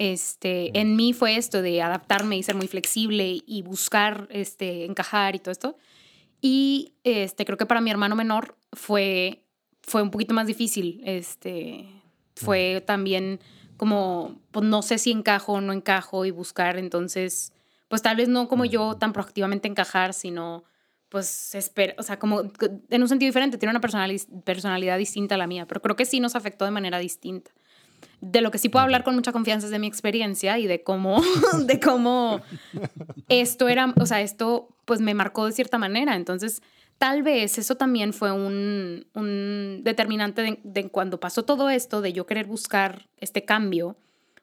Este, en mí fue esto de adaptarme y ser muy flexible y buscar este, encajar y todo esto. Y este, creo que para mi hermano menor fue, fue un poquito más difícil. Este, fue también como, pues no sé si encajo o no encajo y buscar, entonces, pues tal vez no como yo tan proactivamente encajar, sino pues espera, o sea, como en un sentido diferente, tiene una personali- personalidad distinta a la mía, pero creo que sí nos afectó de manera distinta. De lo que sí puedo hablar con mucha confianza es de mi experiencia y de cómo, <laughs> de cómo esto era, o sea, esto pues me marcó de cierta manera. Entonces, tal vez eso también fue un, un determinante de, de cuando pasó todo esto, de yo querer buscar este cambio,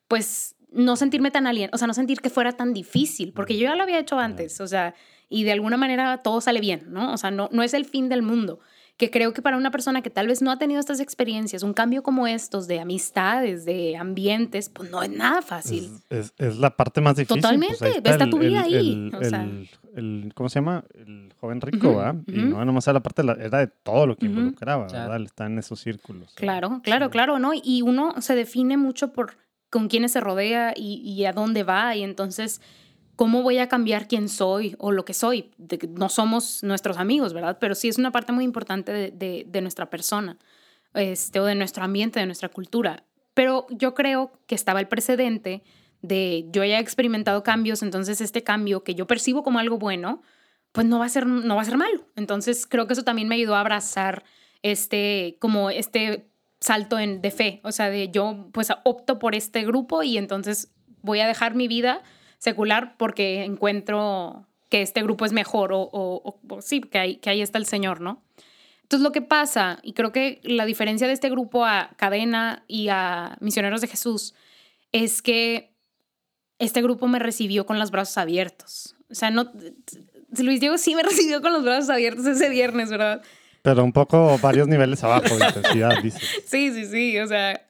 pues no sentirme tan alien, o sea, no sentir que fuera tan difícil, porque yo ya lo había hecho antes, o sea, y de alguna manera todo sale bien, ¿no? O sea, no, no es el fin del mundo. Que creo que para una persona que tal vez no ha tenido estas experiencias, un cambio como estos de amistades, de ambientes, pues no es nada fácil. Es, es- es la parte más difícil. pues, Totalmente, está tu vida el, ahí, el- o sea. el- el- ¿Cómo se llama? El joven rico, ¿verdad? Y no nomás era la parte, de la- era de todo lo que Ujú. involucraba. ¿verdad? Está en esos círculos. Claro, claro, claro, ¿no? Y uno se define mucho por con quiénes se rodea y, y a dónde va. Y entonces, ¿cómo voy a cambiar quién soy o lo que soy? De no somos nuestros amigos, ¿verdad? Pero sí es una parte muy importante de, de- de nuestra persona, este, o de nuestro ambiente, de nuestra cultura. Pero yo creo que estaba el precedente de yo ya he experimentado cambios, entonces este cambio que yo percibo como algo bueno, pues no va a ser, no va a ser malo. Entonces creo que eso también me ayudó a abrazar este, como este salto en, de fe, o sea, de yo pues opto por este grupo y entonces voy a dejar mi vida secular porque encuentro que este grupo es mejor o, o- o- sí, que ahí, que ahí está el Señor, ¿no? Entonces lo que pasa, y creo que la diferencia de este grupo a Cadena y a Misioneros de Jesús es que este grupo me recibió con los brazos abiertos. O sea, no, Luis Diego sí me <laughs> recibió con los brazos abiertos ese viernes, ¿verdad? Pero un poco varios niveles abajo de intensidad, dices. <laughs> Sí, sí, sí. O sea,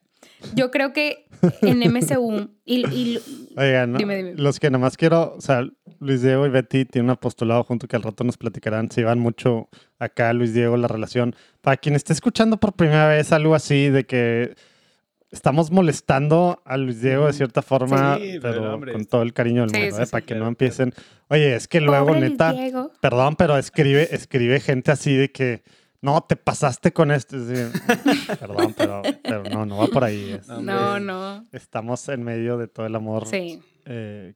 yo creo que en MSU y, y- Oigan, ¿no? Dime, dime. los que nomás quiero, o sea, Luis Diego y Betty tienen un apostolado junto que al rato nos platicarán, se llevan mucho acá, Luis Diego, la relación. Para quien esté escuchando por primera vez algo así de que estamos molestando a Luis Diego de cierta forma, Sí, pero, pero hombre, con todo el cariño del Sí, mundo, sí, ¿eh? sí, para que claro, no empiecen, oye, es que luego, Pobre Luis neta, Diego. perdón, pero escribe, escribe gente así de que, no, te pasaste con esto. <laughs> Perdón, pero, pero no, no va por ahí. es- No, No, es- no. Estamos en medio de todo el amor Sí, eh,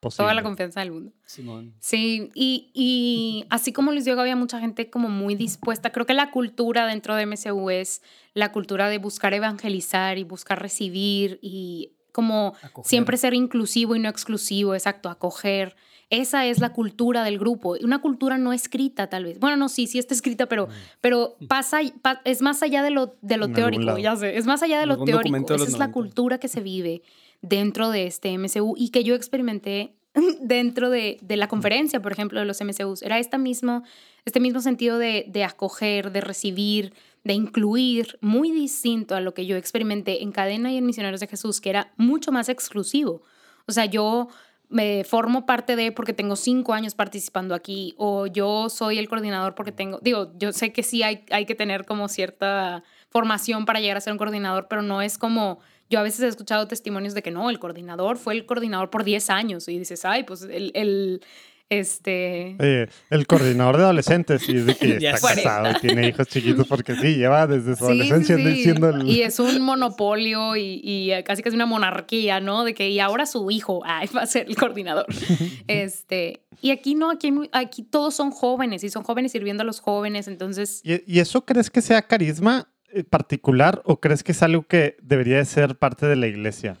posible. toda la confianza del mundo. Simón. Sí, y, y así como Luis Diego, había mucha gente como muy dispuesta. Creo que la cultura dentro de MSU es la cultura de buscar evangelizar y buscar recibir y como Acoger. siempre ser inclusivo y no exclusivo, exacto, acoger. Esa es la cultura del grupo. Una cultura no escrita, tal vez. Bueno, no, sí, sí está escrita, pero, pero pasa, pa- es más allá de lo, de lo En teórico, ya sé. Es más allá de lo teórico. de Esa es la 90. cultura que se vive dentro de este MCU y que yo experimenté <laughs> dentro de, de la conferencia, por ejemplo, de los MCUs. Era esta mismo, este mismo sentido de, de acoger, de recibir, de incluir, muy distinto a lo que yo experimenté en Cadena y en Misioneros de Jesús, que era mucho más exclusivo. O sea, yo me formo parte de porque tengo cinco años participando aquí o yo soy el coordinador porque tengo, digo, yo sé que sí hay, hay que tener como cierta formación para llegar a ser un coordinador, pero no es como, yo a veces he escuchado testimonios de que no, el coordinador fue el coordinador por 10 años y dices, ay, pues el, el este... Oye, el coordinador de adolescentes y es de que <laughs> Ya está casado y tiene hijos chiquitos porque sí, lleva desde su Sí, sí, adolescencia sí. siendo el... Y es un monopolio y, y casi casi una monarquía, ¿no? De que y ahora su hijo <laughs> ay, va a ser el coordinador. <laughs> este, y aquí no, aquí, hay muy- aquí todos son jóvenes y son jóvenes sirviendo a los jóvenes, entonces ¿Y, y eso crees que sea carisma eh, particular o crees que es algo que debería de ser parte de la iglesia?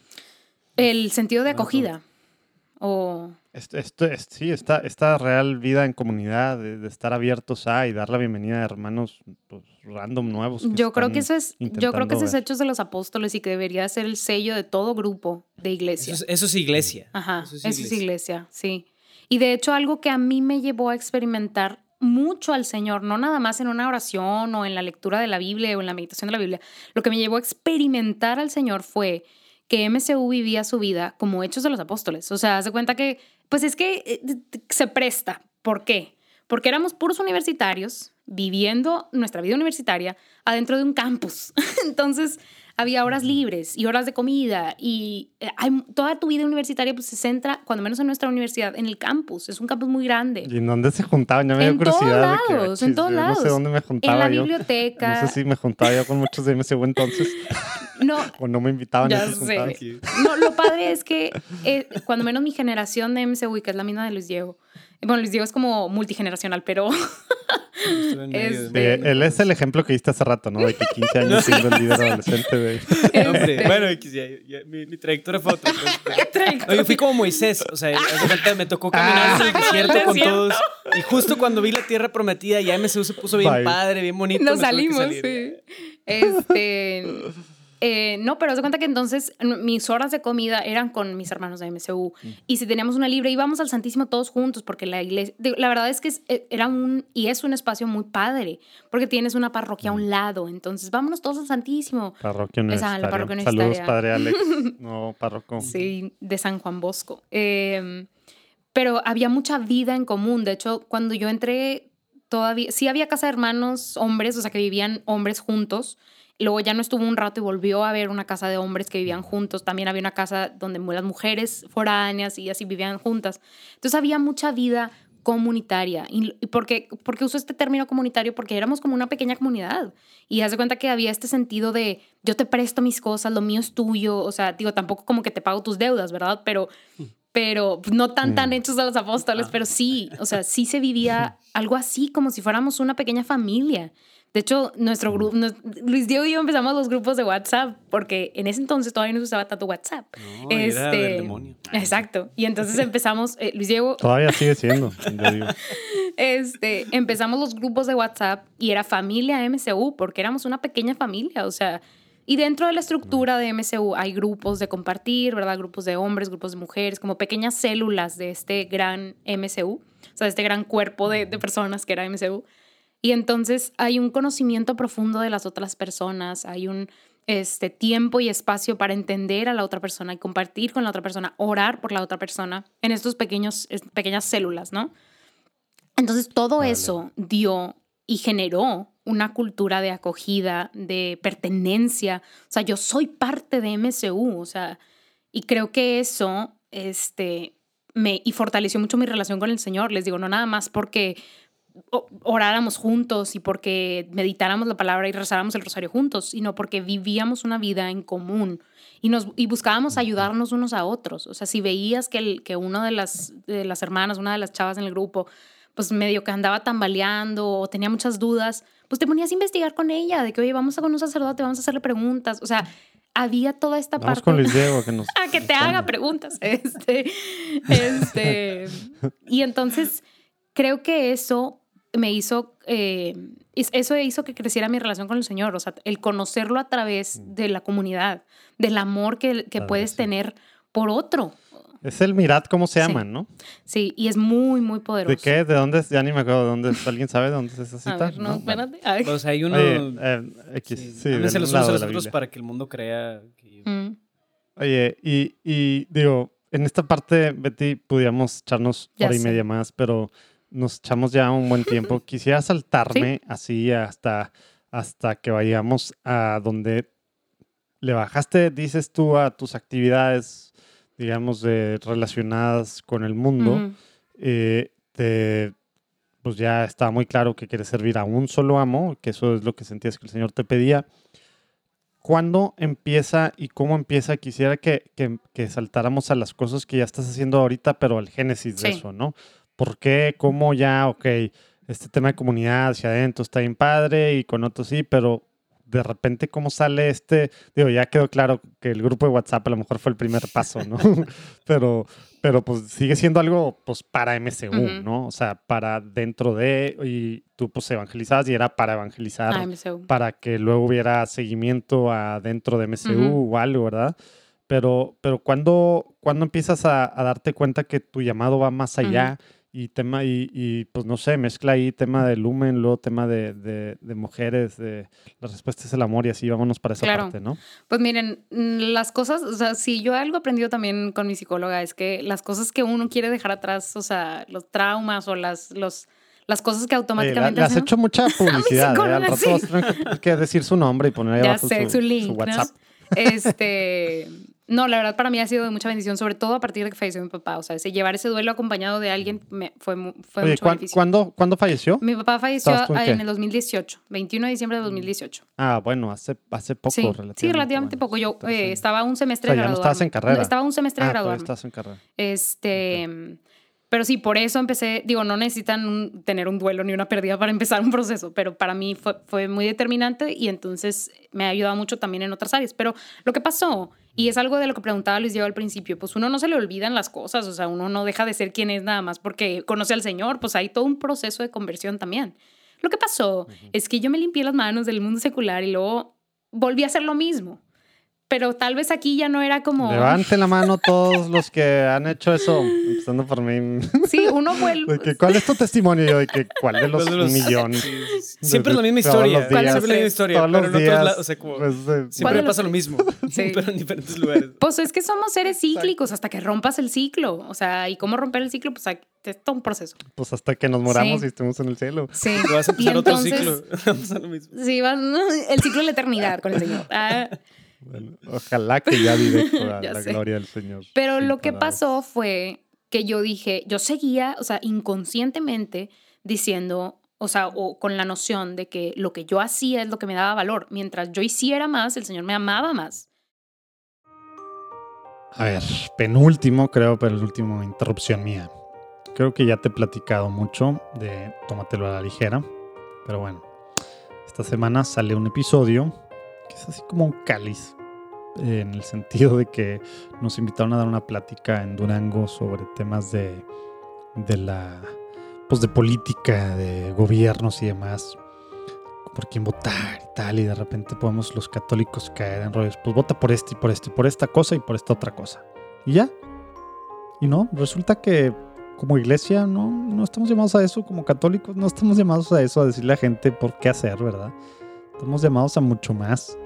el sentido de acogida o Esto, esto es- sí, esta, esta real vida en comunidad, de, de estar abiertos a y dar la bienvenida a hermanos pues, random nuevos. yo creo que eso es yo creo que eso es ver. hechos de los apóstoles y que debería ser el sello de todo grupo de iglesia. Eso es, eso es iglesia. Ajá, Eso eso es es, iglesia. iglesia. sí. Y de hecho algo que a mí me llevó a experimentar mucho al Señor, no nada más en una oración o en la lectura de la Biblia o en la meditación de la Biblia, lo que me llevó a experimentar al Señor fue que MCU vivía su vida como Hechos de los Apóstoles. O sea, hace cuenta que, pues es que eh, se presta. ¿Por qué? Porque éramos puros universitarios viviendo nuestra vida universitaria adentro de un campus. <laughs> Entonces, había horas libres y horas de comida y eh, hay, toda tu vida universitaria pues, se centra, cuando menos en nuestra universidad, en el campus. Es un campus muy grande. ¿Y en dónde se juntaban? Ya me dio En curiosidad. todos de que, lados, en todos lados. No sé dónde me En juntaba la yo. biblioteca. No sé si me juntaba yo con muchos de MSU entonces <laughs> No, <laughs> o no me invitaban a Ya sé. No, lo padre es que eh, cuando menos mi generación de MCU, que es la misma de Luis Diego, bueno, Luis Diego es como multigeneracional, pero <laughs> él es el ejemplo que diste hace rato, ¿no? De que 15 años siendo el líder adolescente de... <laughs> No, Este- bueno, X, ya- ya, mi, mi trayectoria fue otra. pues, <laughs> Trayectoria. Oye, fui como Moisés, o sea, me tocó caminar en el Ah, desierto con todos. Y justo cuando vi la tierra prometida, ya MSU se puso bien Bye. padre, bien bonito. nos salimos, sí. Este, eh, no, pero haz de cuenta que entonces mis horas de comida eran con mis hermanos de MCU. Y si teníamos una libre, íbamos al Santísimo todos juntos, porque la iglesia, la verdad es que eh, era un, y es un espacio muy padre, porque tienes una parroquia a un lado. Entonces, vámonos todos al Santísimo. Parroquia Esa, la parroquia Saludos, padre Alex. <laughs> No, párroco. Sí, de San Juan Bosco. Eh, pero había mucha vida en común. De hecho, cuando yo entré, todavía, sí había casa de hermanos hombres, o sea, que vivían hombres juntos. Luego ya no estuvo un rato y volvió a haber una casa de hombres que vivían juntos. También había una casa donde las mujeres foráneas y así vivían juntas. Entonces había mucha vida comunitaria. ¿Y por qué, por qué uso este término comunitario? Porque éramos como una pequeña comunidad. Y haz de cuenta que había este sentido de yo te presto mis cosas, lo mío es tuyo. O sea, digo, tampoco como que te pago tus deudas, ¿verdad? Pero, pero no tan, tan hechos de los apóstoles, pero sí, o sea, sí se vivía <laughs> algo así, como si fuéramos una pequeña familia. De hecho, nuestro grupo, Luis Diego y yo empezamos los grupos de WhatsApp, porque en ese entonces todavía no se usaba tanto WhatsApp. No, era del demonio. Exacto. Y entonces empezamos, eh, Luis Diego, <laughs> Todavía sigue siendo, digo. <laughs> este, empezamos los grupos de WhatsApp y era familia MCU, porque éramos una pequeña familia, o sea, y dentro de la estructura de MCU hay grupos de compartir, ¿verdad? Grupos de hombres, grupos de mujeres, como pequeñas células de este gran MCU, o sea, de este gran cuerpo de, de personas que era MCU. Y entonces hay un conocimiento profundo de las otras personas, hay un este, tiempo y espacio para entender a la otra persona y compartir con la otra persona, orar por la otra persona en estos pequeños, pequeñas células, ¿no? Entonces todo Vale. eso dio y generó una cultura de acogida, de pertenencia. O sea, yo soy parte de MCU, o sea, y creo que eso, este, me, y fortaleció mucho mi relación con el Señor. Les digo, no nada más porque oráramos juntos y porque meditáramos la palabra y rezáramos el rosario juntos, sino porque vivíamos una vida en común y, nos, y buscábamos ayudarnos unos a otros. O sea, si veías que, el, que una de las, de las hermanas, una de las chavas en el grupo, pues medio que andaba tambaleando o tenía muchas dudas, pues te ponías a investigar con ella, de que, oye, vamos a con un sacerdote, vamos a hacerle preguntas. O sea, había toda esta Vamos parte... con Luis Diego que nos... <laughs> a que te haga preguntas. <laughs> Este, este, y entonces creo que eso me hizo, eh, es- eso hizo que creciera mi relación con el Señor, o sea, el conocerlo a través de la comunidad, del amor que, que Claro, puedes sí. tener por otro. Es el Mirad, ¿cómo se Sí. llaman, no? Sí, y es muy, muy poderoso. ¿De qué? ¿De dónde? es? Ya ni me acuerdo de dónde. es. ¿Alguien sabe de dónde es esa <laughs> A cita? ver, no, Vale. espérate. Ay. O sea, hay uno. Oye, eh, X, sí, sí, los unos a los otros para que el mundo crea que. Mm, Oye, y, y digo, en esta parte, Betty, pudiéramos echarnos Ya hora y sé. media más, pero nos echamos ya un buen tiempo. <laughs> Quisiera saltarme así hasta, hasta que vayamos a donde le bajaste, dices tú, a tus actividades, digamos, de, relacionadas con el mundo. eh, te- pues ya está muy claro que quieres servir a un solo amo, que eso es lo que sentías que el Señor te pedía. ¿Cuándo empieza y cómo empieza? Quisiera que, que- que saltáramos a las cosas que ya estás haciendo ahorita, pero al génesis de eso, ¿no? ¿Por qué? ¿Cómo ya? Ok, este tema de comunidad hacia adentro está bien padre y con otros sí, pero de repente cómo sale este, digo, ya quedó claro que el grupo de WhatsApp a lo mejor fue el primer <laughs> paso, ¿no? <laughs> pero, pero pues sigue siendo algo pues para MSU, Ujú. ¿no? O sea, para dentro de, y tú pues evangelizabas y era para evangelizar, sé. para que luego hubiera seguimiento a dentro de MSU Ujú. o algo, ¿verdad? Pero, pero ¿cuándo, cuándo empiezas a, a darte cuenta que tu llamado va más allá y tema, y, y, pues no sé, mezcla ahí tema de lumen, luego tema de, de, de mujeres, de la respuesta es el amor y así vámonos para esa Claro. parte, ¿no? Pues miren, mm, las cosas, o sea, si yo algo he aprendido también con mi psicóloga es que las cosas que uno quiere dejar atrás, o sea, los traumas o las, los, las cosas que automáticamente le has hacen- hecho mucha <laughs> publicidad, ¿eh? Al rato sí. vas a tener que- decir su nombre y poner ahí ya abajo sé, su, su link, su ¿no? WhatsApp. Este, <laughs> no, la verdad para mí ha sido de mucha bendición, sobre todo a partir de que falleció mi papá. O sea, ese, llevar ese duelo acompañado de alguien me- fue, fue Oye, mucho ¿cuán- beneficio. ¿cuándo, ¿cuándo falleció? Mi papá falleció ¿Estabas tú en el 2018, 21 de diciembre de 2018. Ah, bueno, hace, hace poco sí, relativamente. sí, relativamente bueno, poco. Yo eh, estaba un semestre O sea, ya no estabas en carrera. Estaba un semestre Ah, graduarme. estás en carrera. Este, pero sí, por eso empecé, digo, no necesitan un- tener un duelo ni una pérdida para empezar un proceso, pero para mí fue, fue muy determinante y entonces me ha ayudado mucho también en otras áreas. Pero lo que pasó, y es algo de lo que preguntaba Luis Diego al principio, pues uno no se le olvidan las cosas, o sea, uno no deja de ser quien es nada más porque conoce al Señor, pues hay todo un proceso de conversión también. Lo que pasó es que yo me limpié las manos del mundo secular y luego volví a hacer lo mismo. Pero tal vez aquí ya no era como... Levanten la mano <laughs> todos los que han hecho eso, empezando por mí. Sí, uno vuelve... <laughs> ¿Cuál es tu testimonio? Yo que, ¿Cuál de los, ¿Cuál de los- millones? Sí, sí, sí. Siempre es la misma historia. días. Siempre es la misma historia. Todos pero los en otros días, lados, o sea, como, pues, eh, siempre ¿Cuál pasa lo mismo, Sí. <laughs> pero en diferentes lugares. Pues es que somos seres cíclicos hasta que rompas el ciclo. O sea, ¿y cómo romper el ciclo? Pues hay- es todo un proceso. pues hasta que nos moramos Sí. y estemos en el cielo. Sí. Y vas a Y empezar otro ciclo. Va a lo mismo. Sí, vas- el ciclo de la eternidad con el Señor. Ah, Bueno, ojalá que ya directo a <laughs> Ya la sé. gloria del Señor. pero lo que parar. pasó fue que yo dije, yo seguía, o sea, inconscientemente diciendo, o sea, o con la noción de que lo que yo hacía es lo que me daba valor. Mientras yo hiciera más, el Señor me amaba más. A ver, penúltimo, creo, pero el último interrupción mía. Creo que ya te he platicado mucho de Tómatelo a la ligera, pero bueno, esta semana sale un episodio que es así como un cáliz, en el sentido de que nos invitaron a dar una plática en Durango sobre temas de, de la, pues de política, de gobiernos y demás, por quién votar y tal, y de repente podemos los católicos caer en rollos, pues vota por este y por este, por esta cosa y por esta otra cosa. Y ya. Y no, resulta que como iglesia no, no estamos llamados a eso, como católicos no estamos llamados a eso, a decirle a gente por qué hacer, ¿verdad? Estamos llamados a mucho más.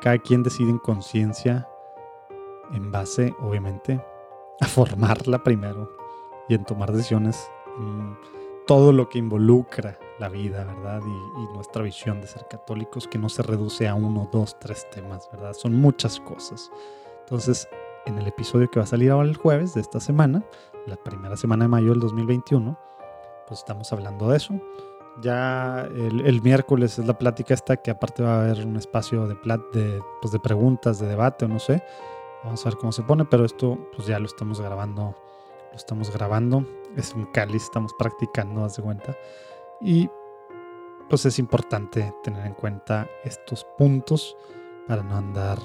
Cada quien decide en conciencia, en base, obviamente, <laughs> a formarla primero y en tomar decisiones en todo lo que involucra la vida, ¿verdad? Y, y nuestra visión de ser católicos, que no se reduce a uno, dos, tres temas, ¿verdad? Son muchas cosas. Entonces, en el episodio que va a salir ahora el jueves de esta semana, la primera semana de mayo del 2021, pues estamos hablando de eso. Ya el, miércoles es la plática esta, que aparte va a haber un espacio de, de, pues de preguntas, de debate o no sé. Vamos a ver cómo se pone, pero esto pues ya lo estamos grabando. Lo estamos grabando. Es un cáliz, estamos practicando, haz de cuenta. Y pues es importante tener en cuenta estos puntos para no andar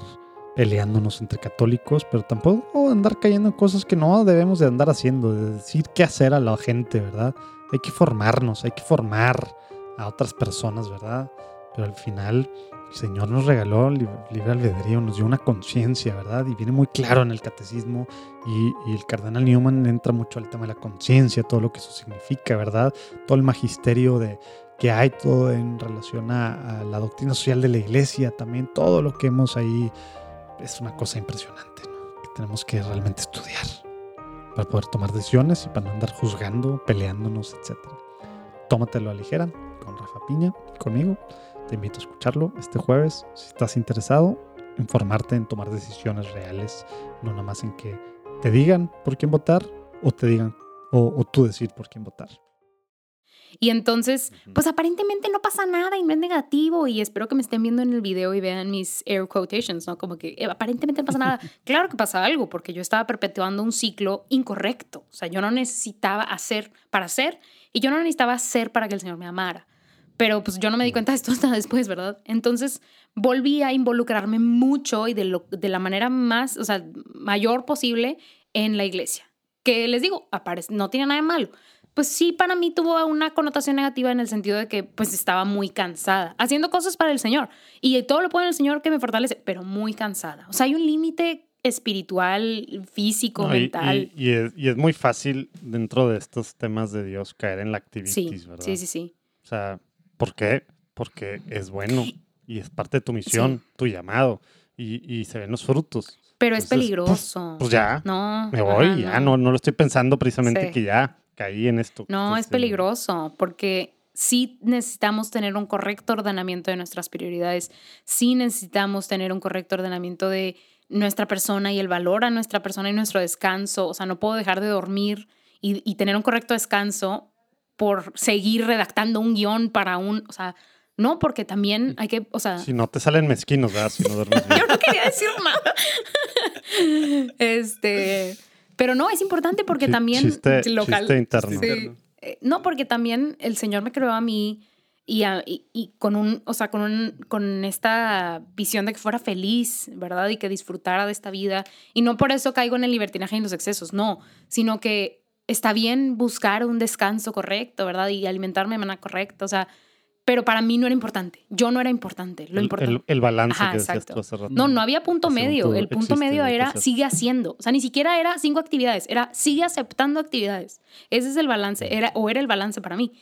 peleándonos entre católicos, pero tampoco andar cayendo en cosas que no debemos de andar haciendo, de decir qué hacer a la gente, ¿verdad? Hay que formarnos, hay que formar a otras personas, ¿verdad? Pero al final el Señor nos regaló libre, albedrío, nos dio una conciencia, ¿verdad? Y viene muy claro en el catecismo y, y el cardenal Newman entra mucho al tema de la conciencia, todo lo que eso significa, ¿verdad? Todo el magisterio de que hay todo en relación a, a la doctrina social de la iglesia, también todo lo que hemos ahí es una cosa impresionante, ¿no? Que tenemos que realmente estudiar para poder tomar decisiones y para no andar juzgando, peleándonos, etc. Tómatelo a ligera con Rafa Piña, conmigo. Te invito a escucharlo este jueves. Si estás interesado, informarte en tomar decisiones reales, no nada más en que te digan por quién votar o te digan o tú decir por quién votar. Y entonces, pues aparentemente no pasa nada y no es negativo y espero que me estén viendo en el video y vean mis air quotations, ¿no? Como que eh, aparentemente no pasa nada. <laughs> Claro que pasa algo porque yo estaba perpetuando un ciclo incorrecto. O sea, yo no necesitaba hacer para hacer y yo no necesitaba hacer para que el Señor me amara. Pero pues yo no me di cuenta de esto <laughs> hasta después, ¿verdad? Entonces volví a involucrarme mucho y de, lo, de la manera más, o sea, mayor posible en la iglesia. Que les digo, aparece, no tiene nada de malo pues sí, para mí tuvo una connotación negativa en el sentido de que pues estaba muy cansada, haciendo cosas para el Señor. Y todo lo puedo en el Señor que me fortalece, pero muy cansada. O sea, hay un límite espiritual, físico, No, mental. Y, y es, y es muy fácil dentro de estos temas de Dios caer en la activitis, sí, ¿verdad? sí, sí, sí. O sea, ¿por qué? Porque es bueno y es parte de tu misión, tu llamado y, y se ven los frutos. Pero es Entonces, pues- peligroso. Pues ya, no. me voy, ajá, ya, no, no lo estoy pensando precisamente Sí. que ya caí en esto. No, es peligroso porque sí necesitamos tener un correcto ordenamiento de nuestras prioridades, sí necesitamos tener un correcto ordenamiento de nuestra persona y el valor a nuestra persona y nuestro descanso. O sea, no puedo dejar de dormir y, y tener un correcto descanso por seguir redactando un guion para un, o sea, no, porque también hay que, o sea, Si no te salen mezquinos, ¿verdad? Si no duermes <laughs> bien. yo no quería decir nada. <laughs> este, pero no, es importante porque Chi- también chiste- local. chiste interno. Sí. Eh, No, porque también el Señor me creó a mí y, a- y- y con un, o sea, con un, con esta visión de que fuera feliz, ¿verdad? Y que disfrutara de esta vida. Y no por eso caigo en el libertinaje y en los excesos, no, sino que está bien buscar un descanso correcto, ¿verdad? Y alimentarme de manera correcta, o sea, pero para mí no era importante. Yo no era importante. Lo El, importante. el- el balance Ajá, que decías tú hace rato. No, no había punto medio. El punto medio era sigue haciendo. O sea, ni siquiera era cinco actividades, era sigue aceptando actividades. Ese es el balance, era, o era el balance para mí.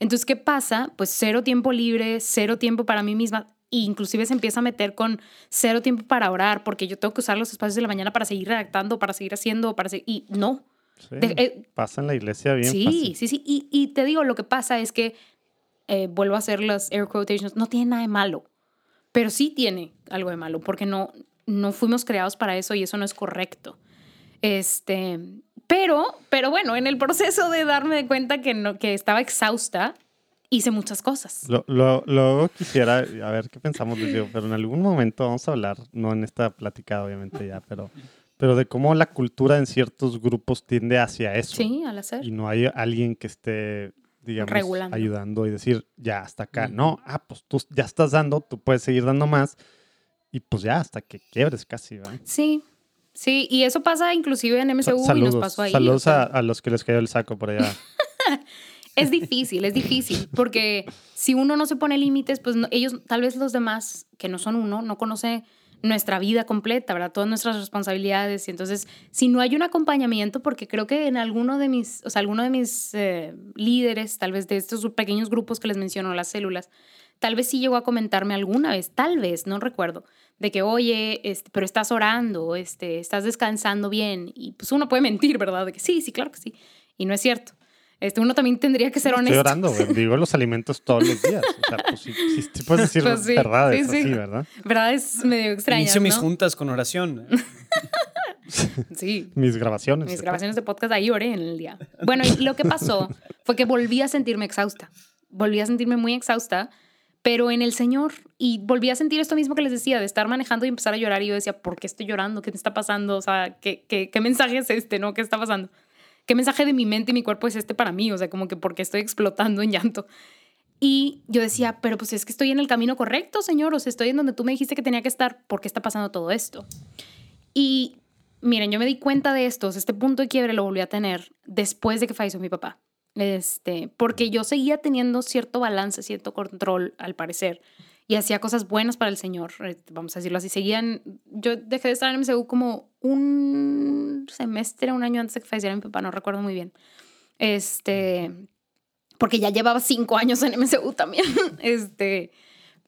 Entonces, ¿qué pasa? Pues cero tiempo libre, cero tiempo para mí misma. E inclusive se empieza a meter con cero tiempo para orar, porque yo tengo que usar los espacios de la mañana para seguir redactando, para seguir haciendo, para seguir... Y no. Sí, De- eh, pasa en la iglesia bien sí, fácil. sí, sí. Y, y te digo, lo que pasa es que, eh, vuelvo a hacer las air quotations, no tiene nada de malo, pero sí tiene algo de malo, porque no, no fuimos creados para eso y eso no es correcto. Este, pero, pero bueno, en el proceso de darme de cuenta que, no, que estaba exhausta, hice muchas cosas. Lo, lo- luego quisiera, a ver qué pensamos, digo, pero en algún momento vamos a hablar, no en esta plática obviamente ya, pero, pero de cómo la cultura en ciertos grupos tiende hacia eso. Sí, al hacer. Y no hay alguien que esté, digamos, Regulando. ayudando y decir, ya, hasta acá. No, ah, pues tú ya estás dando, tú puedes seguir dando más y pues ya, hasta que quiebres casi, ¿va? Sí, sí, y eso pasa inclusive en MCU y nos pasó ahí. saludos a, a los que les cayó el saco por allá. <laughs> Es difícil, es difícil, porque si uno no se pone límites, pues no- ellos, tal vez los demás, que no son uno, no conocen nuestra vida completa, ¿verdad? Todas nuestras responsabilidades. Y entonces, si no hay un acompañamiento, porque creo que en alguno de mis, o sea, alguno de mis eh, líderes, tal vez de estos pequeños grupos que les menciono, las células, tal vez sí llegó a comentarme alguna vez, tal vez, no recuerdo, de que, oye, este, pero estás orando, este, estás descansando bien. Y pues uno puede mentir, ¿verdad? De que sí, sí, claro que sí. Y no es cierto. Este, uno también tendría que ser Estoy honesto. orando, güey. <laughs> Digo los alimentos todos los días. O sea, pues sí- sí puedes decir Pues sí, verdades sí, sí. así, ¿verdad? ¿Verdad? Es medio extraño. Inicio mis ¿no? juntas con oración. <laughs> Sí, Mis grabaciones. mis grabaciones de podcast ahí oré en el día. Bueno, y lo que pasó <laughs> fue que volví a sentirme exhausta. Volví a sentirme muy exhausta, pero en el Señor. Y volví a sentir esto mismo que les decía, de estar manejando y empezar a llorar. Y yo decía, ¿por qué estoy llorando? ¿Qué me está pasando? O sea, ¿qué, qué, qué mensaje es este? ¿No? ¿Qué está pasando? ¿Qué mensaje de mi mente y mi cuerpo es este para mí? O sea, como que porque estoy explotando en llanto. Y yo decía, pero pues es que estoy en el camino correcto, Señor. O sea, estoy en donde tú me dijiste que tenía que estar. ¿Por qué está pasando todo esto? Y miren, yo me di cuenta de esto, o sea, este punto de quiebre lo volví a tener después de que falleció mi papá. Este, porque yo seguía teniendo cierto balance, cierto control, al parecer, y hacía cosas buenas para el Señor, eh, vamos a decirlo así. Seguían, yo dejé de estar en MCU como un semestre, un año antes de que falleciera mi papá, no recuerdo muy bien. Este, porque ya llevaba cinco años en MCU también. <laughs> Este,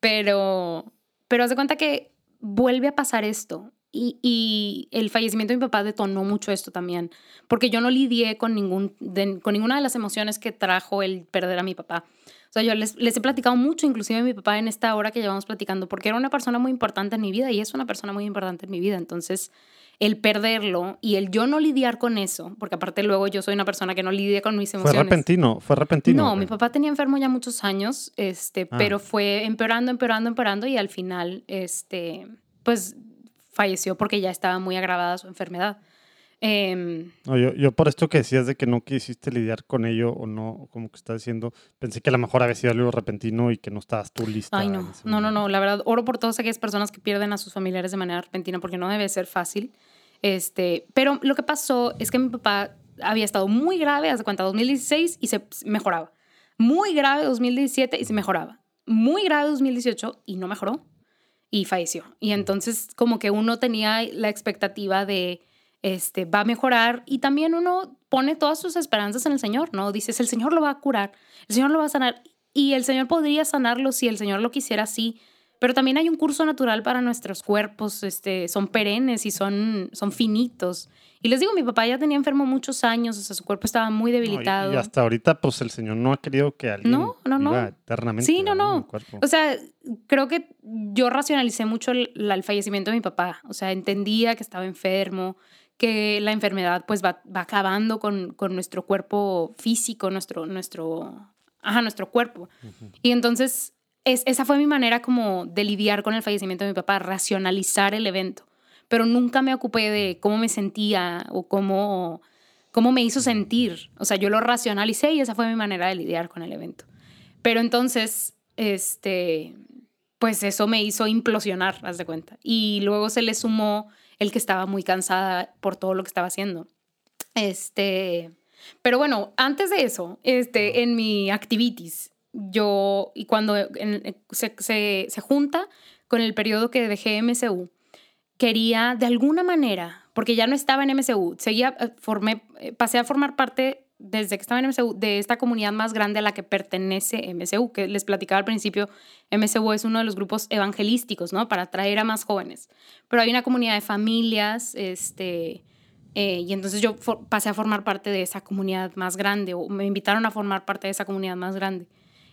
pero, pero haz de cuenta que vuelve a pasar esto. Y, y el fallecimiento de mi papá detonó mucho esto también, porque yo no lidié con, ningún, con ninguna de las emociones que trajo el perder a mi papá. O sea, yo les, les he platicado mucho, inclusive a mi papá en esta hora que llevamos platicando, porque era una persona muy importante en mi vida y es una persona muy importante en mi vida. Entonces, el perderlo y el yo no lidiar con eso, porque aparte luego yo soy una persona que no lidia con mis Fue emociones. repentino, fue repentino. No, mi papá tenía enfermo ya muchos años, este, Ah. pero fue empeorando, empeorando, empeorando y al final, este, pues falleció porque ya estaba muy agravada su enfermedad. Em, No, yo, yo por esto que decías de que no quisiste lidiar con ello o no, como que estás diciendo, pensé que a lo mejor había sido algo repentino y que no estabas tú lista. ay, no, no, no, no, la verdad, oro por todas aquellas personas que pierden a sus familiares de manera repentina porque no debe ser fácil. Este, pero lo que pasó es que mi papá había estado muy grave, hace cuenta, 2016 y se mejoraba. Muy grave 2017 y se mejoraba. Muy grave 2018 y no mejoró. y falleció. Y entonces como que uno tenía la expectativa de, este, va a mejorar y también uno pone todas sus esperanzas en el Señor, ¿no? Dices, el Señor lo va a curar, el Señor lo va a sanar y el Señor podría sanarlo si el Señor lo quisiera así. Pero también hay un curso natural para nuestros cuerpos, este, son perennes y son, son finitos. Y les digo, mi papá ya tenía enfermo muchos años, o sea, su cuerpo estaba muy debilitado. y, hasta ahorita, pues el Señor no ha querido que alguien no, no, no. eternamente. Sí, no, no. O sea, creo que yo racionalicé mucho el, el, fallecimiento de mi papá. O sea, entendía que estaba enfermo, que la enfermedad pues va, va acabando con, con, nuestro cuerpo físico, nuestro, nuestro, ajá, nuestro cuerpo. Y entonces es, esa fue mi manera como de lidiar con el fallecimiento de mi papá, racionalizar el evento pero nunca me ocupé de cómo me sentía o cómo, cómo me hizo sentir. O sea, yo lo racionalicé y esa fue mi manera de lidiar con el evento. Pero entonces, este, pues eso me hizo implosionar, haz de cuenta. Y luego se le sumó el que estaba muy cansada por todo lo que estaba haciendo. Este, pero bueno, antes de eso, este, en mi activities, yo, y cuando se, se, se junta con el periodo que dejé MCU, quería de alguna manera, porque ya no estaba en MCU, seguía, eh, formé, eh, pasé a formar parte desde que estaba en MCU de esta comunidad más grande a la que pertenece MCU, que les platicaba al principio, MCU es uno de los grupos evangelísticos, ¿no? Para atraer a más jóvenes. Pero hay una comunidad de familias, este, eh, y entonces yo pasé a formar parte de esa comunidad más grande, o me invitaron a formar parte de esa comunidad más grande.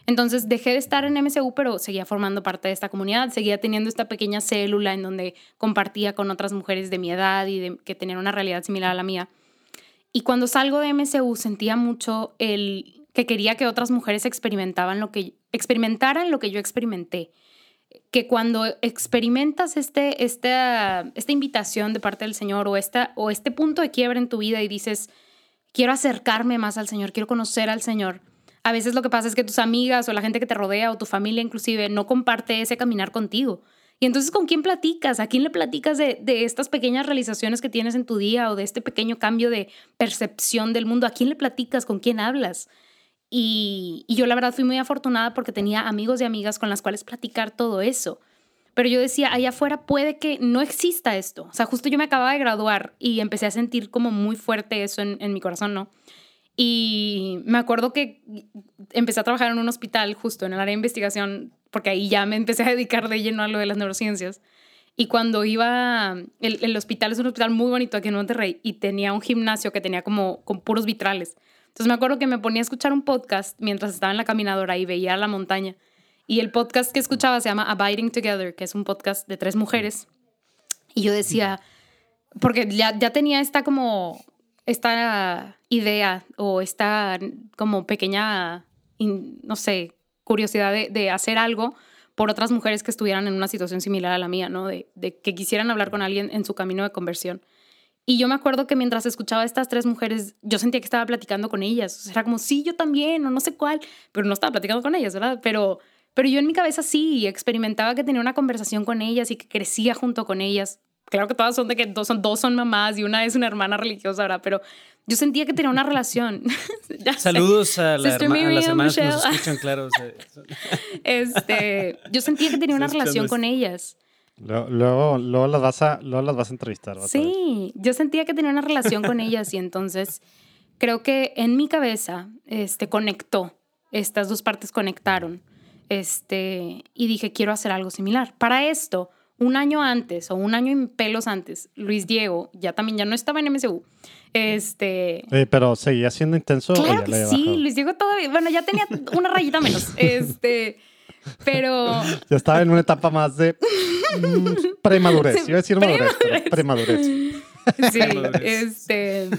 Entonces dejé de estar en MCU, pero seguía formando parte de esta comunidad, seguía teniendo esta pequeña célula en donde compartía con otras mujeres de mi edad y que tenían una realidad similar a la mía. Y cuando salgo de MCU sentía mucho el que quería que otras mujeres experimentaban lo que, experimentaran lo que yo experimenté. Que cuando experimentas este, esta, esta invitación de parte del Señor o, esta, o este punto de quiebra en tu vida y dices, quiero acercarme más al Señor, quiero conocer al Señor, a veces lo que pasa es que tus amigas o la gente que te rodea o tu familia inclusive no comparte ese caminar contigo. Y entonces, ¿con quién platicas? ¿A quién le platicas de, estas pequeñas realizaciones que tienes en tu día o de este pequeño cambio de percepción del mundo? ¿A quién le platicas? ¿Con quién hablas? Y, yo la verdad fui muy afortunada porque tenía amigos y amigas con las cuales platicar todo eso. Pero yo decía, allá afuera puede que no exista esto. O sea, justo yo me acababa de graduar y empecé a sentir como muy fuerte eso en mi corazón, ¿no? Y me acuerdo que empecé a trabajar en un hospital justo en el área de investigación, porque ahí ya me empecé a dedicar de lleno a lo de las neurociencias. Y cuando iba, el, el hospital es un hospital muy bonito aquí en Monterrey y tenía un gimnasio que tenía como con puros vitrales. Entonces me acuerdo que me ponía a escuchar un podcast mientras estaba en la caminadora y veía la montaña. Y el podcast que escuchaba se llama Abiding Together, que es un podcast de tres mujeres. Y yo decía, porque ya, ya tenía esta como esta idea o esta como pequeña, no sé, curiosidad de, hacer algo por otras mujeres que estuvieran en una situación similar a la mía, ¿no? De, que quisieran hablar con alguien en su camino de conversión. Y yo me acuerdo que mientras escuchaba a estas tres mujeres, yo sentía que estaba platicando con ellas. O sea, era como, sí, yo también, o no sé cuál, pero no estaba platicando con ellas, ¿verdad? Pero, pero yo en mi cabeza sí, experimentaba que tenía una conversación con ellas y que crecía junto con ellas claro que todas son de que dos son, dos son mamás y una es una hermana religiosa, ahora, pero yo sentía que tenía una relación. <laughs> Saludos a, la herma, a, las hermanas que nos escuchan, claro. <laughs> este, yo sentía que tenía una <laughs> relación con ellas. Luego, luego, las vas a, luego las vas a entrevistar. Sí, yo sentía que tenía una relación con ellas y entonces creo que en mi cabeza este, conectó, estas dos partes conectaron este, y dije, quiero hacer algo similar. Para esto, un año antes o un año y pelos antes, Luis Diego ya también ya no estaba en MSU. Este. pero seguía siendo intenso. Claro que sí, Luis Diego todavía. Bueno, ya tenía una rayita menos. <laughs> Este. Pero. Ya estaba en una etapa más de mm, <laughs> premadurez. Iba a decir madurez, pero premadurez. <laughs> Sí, este,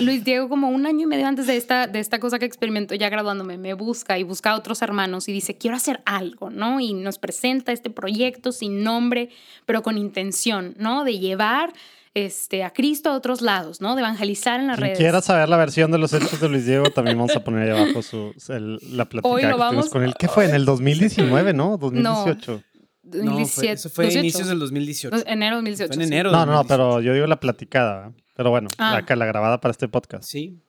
Luis Diego como un año y medio antes de esta, de esta cosa que experimento ya graduándome, me busca y busca a otros hermanos y dice, quiero hacer algo, ¿no? Y nos presenta este proyecto sin nombre, pero con intención, ¿no? De llevar este, a Cristo a otros lados, ¿no? De evangelizar en las redes. Si quieras saber la versión de los hechos de Luis Diego, también vamos a poner ahí abajo su, la plática que tuvimos con él. ¿Qué fue? En el 2019, ¿no? 2018. No, eso fue inicios del 2018. Enero 2018. en enero. No, no, pero yo digo la platicada. Pero bueno, ah. la, la, grabada para este podcast. Sí.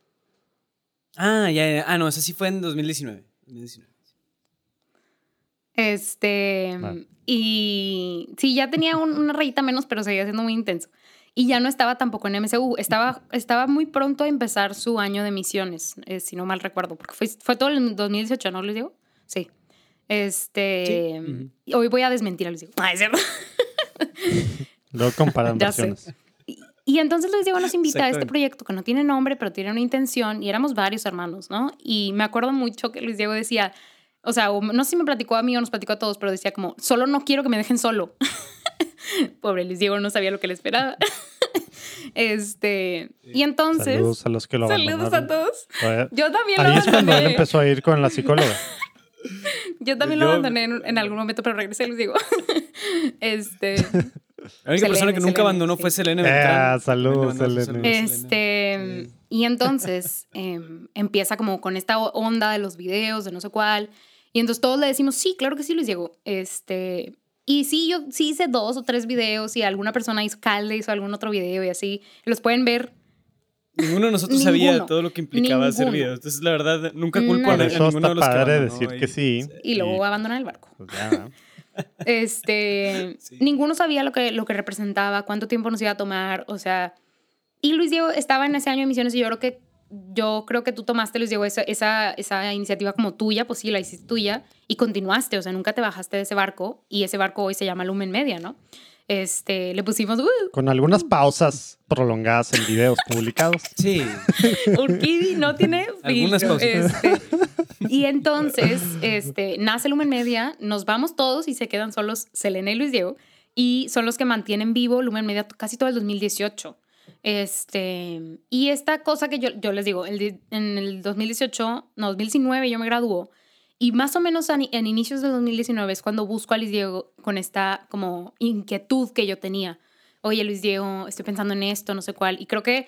Ah, ya, ya. Ah, no, esa sí fue en 2019. Este, Vale. y sí, ya tenía un- una rayita menos, pero seguía siendo muy intenso. Y ya no estaba tampoco en MCU, estaba, estaba muy pronto a empezar su año de misiones, eh, si no mal recuerdo, porque fue, fue todo el 2018, ¿no les digo? Sí. Este, Sí, hoy voy a desmentir a Luis Diego. Ah, es cierto. <laughs> Luego comparan versiones. Y entonces Luis Diego nos invita a este proyecto que no tiene nombre, pero tiene una intención, y éramos varios hermanos, ¿no? Y me acuerdo mucho que Luis Diego decía, o sea, no sé si me platicó a mí o nos platicó a todos, pero decía como, solo no quiero que me dejen solo. <laughs> Pobre Luis Diego no sabía lo que le esperaba. <laughs> este, y entonces, Saludos a los que lo saludos a todos. Yo también lo Ahí es cuando él empezó a ir con la psicóloga. <laughs> Yo también lo abandoné en, en algún momento, pero regresé, Luis Diego. <laughs> este, La única Selene, persona que nunca Selene, abandonó sí. fue Selene Eh, Beltrán. mandamos Selene. Este, Sí. y entonces <laughs> em, empieza como con esta onda de los videos, de no sé cuál. Y entonces todos le decimos, sí, claro que sí, Luis Diego. Este, y sí, yo sí hice dos o tres videos y alguna persona hizo calde, hizo algún otro video y así. Los pueden ver. Ninguno de nosotros sabía Ninguno. todo lo que implicaba hacer Ninguno. videos. Entonces, la verdad, nunca culpo Nada. a, eso ninguno está de los que padre abandonó decir y- que sí. Y luego abandonar el barco. Pues ya, ¿no? <laughs> Este, <laughs> Sí. ninguno sabía lo que, lo que representaba, cuánto tiempo nos iba a tomar, o sea, y Luis Diego estaba en ese año de misiones y yo creo que yo creo que tú tomaste, Luis Diego, esa, esa, esa iniciativa como tuya, pues sí, la hiciste tuya y continuaste, o sea, nunca te bajaste de ese barco y ese barco hoy se llama Lumen Media, ¿no? Este, le pusimos, uh, Con algunas pausas prolongadas en videos publicados. <laughs> Sí. <laughs> Urquidi no tiene Algunas pausas. este. <laughs> y entonces, este, nace Lumen Media, nos vamos todos y se quedan solos Selena y Luis Diego. Y son los que mantienen vivo Lumen Media casi todo el 2018. Este, y esta cosa que yo, yo les digo, el en el 2018, no, 2019 yo me graduó. Y más o menos en, en inicios del 2019 es cuando busco a Luis Diego con esta como inquietud que yo tenía. Oye, Luis Diego, estoy pensando en esto, no sé cuál. Y creo que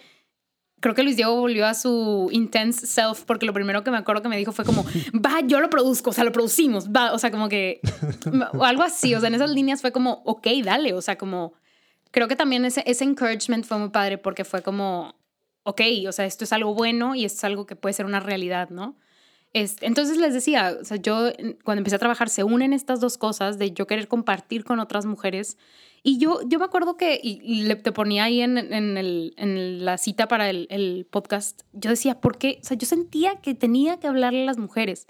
creo que Luis Diego volvió a su intense self porque lo primero que me acuerdo que me dijo fue como, <laughs> va, yo lo produzco, o sea, lo producimos, va, o sea, como que, o algo así, o sea, en esas líneas fue como, ok, dale, o sea, como, creo que también ese, ese encouragement fue muy padre porque fue como, ok, o sea, esto es algo bueno y esto es algo que puede ser una realidad, ¿no? Este, entonces les decía, o sea, yo cuando empecé a trabajar se unen estas dos cosas de yo querer compartir con otras mujeres y yo, yo me acuerdo que, y, y le, te ponía ahí en, en, el, en la cita para el, el podcast, yo decía, ¿por qué? O sea, yo sentía que tenía que hablarle a las mujeres,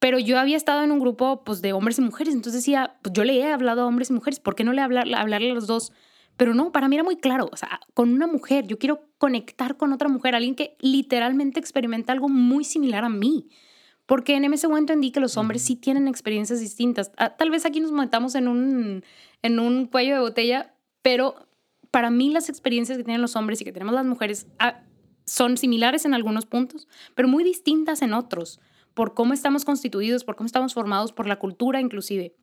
pero yo había estado en un grupo pues, de hombres y mujeres, entonces decía, pues yo le he hablado a hombres y mujeres, ¿por qué no le hablar, hablarle a los dos? Pero no, para mí era muy claro, o sea, con una mujer, yo quiero conectar con otra mujer, alguien que literalmente experimenta algo muy similar a mí. Porque en ese momento entendí que los hombres sí tienen experiencias distintas. Ah, Tal vez aquí nos metamos en un, en un cuello de botella, pero para mí las experiencias que tienen los hombres y que tenemos las mujeres ah, son similares en algunos puntos, pero muy distintas en otros, por cómo estamos constituidos, por cómo estamos formados, por la cultura inclusive.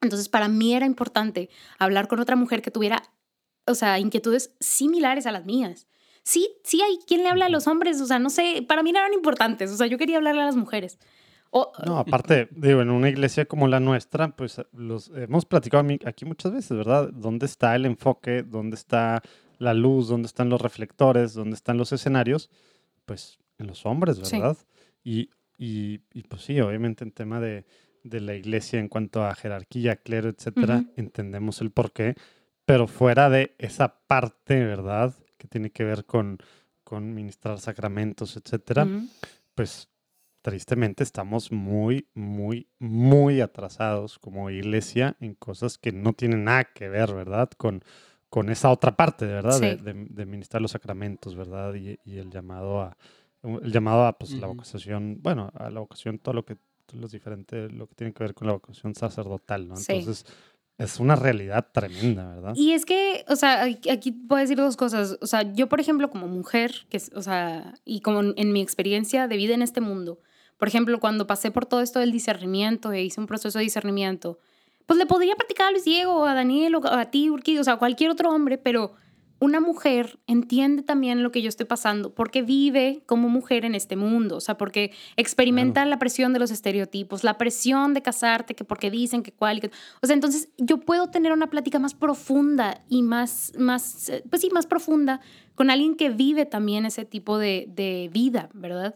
Entonces, para mí era importante hablar con otra mujer que tuviera, o sea, inquietudes similares a las mías. Sí, sí hay quien le habla a los hombres, o sea, no sé, para mí no eran importantes, o sea, yo quería hablarle a las mujeres. O, No, aparte, <laughs> digo, en una iglesia como la nuestra, pues los hemos platicado aquí muchas veces, ¿verdad? ¿Dónde está el enfoque? ¿Dónde está la luz? ¿Dónde están los reflectores? ¿Dónde están los escenarios? Pues en los hombres, Sí. ¿verdad? Y, y, y, pues sí, obviamente en tema de, de la iglesia en cuanto a jerarquía, clero, etcétera, entendemos el porqué, pero fuera de esa parte, ¿verdad? Que tiene que ver con, con ministrar sacramentos, etcétera, pues tristemente estamos muy, muy, muy atrasados como iglesia en cosas que no tienen nada que ver, ¿verdad? Con, con esa otra parte, ¿verdad? De, Sí. de, de ministrar los sacramentos, ¿verdad? Y, y el llamado a, el llamado a pues, la vocación, bueno, a la vocación, todo lo que, los diferentes, lo que tiene que ver con la vocación sacerdotal, ¿no? Sí. Entonces, es una realidad tremenda, ¿verdad? Y es que, o sea, aquí- puedo decir dos cosas. O sea, yo, por ejemplo, como mujer, que, o sea, y como en, mi experiencia de vida en este mundo, por ejemplo, cuando pasé por todo esto del discernimiento e hice un proceso de discernimiento, pues le podría platicar a Luis Diego, a Daniel, o a ti, Urquí, o sea, a cualquier otro hombre, pero una mujer entiende también lo que yo estoy pasando porque vive como mujer en este mundo, o sea, porque experimenta la presión de los estereotipos, la presión de casarte, que porque dicen que cuál, y que- o sea, entonces yo puedo tener una plática más profunda y más, más, eh, pues sí, más profunda con alguien que vive también ese tipo de, de vida, ¿verdad?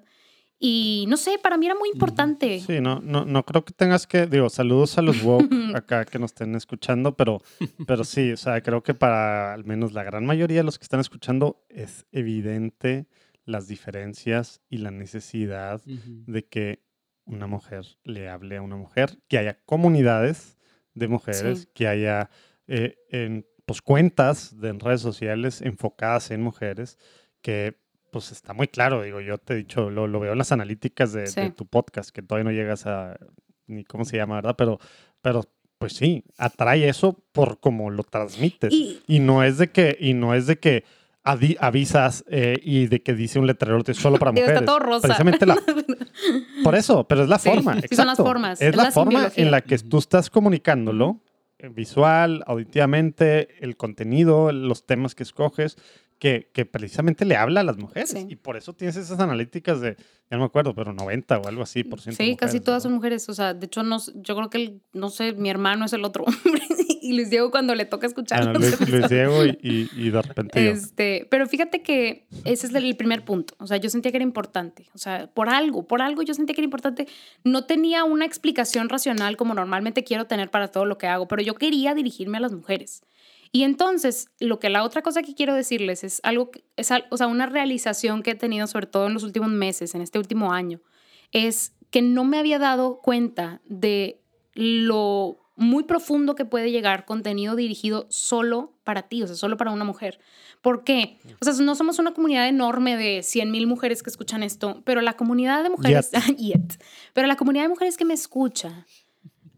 Y no sé, para mí era muy importante. Sí, no, no, no creo que tengas que, digo, saludos a los woke <laughs> acá que nos estén escuchando, pero, pero sí, o sea, creo que para al menos la gran mayoría de los que están escuchando es evidente las diferencias y la necesidad de que una mujer le hable a una mujer, que haya comunidades de mujeres, Sí. que haya eh, en, pues, cuentas de en redes sociales enfocadas en mujeres, que pues está muy claro, digo, yo te he dicho, lo, lo veo en las analíticas de, de Sí. tu podcast, que todavía no llegas a, ni cómo se llama, ¿verdad? Pero, pero pues sí, atrae eso por cómo lo transmites. Y- Y, no es de que, y no es de que avisas eh, y de que dice un letrero solo para <laughs> mujeres. está todo rosa. Precisamente la, <laughs> por eso, pero es la Sí, forma. sí <laughs> exacto. son las formas, Es, es la, la forma en la que tú estás comunicándolo, eh, visual, auditivamente, el contenido, los temas que escoges, que, que precisamente le habla a las mujeres. Sí. Y por eso tienes esas analíticas de, ya no me acuerdo, pero 90 o algo así por ciento. Sí, casi todas son ¿verdad? mujeres. O sea, de hecho, no, yo creo que, el- no sé, mi hermano es el otro <laughs> hombre. y Luis Diego cuando le toca escuchar. Ah, no, Luis, Luis Diego y, y- y de repente yo. Este, pero fíjate que ese es el primer punto. O sea, yo sentía que era importante. O sea, por algo, por algo yo sentía que era importante. No tenía una explicación racional como normalmente quiero tener para todo lo que hago, pero yo quería dirigirme a las mujeres. Y entonces, lo que la otra cosa que quiero decirles es algo, es, o sea, una realización que he tenido sobre todo en los últimos meses, en este último año, es que no me había dado cuenta de lo muy profundo que puede llegar contenido dirigido solo para ti, o sea, solo para una mujer. ¿Por qué? O sea, no somos una comunidad enorme de 100 mil mujeres que escuchan esto, pero la comunidad de mujeres, Yet. <laughs> pero la comunidad de mujeres que me escucha,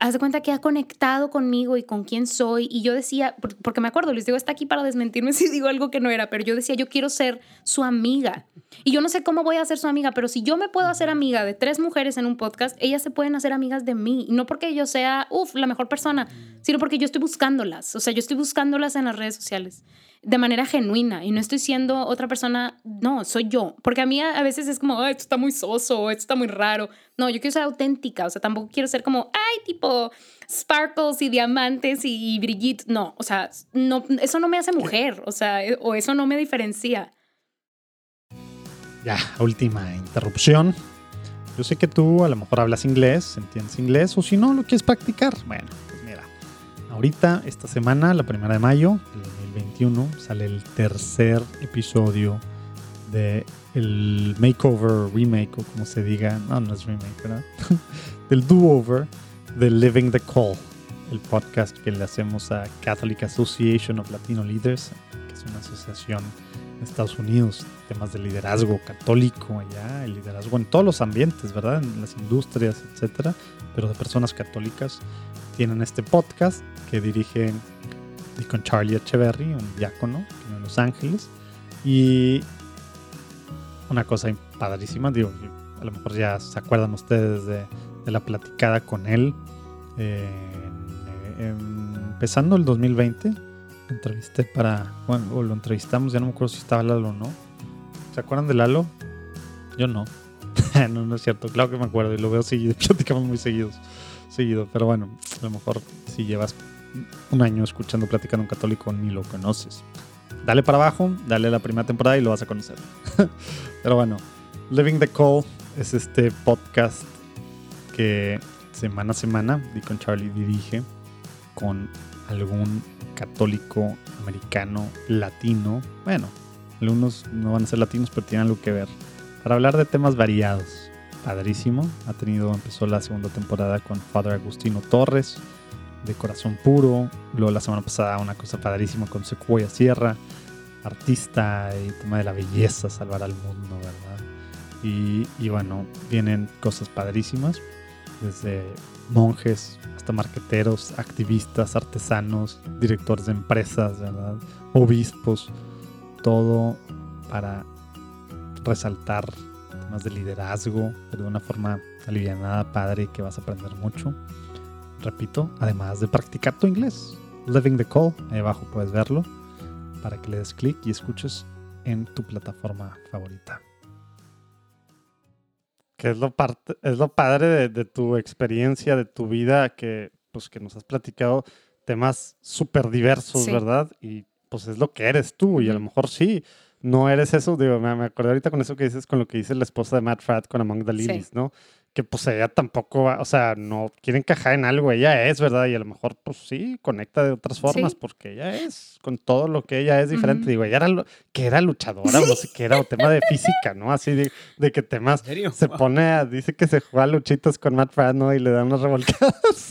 haz de cuenta que ha conectado conmigo y con quién soy. Y yo decía, por- porque me acuerdo, les digo, está aquí para desmentirme <laughs> si digo algo que no era, pero yo decía, yo quiero ser su amiga. Y yo no sé cómo voy a ser su amiga, pero si yo me puedo hacer amiga de tres mujeres en un podcast, ellas se pueden hacer amigas de mí. Y no porque yo sea, uff, la mejor persona, sino porque yo estoy buscándolas. O sea, yo estoy buscándolas en las redes sociales de manera genuina y no estoy siendo otra persona, no, soy yo. Porque a mí a, veces es como, "Ay, esto está muy soso, esto está muy raro. No, yo quiero ser auténtica, o sea, tampoco quiero ser como, ay, tipo sparkles y diamantes y, y brillitos. No, o sea, no, eso no me hace mujer, o sea, eh, o eso no me diferencia. Ya, última interrupción. Yo sé que tú a lo mejor hablas inglés, entiendes inglés, o si no, lo quieres practicar. Bueno, pues mira, ahorita, esta semana, la primera de mayo del 2021, sale el tercer episodio de el makeover, remake, o como se diga, no, no es remake, ¿verdad? <laughs> del do-over de Living the Call, el podcast que le hacemos a Catholic Association of Latino Leaders, que es una asociación en Estados Unidos, temas de liderazgo católico allá, el liderazgo en todos los ambientes, ¿verdad? En las industrias, etcétera, pero de personas católicas tienen este podcast que dirige con Charlie Echeverry, un diácono en Los Ángeles, y una cosa padrísima, digo, a lo mejor ya se acuerdan ustedes de, de la platicada con él, eh, empezando el 2020, lo entrevisté para, bueno, o lo entrevistamos, ya no me acuerdo si estaba Lalo o no. ¿Se acuerdan de Lalo? Yo no. <laughs> no, no es cierto, claro que me acuerdo y lo veo seguido, <laughs> platicamos muy seguidos, seguido, pero bueno, a lo mejor si llevas un año escuchando Platicando un Católico ni lo conoces. Dale para abajo, dale la primera temporada y lo vas a conocer. <laughs> pero bueno, Living the Call es este podcast que semana a semana Deacon Charlie dirige con algún católico americano latino. Bueno, algunos no van a ser latinos, pero tienen algo que ver. Para hablar de temas variados. Padrísimo. Ha tenido, empezó la segunda temporada con Father Agustino Torres, de Corazón Puro. Luego la semana pasada una cosa padrísima con Sequoia Sierra, artista y tema de la belleza, salvar al mundo, ¿verdad? Y, y bueno, vienen cosas padrísimas, desde monjes hasta marqueteros, activistas, artesanos, directores de empresas, ¿verdad? Obispos, todo para resaltar temas de liderazgo, de una forma alivianada, padre, que vas a aprender mucho. Repito, además de practicar tu inglés. Living the Call, ahí abajo puedes verlo, para que le des clic y escuches en tu plataforma favorita. Que es lo, parte, es lo padre de, de tu experiencia, de tu vida, que, pues, que nos has platicado temas súper diversos, Sí. ¿verdad? Y pues es lo que eres tú, y a lo mejor sí, no eres eso. Digo, me, me acordé ahorita con eso que dices, con lo que dice la esposa de Matt Fratt con Among the Lilies, ¿no? Que pues ella tampoco, va- o sea, no quiere encajar en algo, ella es, ¿verdad? Y a lo mejor, pues sí, conecta de otras formas, Sí. porque ella es, con todo lo que ella es diferente. Digo, ella era, lo- que era luchadora o no sé qué era, o tema de física, ¿no? Así de, de que temas, ¿En serio? se Wow. pone a, dice que se juega luchitas con Matt Fratt, ¿no? Y le da unas revolcadas.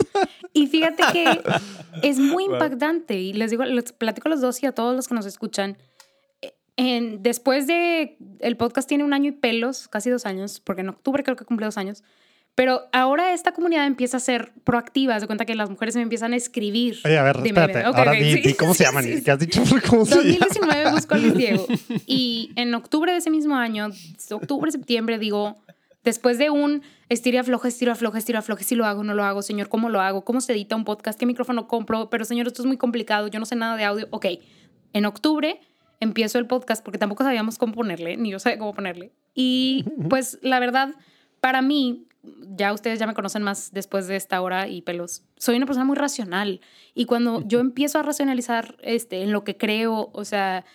Y fíjate que <laughs> es muy impactante y les digo, les platico a los dos y a todos los que nos escuchan. En, después de el podcast tiene un año y pelos, casi dos años, porque en octubre creo que cumple dos años. Pero ahora esta comunidad empieza a ser proactiva, de cuenta que las mujeres me empiezan a escribir. Oye, a ver, espérate, dime. Ok, ahora ok, di, sí, cómo se llaman, sí, que has dicho cómo se llaman. 2019 busco a Luis Diego. <laughs> Y en octubre de ese mismo año, octubre, septiembre, digo, después de un estira afloja, estira afloja, estira afloja, si lo hago, no lo hago, señor, ¿cómo lo hago? ¿Cómo se edita un podcast? ¿Qué micrófono compro? Pero señor, esto es muy complicado, yo no sé nada de audio. Ok, en octubre empiezo el podcast porque tampoco sabíamos cómo ponerle, ni yo sabía cómo ponerle. Y <laughs> pues la verdad, para mí, ya ustedes ya me conocen más después de esta hora y pelos, soy una persona muy racional. Y cuando yo <laughs> empiezo a racionalizar este, en lo que creo, o sea,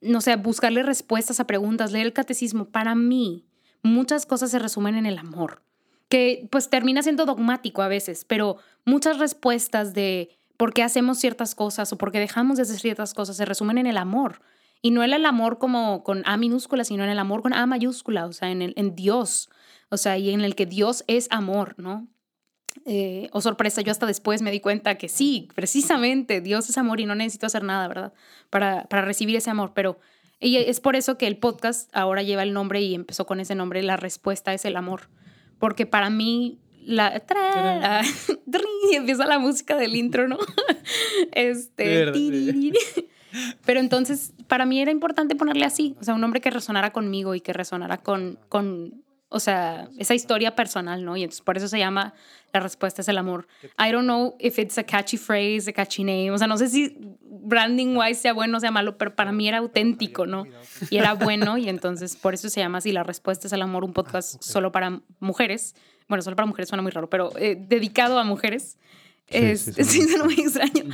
no sé, buscarle respuestas a preguntas, leer el catecismo, para mí muchas cosas se resumen en el amor, que pues termina siendo dogmático a veces, pero muchas respuestas de por qué hacemos ciertas cosas o por qué dejamos de hacer ciertas cosas se resumen en el amor. Y no en el amor como con A minúscula, sino en el amor con A mayúscula, o sea, en, el, en Dios, o sea, y en el que Dios es amor, ¿no? Eh, oh sorpresa, yo hasta después me di cuenta que sí, precisamente Dios es amor y no necesito hacer nada, ¿verdad? Para, para recibir ese amor. Pero y es por eso que el podcast ahora lleva el nombre y empezó con ese nombre, La Respuesta es el Amor. Porque para mí, la... tra- <laughs> y empieza la música del intro, ¿no? <laughs> Este... Pero entonces, para mí era importante ponerle así, o sea, un nombre que resonara conmigo y que resonara con, con, o sea, esa historia personal, ¿no? Y entonces por eso se llama La respuesta es el amor. I don't know if it's a catchy phrase, a catchy name, o sea, no sé si branding wise sea bueno o sea malo, pero para mí era auténtico, ¿no? Y era bueno y entonces por eso se llama así La respuesta es el amor, un podcast solo para mujeres. Bueno, solo para mujeres suena muy raro, pero eh, dedicado a mujeres. Sí, Este, <laughs> sí, sí, suena suena muy extraño.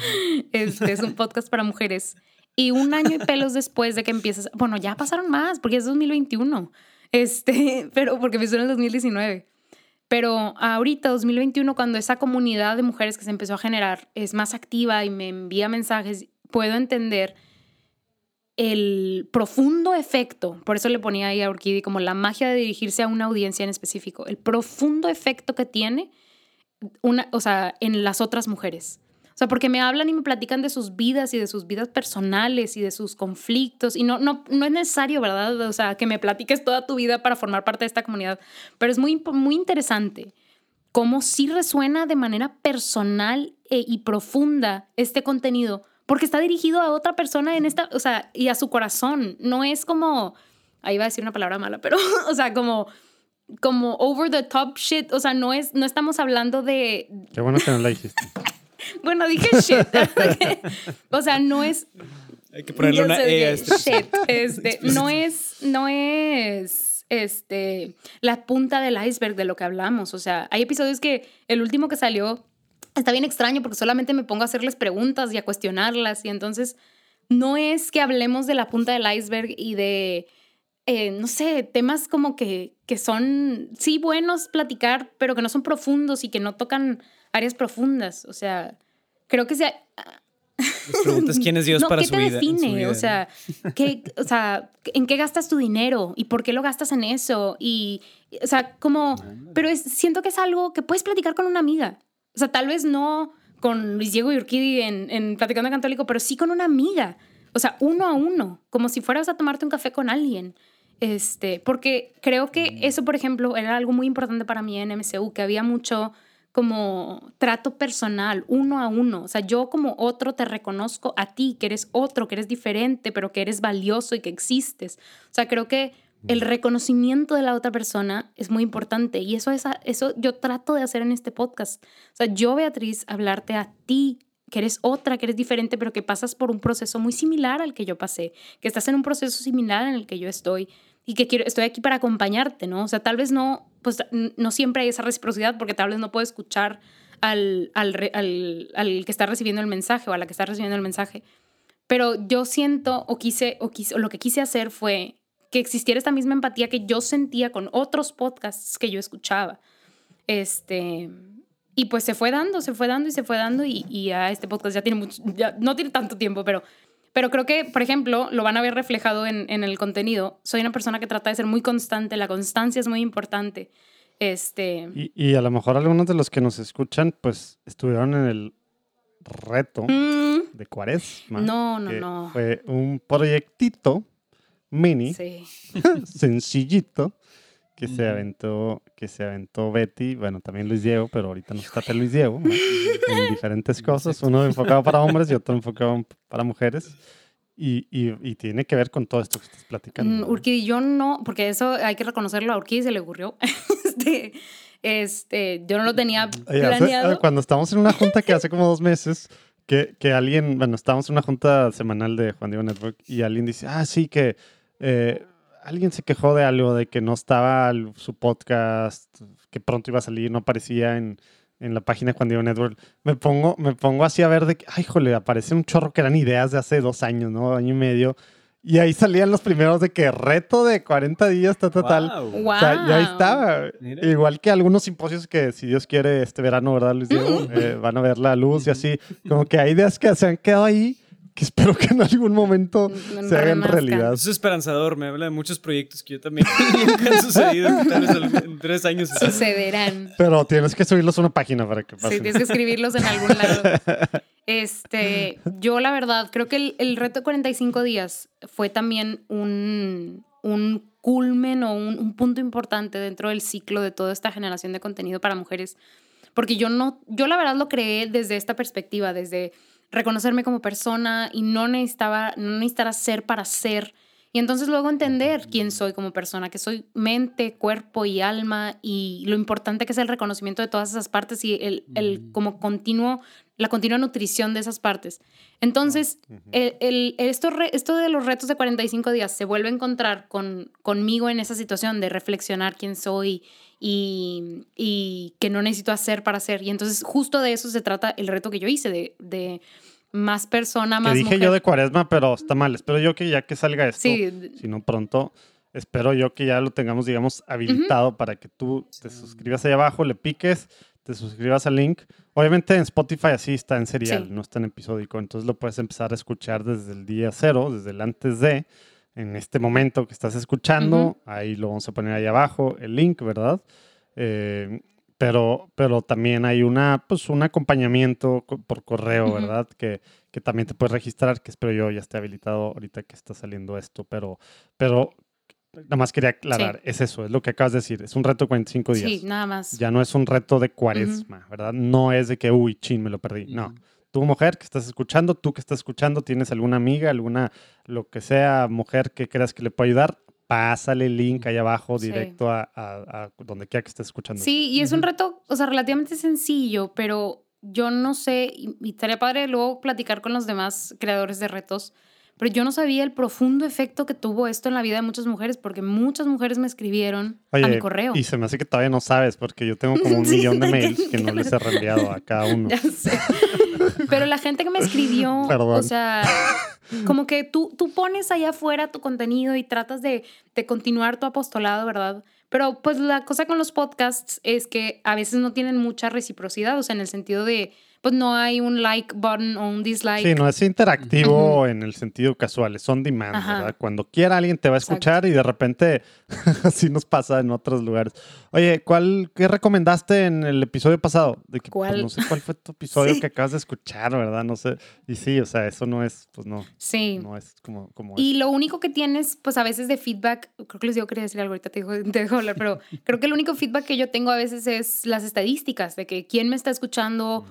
Este es un podcast para mujeres. Y un año y pelos después de que empiezas, bueno, ya pasaron más, porque es 2021. Este, <laughs> pero porque empezó en el 2019. Pero ahorita, 2021, cuando esa comunidad de mujeres que se empezó a generar es más activa y me envía mensajes, puedo entender el profundo efecto, por eso le ponía ahí a Orquídea como la magia de dirigirse a una audiencia en específico, el profundo efecto que tiene una, o sea, en las otras mujeres. O sea, porque me hablan y me platican de sus vidas y de sus vidas personales y de sus conflictos. Y no, no, no es necesario, ¿verdad? O sea, que me platiques toda tu vida para formar parte de esta comunidad. Pero es muy, muy interesante cómo sí resuena de manera personal e- y profunda este contenido. Porque está dirigido a otra persona en esta, o sea, y a su corazón. No es como, ahí iba a decir una palabra mala, pero, <laughs> o sea, como como over the top shit, o sea, no es no estamos hablando de Qué bueno que no la dijiste. <laughs> bueno, dije shit. <laughs> o sea, no es Hay que ponerle una E a este. shit, este, no es no es este la punta del iceberg de lo que hablamos, o sea, hay episodios que el último que salió está bien extraño porque solamente me pongo a hacerles preguntas y a cuestionarlas y entonces no es que hablemos de la punta del iceberg y de eh, no sé, temas como que, que son, sí, buenos platicar, pero que no son profundos y que no tocan áreas profundas. O sea, creo que sea... Les preguntas quién es Dios <laughs> no, para ¿qué su te vida. su define? vida, O sea, ¿qué, o sea, ¿en qué gastas tu dinero? ¿Y por qué lo gastas en eso? Y, o sea, como... Pero es, siento que es algo que puedes platicar con una amiga. O sea, tal vez no con Luis Diego y Urquidi en, en Platicando Católico, pero sí con una amiga. O sea, uno a uno, como si fueras a tomarte un café con alguien. Este, porque creo que eso, por ejemplo, era algo muy importante para mí en MCU, que había mucho como trato personal, uno a uno. O sea, yo como otro te reconozco a ti, que eres otro, que eres diferente, pero que eres valioso y que existes. O sea, creo que el reconocimiento de la otra persona es muy importante y eso, es, eso yo trato de hacer en este podcast. O sea, yo, Beatriz, hablarte a ti, que eres otra, que eres diferente, pero que pasas por un proceso muy similar al que yo pasé, que estás en un proceso similar en el que yo estoy y que quiero, estoy aquí para acompañarte, ¿no? O sea, tal vez no, pues no siempre hay esa reciprocidad porque tal vez no puedo escuchar al, al, al, que está recibiendo el mensaje o a la que está recibiendo el mensaje, pero yo siento o quise, o quise, o lo que quise hacer fue que existiera esta misma empatía que yo sentía con otros podcasts que yo escuchaba. Este, y pues se fue dando, se fue dando y se fue dando y, y a este podcast ya tiene mucho, ya no tiene tanto tiempo, pero, pero creo que, por ejemplo, lo van a ver reflejado en, en el contenido. Soy una persona que trata de ser muy constante, la constancia es muy importante. Este, Y, y a lo mejor algunos de los que nos escuchan, pues estuvieron en el reto mm, de Cuaresma. no, no, que no. Fue un proyectito mini, Sí. <laughs> sencillito, que se aventó, que se aventó Betty, bueno, también Luis Diego, pero ahorita nos trata Luis Diego, ¿no? en diferentes cosas, uno <laughs> enfocado para hombres y otro enfocado para mujeres. Y, y- y tiene que ver con todo esto que estás platicando. Mm, ¿no? Urquidi, yo no, porque eso hay que reconocerlo, a Urquidi se le ocurrió. <laughs> este, este, yo no lo tenía Oye, hace- planeado. cuando estábamos en una junta que hace como dos meses, que, que alguien, bueno, estábamos en una junta semanal de Juan Diego Network y alguien dice, ah, sí, que eh, alguien se quejó de algo, de que no estaba su podcast, que pronto iba a salir, no aparecía en, en la página de Juan Diego Network. Me pongo, me pongo así a ver de que, ay, jole, aparece un chorro que eran ideas de hace dos años, ¿no? Año y medio. Y ahí salían los primeros de que reto de 40 días, tal, tal, tal. Guau. Wow. O sea, ya ahí estaba. Mira. Igual que algunos simposios que, si Dios quiere, este verano, ¿verdad, Luis Diego? Eh, van a ver la luz y así. Como que hay ideas que se han quedado ahí que espero que en algún momento En se hagan realidad. Eso es esperanzador, me habla de muchos proyectos que yo también <laughs> nunca han sucedido en tres años. Sucederán. Pero tienes que subirlos a una página para que Sí, pasen. tienes que escribirlos en algún lado. <laughs> Este, yo la verdad, creo que el, el reto de 45 días fue también un, un culmen o un, un punto importante dentro del ciclo de toda esta generación de contenido para mujeres. Porque yo no, yo la verdad lo creé desde esta perspectiva, desde reconocerme como persona y no necesitaba, no necesitaba ser para ser. Y entonces luego entender quién soy como persona, que soy mente, cuerpo y alma y lo importante que es el reconocimiento de todas esas partes y el, el como continuo, la continua nutrición de esas partes. Entonces, el, el- esto, re- esto de los retos de 45 días se vuelve a encontrar con, conmigo en esa situación de reflexionar quién soy y, y que no necesito hacer para ser. Y entonces justo de eso se trata el reto que yo hice, de, de más persona, Que más dije mujer. yo de cuaresma, pero está mal. Espero yo que ya que salga esto, Sí, si no pronto, espero yo que ya lo tengamos, digamos, habilitado para que tú te suscribas ahí abajo, le piques, te suscribas al link. Obviamente en Spotify así está en serial, Sí. no está en episódico, entonces lo puedes empezar a escuchar desde el día cero, desde el antes de, en este momento que estás escuchando, Ujú. ahí lo vamos a poner ahí abajo, el link, ¿verdad? Eh, pero, pero también hay una, pues, un acompañamiento co- por correo, Ujú. ¿verdad? Que, que también te puedes registrar, que espero yo ya esté habilitado ahorita que está saliendo esto, pero, pero nada más quería aclarar, es eso, es lo que acabas de decir, es un reto de 45 días. sí, nada más. Ya no es un reto de cuaresma, ¿verdad? No es de que, uy, chin, me lo perdí. No. Tú, mujer que estás escuchando, tú que estás escuchando, tienes alguna amiga, alguna, lo que sea, mujer que creas que le pueda ayudar, pásale el link ahí abajo Sí. directo a, a- a donde quiera que estés escuchando. Sí, y es un reto, o sea, relativamente sencillo, pero yo no sé, y, y estaría padre luego platicar con los demás creadores de retos, pero yo no sabía el profundo efecto que tuvo esto en la vida de muchas mujeres, porque muchas mujeres me escribieron a mi Oye, correo. y se me hace que todavía no sabes, porque yo tengo como <laughs> un Sí, millón de que- mails que no les he reenviado a cada <laughs> uno. Ya sé. <laughs> Pero la gente que me escribió, Perdón. o sea, como que tú, tú pones allá afuera tu contenido y tratas de, de continuar tu apostolado, ¿verdad? Pero pues la cosa con los podcasts es que a veces no tienen mucha reciprocidad, o sea, en el sentido de, pues no hay un like button o un dislike. Sí, no es interactivo en el sentido casual, es on demand, Ajá. ¿verdad? Cuando quiera alguien te va a Exacto. escuchar y de repente <laughs> así nos pasa en otros lugares. Oye, ¿cuál, ¿qué recomendaste en el episodio pasado? De que, pues, ¿Cuál? no sé cuál fue tu episodio <laughs> Sí. que acabas de escuchar, ¿verdad? No sé. Y sí, o sea, eso no es, pues no, Sí. no es como, como Y lo único que tienes, pues a veces de feedback, creo que les digo quería decir algo, ahorita te dejo, <laughs> te dejo hablar, pero creo que el único feedback que yo tengo a veces es las estadísticas de que quién me está escuchando,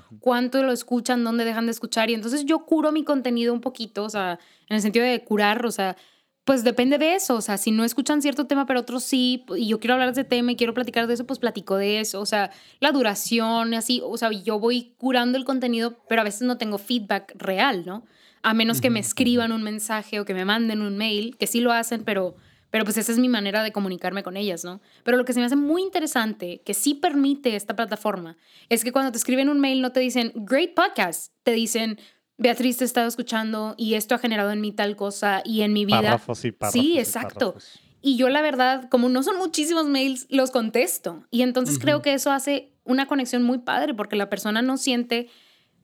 cuánto lo escuchan, dónde dejan de escuchar. Y entonces yo curo mi contenido un poquito, o sea, en el sentido de curar, o sea, pues depende de eso, o sea, si no escuchan cierto tema, pero otros sí, y yo quiero hablar de ese tema y quiero platicar de eso, pues platico de eso, o sea, la duración, así, o sea, yo voy curando el contenido, pero a veces no tengo feedback real, ¿no? A menos que me escriban un mensaje o que me manden un mail, que sí lo hacen, pero, pero pues esa es mi manera de comunicarme con ellas, ¿no? Pero lo que se me hace muy interesante, que sí permite esta plataforma, es que cuando te escriben un mail no te dicen, great podcast, te dicen, Beatriz te he estado escuchando y esto ha generado en mí tal cosa y en mi vida. Párrafos y párrafos Sí, exacto. párrafos. Y yo la verdad, como no son muchísimos mails, los contesto. Y entonces creo que eso hace una conexión muy padre porque la persona no siente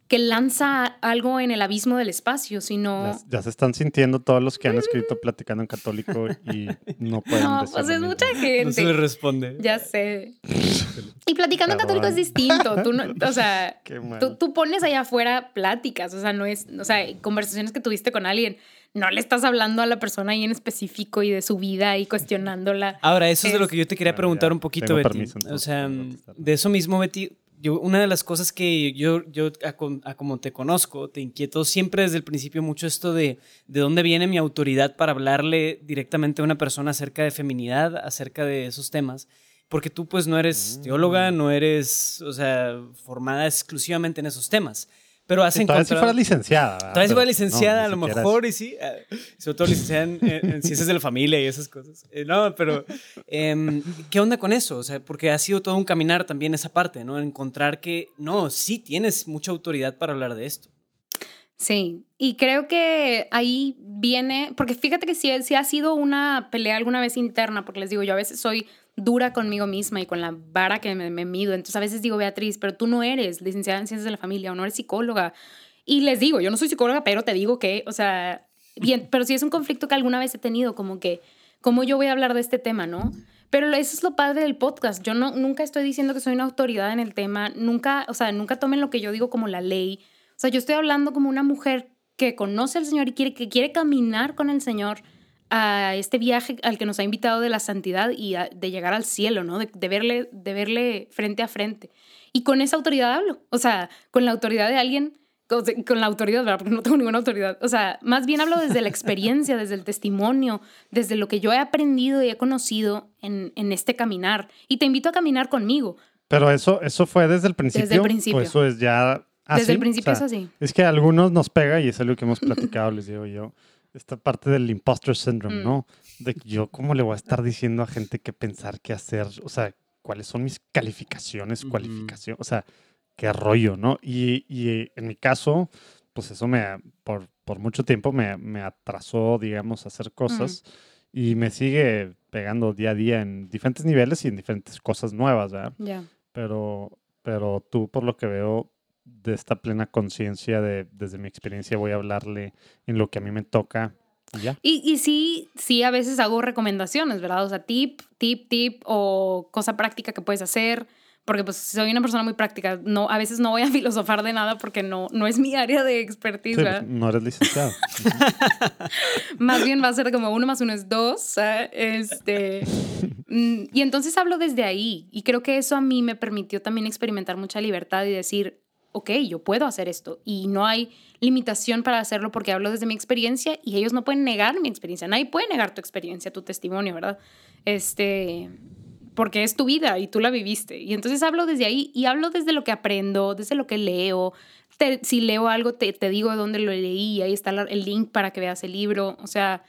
que lanza algo en el abismo del espacio, sino... Ya, ya se están sintiendo todos los que han escrito platicando en católico y no <laughs> pueden No, decir pues es mucha No se le gente. responde. Ya sé. <laughs> Y platicando en católico es distinto. Tú no, <laughs> o sea, tú, tú pones allá afuera pláticas, o sea, no es, o sea, conversaciones que tuviste con alguien. No le estás hablando a la persona ahí en específico y de su vida y cuestionándola. Ahora, eso es de lo que yo te quería Bueno, preguntar ya, un poquito, Betty. permiso, o sea, de eso mismo, Betty, yo, una de las cosas que yo, yo a, como te conozco, te inquietó siempre desde el principio mucho esto de de dónde viene mi autoridad para hablarle directamente a una persona acerca de feminidad, acerca de esos temas. Porque tú pues no eres Mm. teóloga, no eres, o sea, formada exclusivamente en esos temas. Pero has Sí, Todavía si encontrado... fuera licenciada. ¿verdad? Tal vez Pero fuera no, licenciada, ni a lo mejor, y sí. eh, sobre todo licenciada en, en- en ciencias de la familia y esas cosas. Eh, no, pero em, ¿qué onda con eso? O sea, porque ha sido todo un caminar también esa parte, ¿no? Encontrar que, no, sí tienes mucha autoridad para hablar de esto. Sí, y creo que ahí viene, porque fíjate que sí, sí ha sido una pelea alguna vez interna, porque les digo, yo a veces soy dura conmigo misma y con la vara que me, me mido, entonces a veces digo, Beatriz, pero tú no eres licenciada en ciencias de la familia o no eres psicóloga. Y les digo, yo no soy psicóloga, pero te digo que, o sea, bien, <laughs> pero sí es un conflicto que alguna vez he tenido, como que, ¿cómo yo voy a hablar de este tema, no? Pero eso es lo padre del podcast. Yo no, nunca estoy diciendo que soy una autoridad en el tema. Nunca, o sea, nunca tomen lo que yo digo como la ley. O sea, yo estoy hablando como una mujer que conoce al Señor y quiere, que quiere caminar con el Señor a este viaje al que nos ha invitado de la santidad y a- de llegar al cielo, ¿no? De, de verle, de verle frente a frente. Y con esa autoridad hablo. O sea, con la autoridad de alguien, con, con la autoridad, ¿verdad? Porque no tengo ninguna autoridad. O sea, más bien hablo desde la experiencia, desde el testimonio, desde lo que yo he aprendido y he conocido en, en este caminar. Y te invito a caminar conmigo. Pero eso, eso fue desde el principio. principio. O eso es ya. así? desde el principio O sea, es así. Es que a algunos nos pega y es algo que hemos platicado, les digo yo. Esta parte del imposter syndrome, Mm. ¿no? De que yo, ¿cómo le voy a estar diciendo a gente qué pensar, qué hacer? O sea, ¿cuáles son mis calificaciones, cualificación? O sea, qué rollo, ¿no? Y, y en mi caso, pues eso me, por, por mucho tiempo me, me atrasó, digamos, a hacer cosas y me sigue pegando día a día en diferentes niveles y en diferentes cosas nuevas, ¿verdad? Ya. pero, pero tú, por lo que veo, de esta plena conciencia de, desde mi experiencia, voy a hablarle en lo que a mí me toca y ya. Y, y sí, sí, a veces hago recomendaciones, ¿verdad? O sea, tip, tip, tip o cosa práctica que puedes hacer. Porque pues soy una persona muy práctica. No, a veces no voy a <laughs> filosofar de nada porque no, no es mi área de expertise, Sí, pues, no eres licenciado. <laughs> Más bien va a ser como uno más uno es dos. ¿eh? Este, <laughs> mm, y entonces hablo desde ahí. Y creo que eso a mí me permitió también experimentar mucha libertad y decir, ok, yo puedo hacer esto. Y no hay limitación para hacerlo porque hablo desde mi experiencia y ellos no pueden negar mi experiencia. Nadie puede negar tu experiencia, tu testimonio, ¿verdad? Este, porque es tu vida y tú la viviste. Y entonces hablo desde ahí y hablo desde lo que aprendo, desde lo que leo. Si leo algo, te, te digo de dónde lo leí, ahí está el link para que veas el libro. O sea,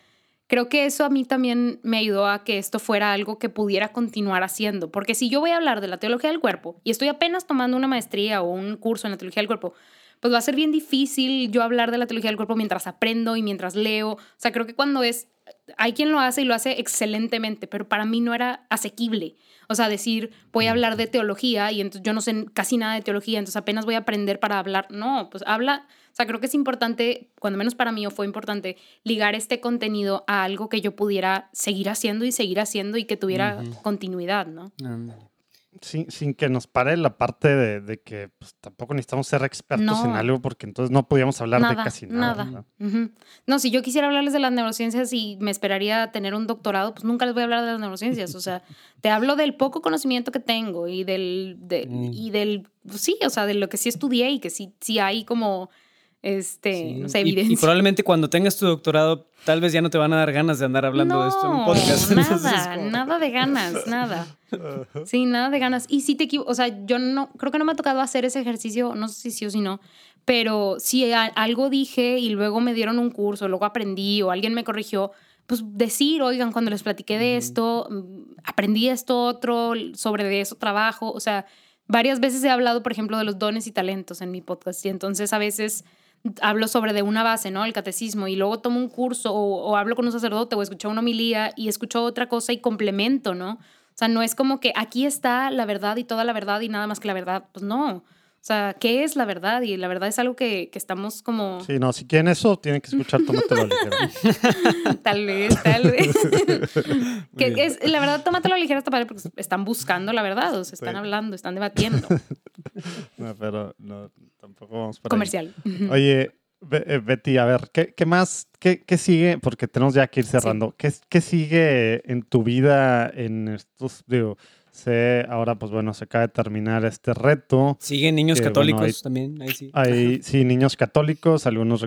creo que eso a mí también me ayudó a que esto fuera algo que pudiera continuar haciendo. Porque si yo voy a hablar de la teología del cuerpo y estoy apenas tomando una maestría o un curso en la teología del cuerpo, pues va a ser bien difícil yo hablar de la teología del cuerpo mientras aprendo y mientras leo. O sea, creo que cuando es, hay quien lo hace y lo hace excelentemente, pero para mí no era asequible. O sea, decir, voy a hablar de teología y entonces yo no sé casi nada de teología, entonces apenas voy a aprender para hablar. No, pues habla, o sea, creo que es importante, cuando menos para mí o fue importante, ligar este contenido a algo que yo pudiera seguir haciendo y seguir haciendo y que tuviera continuidad, ¿no? Sin, sin que nos pare la parte de, de que pues, tampoco necesitamos ser expertos en No. algo porque entonces no podíamos hablar de casi nada. Ujú. No, si yo quisiera hablarles de las neurociencias y me esperaría tener un doctorado, pues nunca les voy a hablar de las neurociencias. O sea, <laughs> te hablo del poco conocimiento que tengo y del, de- Mm. y del, pues sí, o sea, de lo que sí estudié y que sí, sí hay como, este, Sí. no sé, Y- evidencia. Y, probablemente cuando tengas tu doctorado, tal vez ya no te van a dar ganas de andar hablando de esto en un No, podcast. <laughs> Entonces, Nada, como- nada de ganas, <laughs> nada. Sí, nada de ganas. Y si te equivo- o sea, yo no, creo que no me ha tocado hacer ese ejercicio, no sé si sí o si no, pero si a- algo dije y luego me dieron un curso, luego aprendí o alguien me corrigió, pues decir, oigan, cuando les platiqué de esto, mm, aprendí esto otro, sobre de eso trabajo, o sea, varias veces he hablado, por ejemplo, de los dones y talentos en mi podcast y entonces a veces hablo sobre de una base, ¿no? El catecismo, y luego tomo un curso o, o hablo con un sacerdote o escucho una homilía y escucho otra cosa y complemento, ¿no? O sea, no es como que aquí está la verdad y toda la verdad y nada más que la verdad. Pues no. O sea, ¿qué es la verdad? Y la verdad es algo que, que estamos como... Sí, no, si quieren eso, tienen que escuchar Tómatelo ligero. <laughs> tal vez, tal vez. <laughs> que es, la verdad, Tómatelo ligero está padre porque están buscando la verdad, o sea, están Sí. hablando, están debatiendo. <laughs> No, pero no, tampoco vamos por ahí. Comercial. Oye, eh, Betty, a ver, ¿qué, qué más, qué, qué sigue? Porque tenemos ya que ir cerrando. ¿Qué, qué sigue en tu vida en estos, digo, sé, ahora pues bueno, se acaba de terminar este reto. Siguen niños Que, bueno, católicos hay- también, ahí sí. Hay, sí, niños católicos, algunos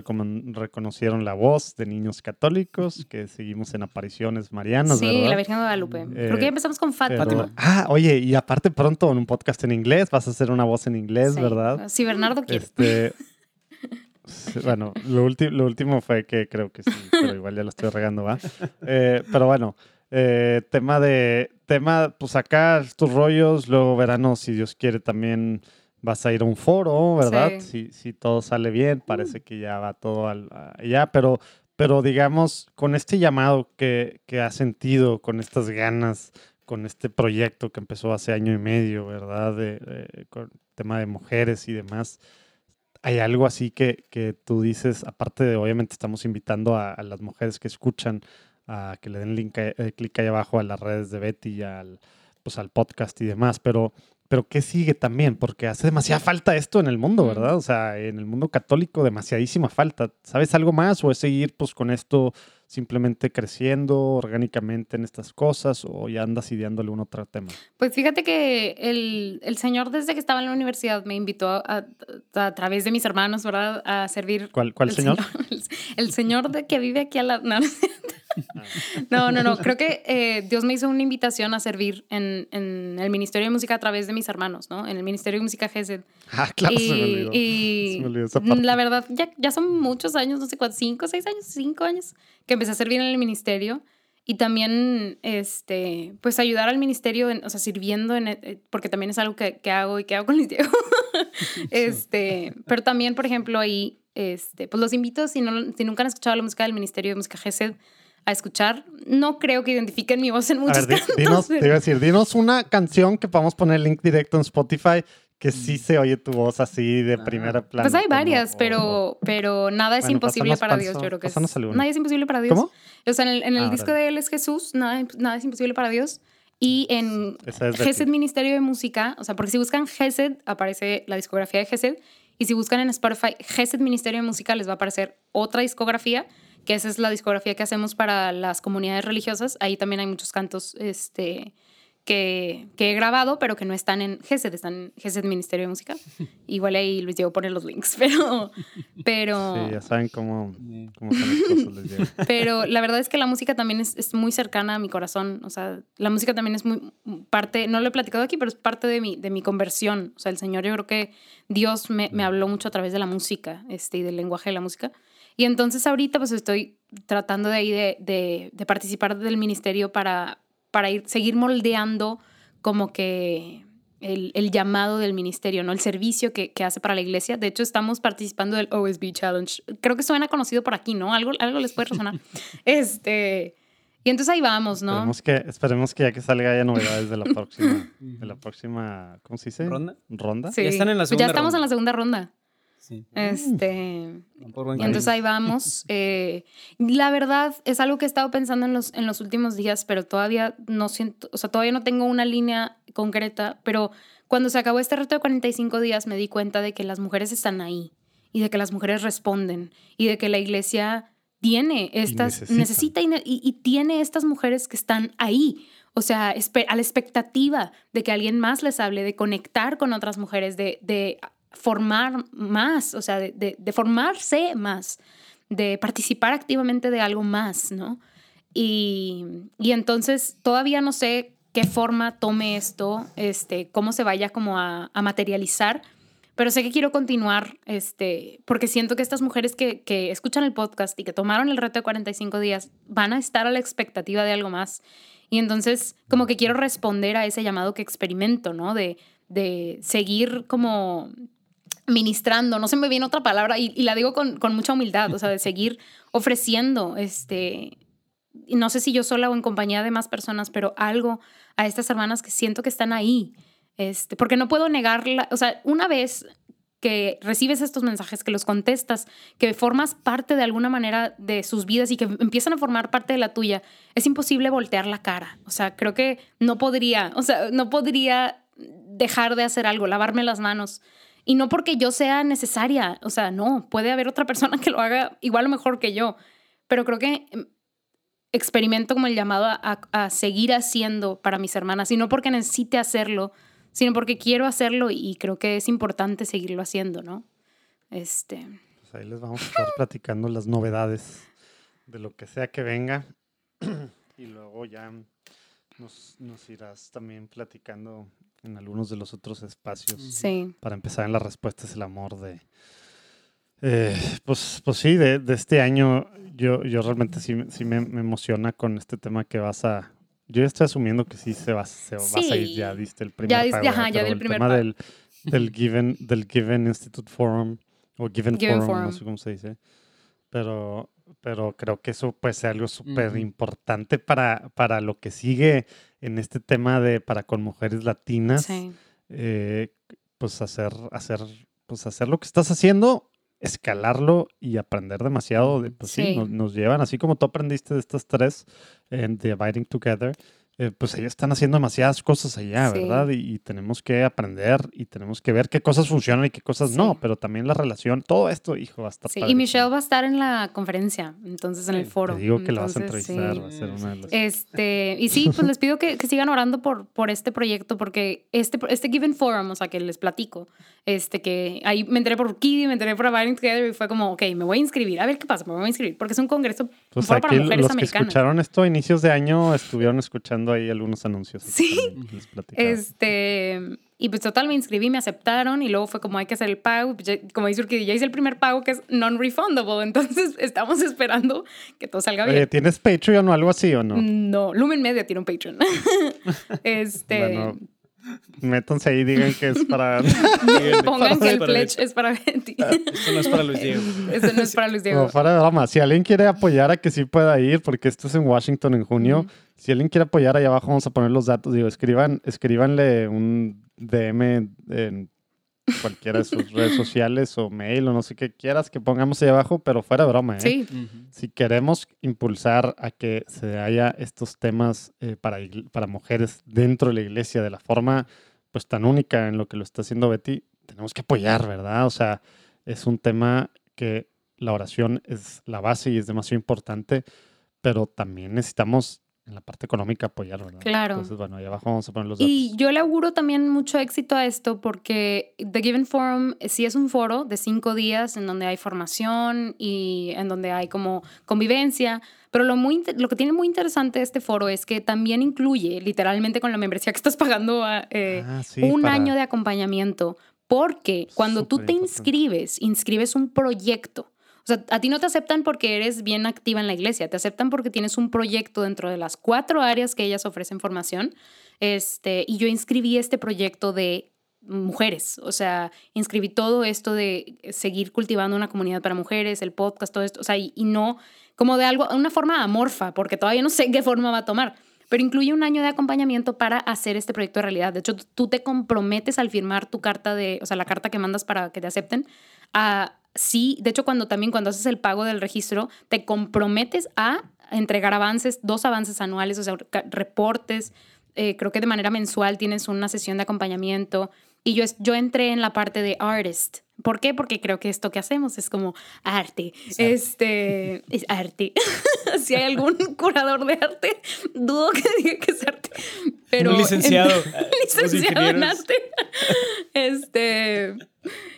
reconocieron la voz de niños católicos, que seguimos en apariciones marianas, sí, ¿verdad? la Virgen de Guadalupe. Creo que Eh, ya empezamos con Fátima. Pero- ah, oye, y aparte pronto en un podcast en inglés, vas a hacer una voz en inglés, Sí. ¿verdad? Si Bernardo quiere. Este, sí, <laughs> bueno, lo, lo último fue que creo que sí, pero igual ya lo estoy regando, ¿va? Eh, pero bueno, eh, tema de, tema, pues acá tus rollos, luego verano, si Dios quiere, también vas a ir a un foro, ¿verdad? Sí. Si, si todo sale bien, parece que ya va todo al, allá, pero, pero digamos, con este llamado que, que has sentido, con estas ganas, con este proyecto que empezó hace año y medio, ¿verdad? De, de- con tema de mujeres y demás. ¿Hay algo así que, que tú dices, aparte de, obviamente estamos invitando a, a las mujeres que escuchan a que le den link, ahí- eh, clic ahí abajo a las redes de Betty y al, pues, al podcast y demás, pero, pero ¿qué sigue también? Porque hace demasiada falta esto en el mundo. ¿verdad? O sea, en el mundo católico demasiadísima falta. ¿Sabes algo más o es seguir pues con esto simplemente creciendo orgánicamente en estas cosas o ya andas ideándole un otro tema? Pues fíjate que el, el señor desde que estaba en la universidad me invitó a, a- a través de mis hermanos, ¿verdad? A servir. ¿Cuál, cuál el señor? <laughs> El, el señor de que vive aquí a la... No. <laughs> no, no, no. Creo que eh, Dios me hizo una invitación a servir en, en el Ministerio de Música a través de mis hermanos, ¿no? En el Ministerio de Música GESED. Ah, claro, se me y, olvidó. y Se me olvidó esa parte. la verdad, ya, ya son muchos años, no sé cuántos, cinco, seis años, cinco años, que empecé a servir en el ministerio y también, este, pues ayudar al ministerio, en- o sea, sirviendo, en, eh, porque también es algo que, que hago y que hago con Luis <laughs> Diego. este, pero también, por ejemplo, ahí, este, pues los invito, si, no, si nunca han escuchado la música del Ministerio de Música GESED, a escuchar. No creo que identifiquen mi voz en A muchos ver, di- cantos, dinos, te iba a decir, dinos una canción que podamos poner link directo en Spotify que sí se oye tu voz así de Ah. primera plana. Pues hay como- varias, o- pero, pero nada es Bueno, imposible para pásanos- Dios. Yo creo que es, nada es imposible para Dios. ¿Cómo? O sea, en el, en el Ah, disco órale. de Él es Jesús, nada, nada es imposible para Dios. Y en Esa es. GESED Ministerio de Música, o sea, porque si buscan GESED, aparece la discografía de GESED. Y si buscan en Spotify GESED Ministerio de Música, les va a aparecer otra discografía, que esa es la discografía que hacemos para las comunidades religiosas. Ahí también hay muchos cantos este, que, que he grabado, pero que no están en GESED, están en GESED Ministerio de Música. <laughs> Igual ahí Luis Diego pone los links, <laughs> pero... pero Sí, ya saben cómo, cómo son las cosas. les digo. <laughs> pero la verdad es que la música también es, es muy cercana a mi corazón. O sea, la música también es muy parte, no lo he platicado aquí, pero es parte de mi, de mi conversión. O sea, el Señor, yo creo que Dios me, me habló mucho a través de la música este, y del lenguaje de la música. Y entonces ahorita pues estoy tratando de ahí de, de, de participar del ministerio para, para ir, seguir moldeando como que el, el llamado del ministerio, ¿no? El servicio que, que hace para la iglesia. De hecho, estamos participando del OSB Challenge. Creo que suena conocido por aquí, ¿no? Algo, algo les puede resonar. <laughs> este, y entonces ahí vamos, ¿no? Esperemos que, esperemos que ya que salga haya novedades de la <laughs> próxima, de la próxima, ¿cómo se dice? ¿Ronda? ¿Ronda? Sí. Ya están en la Pues segunda Ya estamos ronda. en la segunda ronda. Sí. Este, y entonces ahí vamos. Eh, la verdad es algo que he estado pensando en los, en los últimos días, pero todavía no siento, o sea, todavía no tengo una línea concreta, pero cuando se acabó este reto de 45 días me di cuenta de que las mujeres están ahí y de que las mujeres responden y de que la iglesia tiene estas, necesitan. necesita y, ne- y- y tiene estas mujeres que están ahí. O sea, a la expectativa de que alguien más les hable, de conectar con otras mujeres, de, de formar más, o sea, de, de- formarse más, de participar activamente de algo más, ¿no? Y, y entonces todavía no sé qué forma tome esto, este, cómo se vaya como a, a materializar, pero sé que quiero continuar, este, porque siento que estas mujeres que, que escuchan el podcast y que tomaron el reto de 45 días van a estar a la expectativa de algo más. Y entonces como que quiero responder a ese llamado que experimento, ¿no? De, de seguir como ministrando, no se me viene otra palabra y, la digo con, con, mucha humildad, o sea, de seguir ofreciendo, este, no sé si yo sola o en compañía de más personas, pero algo a estas hermanas que siento que están ahí, este, porque no puedo negarla, o sea, una vez que recibes estos mensajes, que los contestas, que formas parte de alguna manera de sus vidas y que empiezan a formar parte de la tuya, es imposible voltear la cara. O sea, creo que no podría, o sea, no podría dejar de hacer algo, lavarme las manos. Y no porque yo sea necesaria, o sea, no, puede haber otra persona que lo haga igual o mejor que yo, pero creo que em, experimento como el llamado a, a seguir haciendo para mis hermanas, y no porque necesite hacerlo, sino porque quiero hacerlo y creo que es importante seguirlo haciendo, ¿no? Este. Pues ahí les vamos a estar platicando las novedades de lo que sea que venga <clears throat> y luego ya nos, nos irás también platicando en algunos de los otros espacios. Sí. Para empezar en las respuestas el amor de... Eh, pues, pues sí, de, de, este año yo, yo realmente sí, sí me, me, emociona con este tema que vas a, yo estoy asumiendo que sí se va, se a ir, ya diste el primer ya, pago, ajá, ya del el primer tema del, del, <laughs> Given, del Given Institute Forum, o Given, Forum, no sé cómo se dice, pero, pero creo que eso puede ser algo súper importante para, para lo que sigue en este tema de para con mujeres latinas, eh, pues hacer, hacer, pues hacer lo que estás haciendo escalarlo y aprender demasiado. De, pues sí, nos, llevan, así como tú aprendiste de estas tres en The Abiding Together, eh, pues ellos están haciendo demasiadas cosas allá, ¿verdad? Y, tenemos que aprender y tenemos que ver qué cosas funcionan y qué cosas no, pero también la relación, todo esto, hijo, va a estar. Sí, y Michelle va a estar en la conferencia, entonces en el foro. Te digo que la vas a entrevistar, va a ser una de las. Este, y sí, pues <laughs> les pido que, que, sigan orando por, por este proyecto, porque este, este Given Forum, o sea, que les platico, este, que ahí me enteré por Kiddy, me enteré por Abiding Together y fue como, ok, me voy a inscribir, a ver qué pasa, me voy a inscribir, porque es un congreso pues para mujeres los que escucharon esto a inicios de año estuvieron escuchando ahí algunos anuncios. Sí. Este, y pues total me inscribí, me aceptaron y luego fue como hay que hacer el pago. Pues como dice Urquidi, ya hice el primer pago que es non-refundable, <laughs> entonces estamos esperando que todo salga bien. ¿Tienes Patreon o algo así o no? No, Lumen Media tiene un Patreon. <laughs> este... Bueno Métanse ahí y digan que es para. <laughs> Pongan que el pledge es para Betty. Eso no es para Luis Diego. Eso no es para Luis Diego. No, para broma. Si alguien quiere apoyar a que sí pueda ir, porque esto es en Washington en junio, si alguien quiere apoyar, ahí abajo vamos a poner los datos. Digo, escriban, escríbanle un DM en cualquiera de sus <laughs> redes sociales o mail o no sé qué quieras que pongamos ahí abajo, pero fuera de broma. ¿eh? Sí. Si queremos impulsar a que se haya estos temas eh, para, para mujeres dentro de la iglesia de la forma pues tan única en lo que lo está haciendo Betty, tenemos que apoyar, ¿verdad? O sea, es un tema que la oración es la base y es demasiado importante, pero también necesitamos en la parte económica apoyar, ¿verdad? Claro. Entonces, bueno, ahí abajo vamos a poner los datos. Y yo le auguro también mucho éxito a esto porque The Given Forum sí es un foro de cinco días en donde hay formación y en donde hay como convivencia, pero lo, muy, lo que tiene muy interesante este foro es que también incluye, literalmente con la membresía que estás pagando, eh, ah, un año de acompañamiento. Porque cuando tú te inscribes, inscribes un proyecto o sea, a ti no te aceptan porque eres bien activa en la iglesia, te aceptan porque tienes un proyecto dentro de las cuatro áreas que ellas ofrecen formación. Este, y yo inscribí este proyecto de mujeres, o sea, inscribí todo esto de seguir cultivando una comunidad para mujeres, el podcast, todo esto, o sea, y, no como de algo, una forma amorfa, porque todavía no sé qué forma va a tomar, pero incluye un año de acompañamiento para hacer este proyecto de realidad. De hecho, tú te comprometes al firmar tu carta de, o sea, la carta que mandas para que te acepten, a sí, de hecho cuando también cuando haces el pago del registro, te comprometes a entregar avances, dos avances anuales, o sea, reportes, eh, creo que de manera mensual tienes una sesión de acompañamiento. Y yo, yo entré en la parte de artist. ¿Por qué? Porque creo que esto que hacemos es como arte. este es arte. <laughs> si hay algún <laughs> curador de arte, dudo que diga que es arte. Pero Un licenciado. <laughs> licenciado en arte. este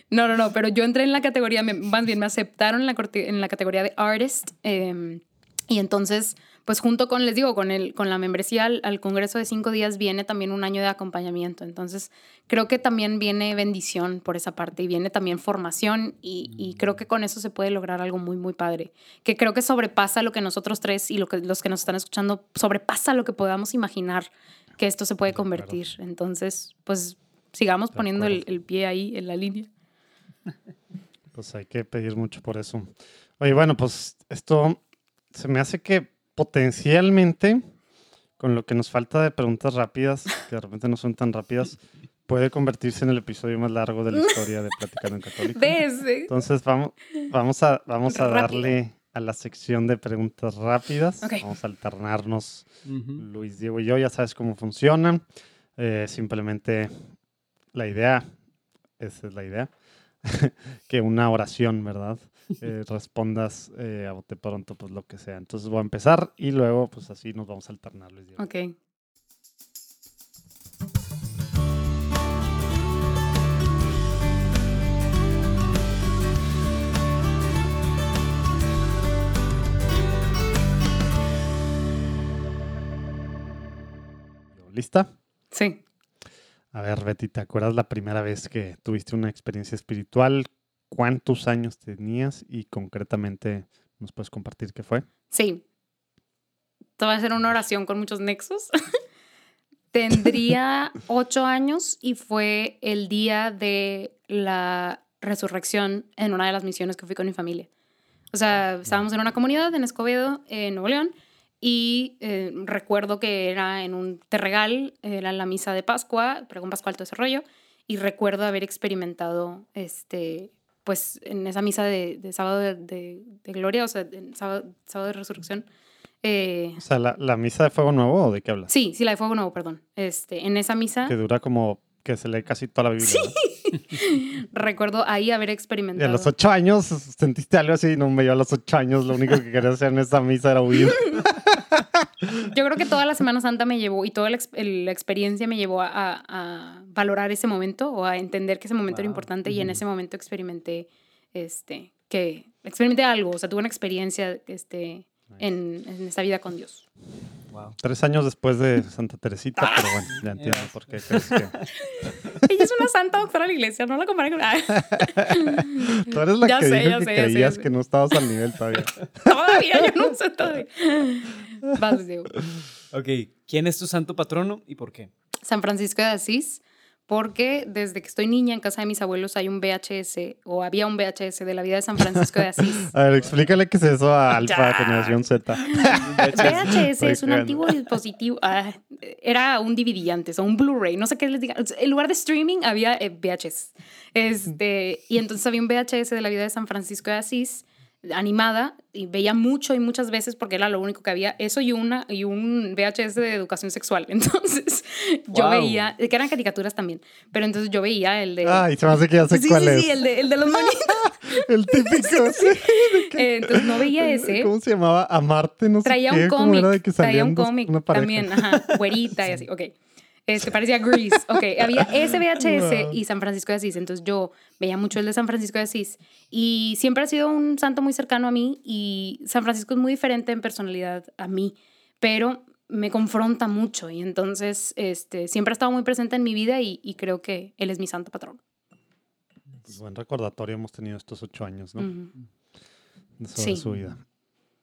no, no, no, pero yo entré en la categoría, más bien me aceptaron en la, en la categoría de artist. Em, y entonces, pues junto con, les digo, con, el, con la membresía al, Congreso de cinco días viene también un año de acompañamiento. Entonces, creo que también viene bendición por esa parte y viene también formación y, y, creo que con eso se puede lograr algo muy, muy padre. Que creo que sobrepasa lo que nosotros tres y lo que, los que nos están escuchando, sobrepasa lo que podamos imaginar que esto se puede convertir. Entonces, pues sigamos poniendo el, el pie ahí en la línea. Pues hay que pedir mucho por eso. Oye, bueno, pues esto se me hace que potencialmente, con lo que nos falta de preguntas rápidas, que de repente no son tan rápidas, puede convertirse en el episodio más largo de la historia de Platicando en Católico. <laughs> ¿Ves? Entonces vamos, vamos a, vamos a darle a la sección de preguntas rápidas. Vamos a alternarnos. Luis, Diego y yo, ya sabes cómo funcionan. Eh, simplemente la idea, esa es la idea, <laughs> que una oración, ¿verdad? Eh, respondas eh, a bote pronto, pues lo que sea. Entonces voy a empezar y luego, pues así nos vamos a alternar, Luis Diego. Ok. ¿Lista? Sí. A ver, Betty, ¿te acuerdas la primera vez que tuviste una experiencia espiritual? ¿Cuántos años tenías? Y concretamente, ¿nos puedes compartir qué fue? Sí. Te voy a hacer una oración con muchos nexos. <laughs> Tendría <laughs> ocho años y fue el día de la resurrección en una de las misiones que fui con mi familia. O sea, estábamos en una comunidad en Escobedo, en Nuevo León, y eh, recuerdo que era en un terregal, era la misa de Pascua, pregón pascual, todo ese rollo, y recuerdo haber experimentado, este, pues, en esa misa de, de sábado de, de- de gloria, o sea, en sábado, sábado de resurrección. eh, O sea, ¿la, la misa de fuego nuevo o de qué hablas? sí, sí, la de fuego nuevo, perdón. Este, en esa misa Que dura como que se lee casi toda la Biblia. ¿verdad? <laughs> recuerdo ahí haber Y a experimentado. los ocho años sentiste algo así, no me yo a los ocho años, lo único que quería hacer en esa misa era huir. <laughs> Yo creo que toda la Semana Santa me llevó y toda la, experiencia me llevó a, a- a valorar ese momento o a entender que ese momento era importante y en ese momento experimenté este que experimenté algo, o sea, tuve una experiencia este en, en esta vida con Dios. Wow. Tres años después de Santa Teresita, pero bueno, ya entiendo Yes. por qué crees que... <laughs> Ella es una santa doctora de la iglesia, no la comparen con <laughs> Tú eres la Ya que sé, dijo ya que sé, ya sé, creías ya sé. que no estabas al nivel todavía. <laughs> Todavía yo no sé todavía. Vas, Diego. Ok, ¿quién es tu santo patrono y por qué? San Francisco de Asís, porque desde que estoy niña en casa de mis abuelos hay un VHS o había un VHS de la vida de San Francisco de Asís. <laughs> A ver, explícale qué es eso a Alfa. Generación Z. <laughs> VHS es un antiguo dispositivo, ah, era un DVD antes o un Blu-ray, no sé qué les diga. En lugar de streaming había eh, VHS. Este, y entonces había un VHS de la vida de San Francisco de Asís animada y veía mucho y muchas veces porque era lo único que había eso y una y un VHS de educación sexual <laughs> entonces yo Wow. veía que eran caricaturas también pero entonces yo veía el de Ay, se me hace que ya sé sí, cuál sí, es. sí, el de, el de los monitos. <laughs> El típico. <laughs> sí. Eh, entonces no veía ese. ¿Cómo se llamaba? Amarte, no sé Traía qué. un ¿Cómo era de cómic. Traía un cómic también, ajá, güerita y así, ok. Este parecía Grease, ok. Había ese VHS <laughs> Wow. y San Francisco de Asís. Entonces yo veía mucho el de San Francisco de Asís. Y siempre ha sido un santo muy cercano a mí y San Francisco es muy diferente en personalidad a mí, pero me confronta mucho y entonces este, siempre ha estado muy presente en mi vida y, y creo que él es mi santo patrón. Pues buen recordatorio hemos tenido estos ocho años, ¿no? Ujú. Sobre Sí. su vida.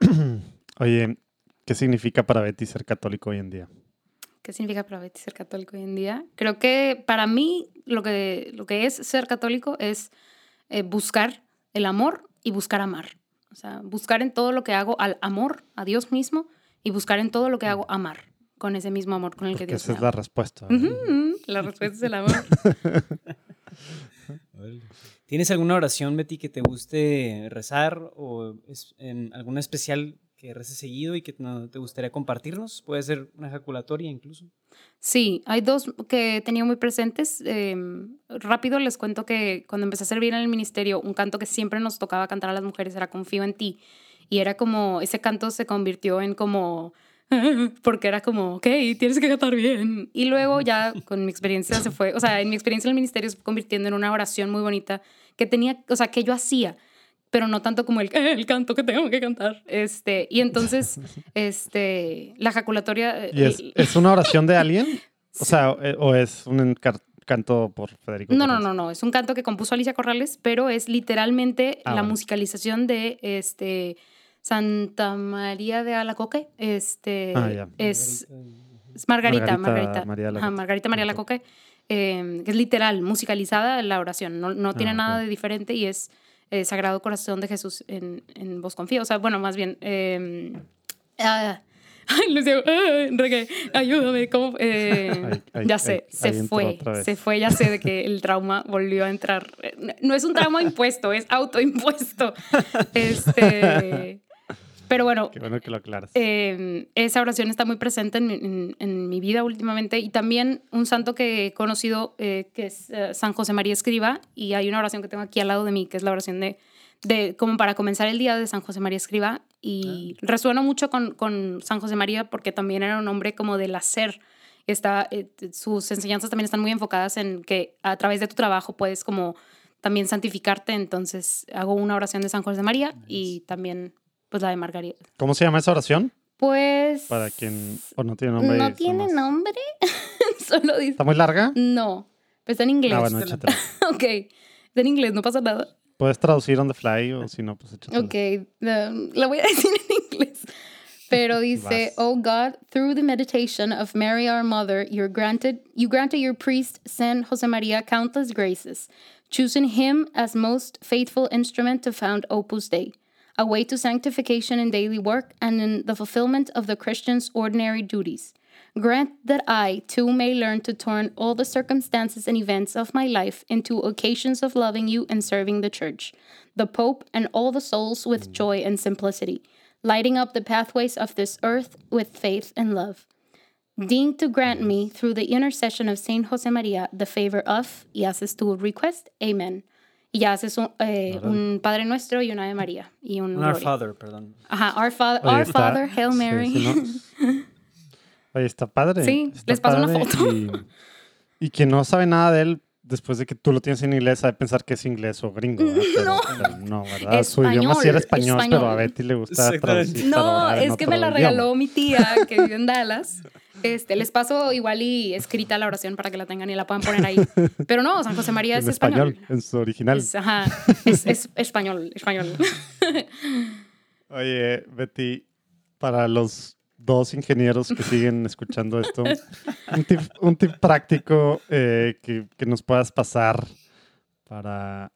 <clears throat> Oye, ¿qué significa para Betty ser católico hoy en día? ¿Qué significa para Betty ser católico hoy en día? Creo que para mí lo que, lo que es ser católico es eh, buscar el amor y buscar amar. O sea, buscar en todo lo que hago al amor, a Dios mismo, y buscar en todo lo que hago amar, con ese mismo amor con el que Dios esa me es la respuesta. La respuesta es el amor. <laughs> ¿Tienes alguna oración, Betty, que te guste rezar o es en alguna especial que reces seguido y que no te gustaría compartirnos? Puede ser una ejaculatoria incluso. Sí, hay dos que he tenido muy presentes. Eh, rápido les cuento que cuando empecé a servir en el ministerio, un canto que siempre nos tocaba cantar a las mujeres era Confío en ti. Y era como, ese canto se convirtió en como, <laughs> porque era como, ok, tienes que cantar bien. Y luego ya con mi experiencia se fue, o sea, en mi experiencia en el ministerio se fue convirtiendo en una oración muy bonita que tenía, o sea, que yo hacía pero no tanto como el, <laughs> el canto que tengo que cantar. Este, y entonces, <laughs> este, la ejaculatoria... eh, ¿Y es, el- es una oración de alguien? <laughs> O sea, eh, ¿o es un canto por Federico? No, no, no, no. Es un canto que compuso Alicia Corrales, pero es literalmente Ah, la bueno. musicalización de este Santa María de Alacoque. Este Ah, ya. es, es Margarita, Margarita Margarita. María Ajá, Alacoque. Margarita María Ok. Alacoque. eh, que es literal, musicalizada la oración, no, no tiene Ah, nada ok. de diferente y es eh, Sagrado Corazón de Jesús en, en vos confío. O sea, bueno, más bien... eh, ah, <laughs> Ay, Lucio, ah, Enrique, ayúdame. ¿cómo? Eh, ya sé, se fue, se fue, ya sé de que el trauma volvió a entrar. Eh, No es un trauma impuesto, es autoimpuesto. <laughs> Este, pero bueno, Qué bueno que lo eh, esa oración está muy presente en, mi- en- en mi vida últimamente y también un santo que he conocido eh, que es eh, San José María Escriba y hay una oración que tengo aquí al lado de mí que es la oración de, de como para comenzar el día de San José María Escriba y resueno mucho con, con San José María porque también era un hombre como del hacer. Está, eh, sus enseñanzas también están muy enfocadas en que a través de tu trabajo puedes como también santificarte, entonces hago una oración de San José María y también pues la de Margarita. ¿Cómo se llama esa oración? Pues. Para quien o no tiene nombre. No tiene nombre. <laughs> Solo dice. ¿Está muy larga? No. Pero está en inglés. Ah, bueno, échatela. <laughs> ok. Está en inglés, no pasa nada. Puedes traducir on the fly o si no, pues échatela. Ok. um, la voy a <laughs> decir en inglés. Pero dice, Vas. Oh God, through the meditation of Mary our Mother, you're granted, you granted your priest, San Jose Maria, countless graces, choosing him as most faithful instrument to found Opus Dei, a way to sanctification in daily work and in the fulfillment of the Christian's ordinary duties. Grant that I, too, may learn to turn all the circumstances and events of my life into occasions of loving you and serving the Church, the Pope, and all the souls with joy and simplicity, lighting up the pathways of this earth with faith and love. Deign to grant me, through the intercession of Saint Jose Maria, the favor of, y haces tu request, Amen. Y ya haces un, eh, un Padre Nuestro y una Ave María. Y un Un Our. Father, perdón. Ajá, Our, Fa- Oye, Our está- Father, Hail Mary. sí, ¿no? <laughs> Oye, está padre. Sí, está les paso una foto. Y, y quien no sabe nada de él, después de que tú lo tienes en inglés, sabe pensar que es inglés o gringo. ¿verdad? <laughs> Pero, No. pero no, ¿verdad? Su idioma sí era español, pero a. Betty le gusta traducir. No, es que me la idioma. regaló mi tía que vive en Dallas. Este, les paso igual y escrita la oración para que la tengan y la puedan poner ahí. <laughs> Pero no, San José María En es español, español. en su original. Es, ajá, es, es español, español. <laughs> Oye, Betty, para los dos ingenieros que siguen <laughs> escuchando esto, un tip, un tip práctico eh, que, que nos puedas pasar para,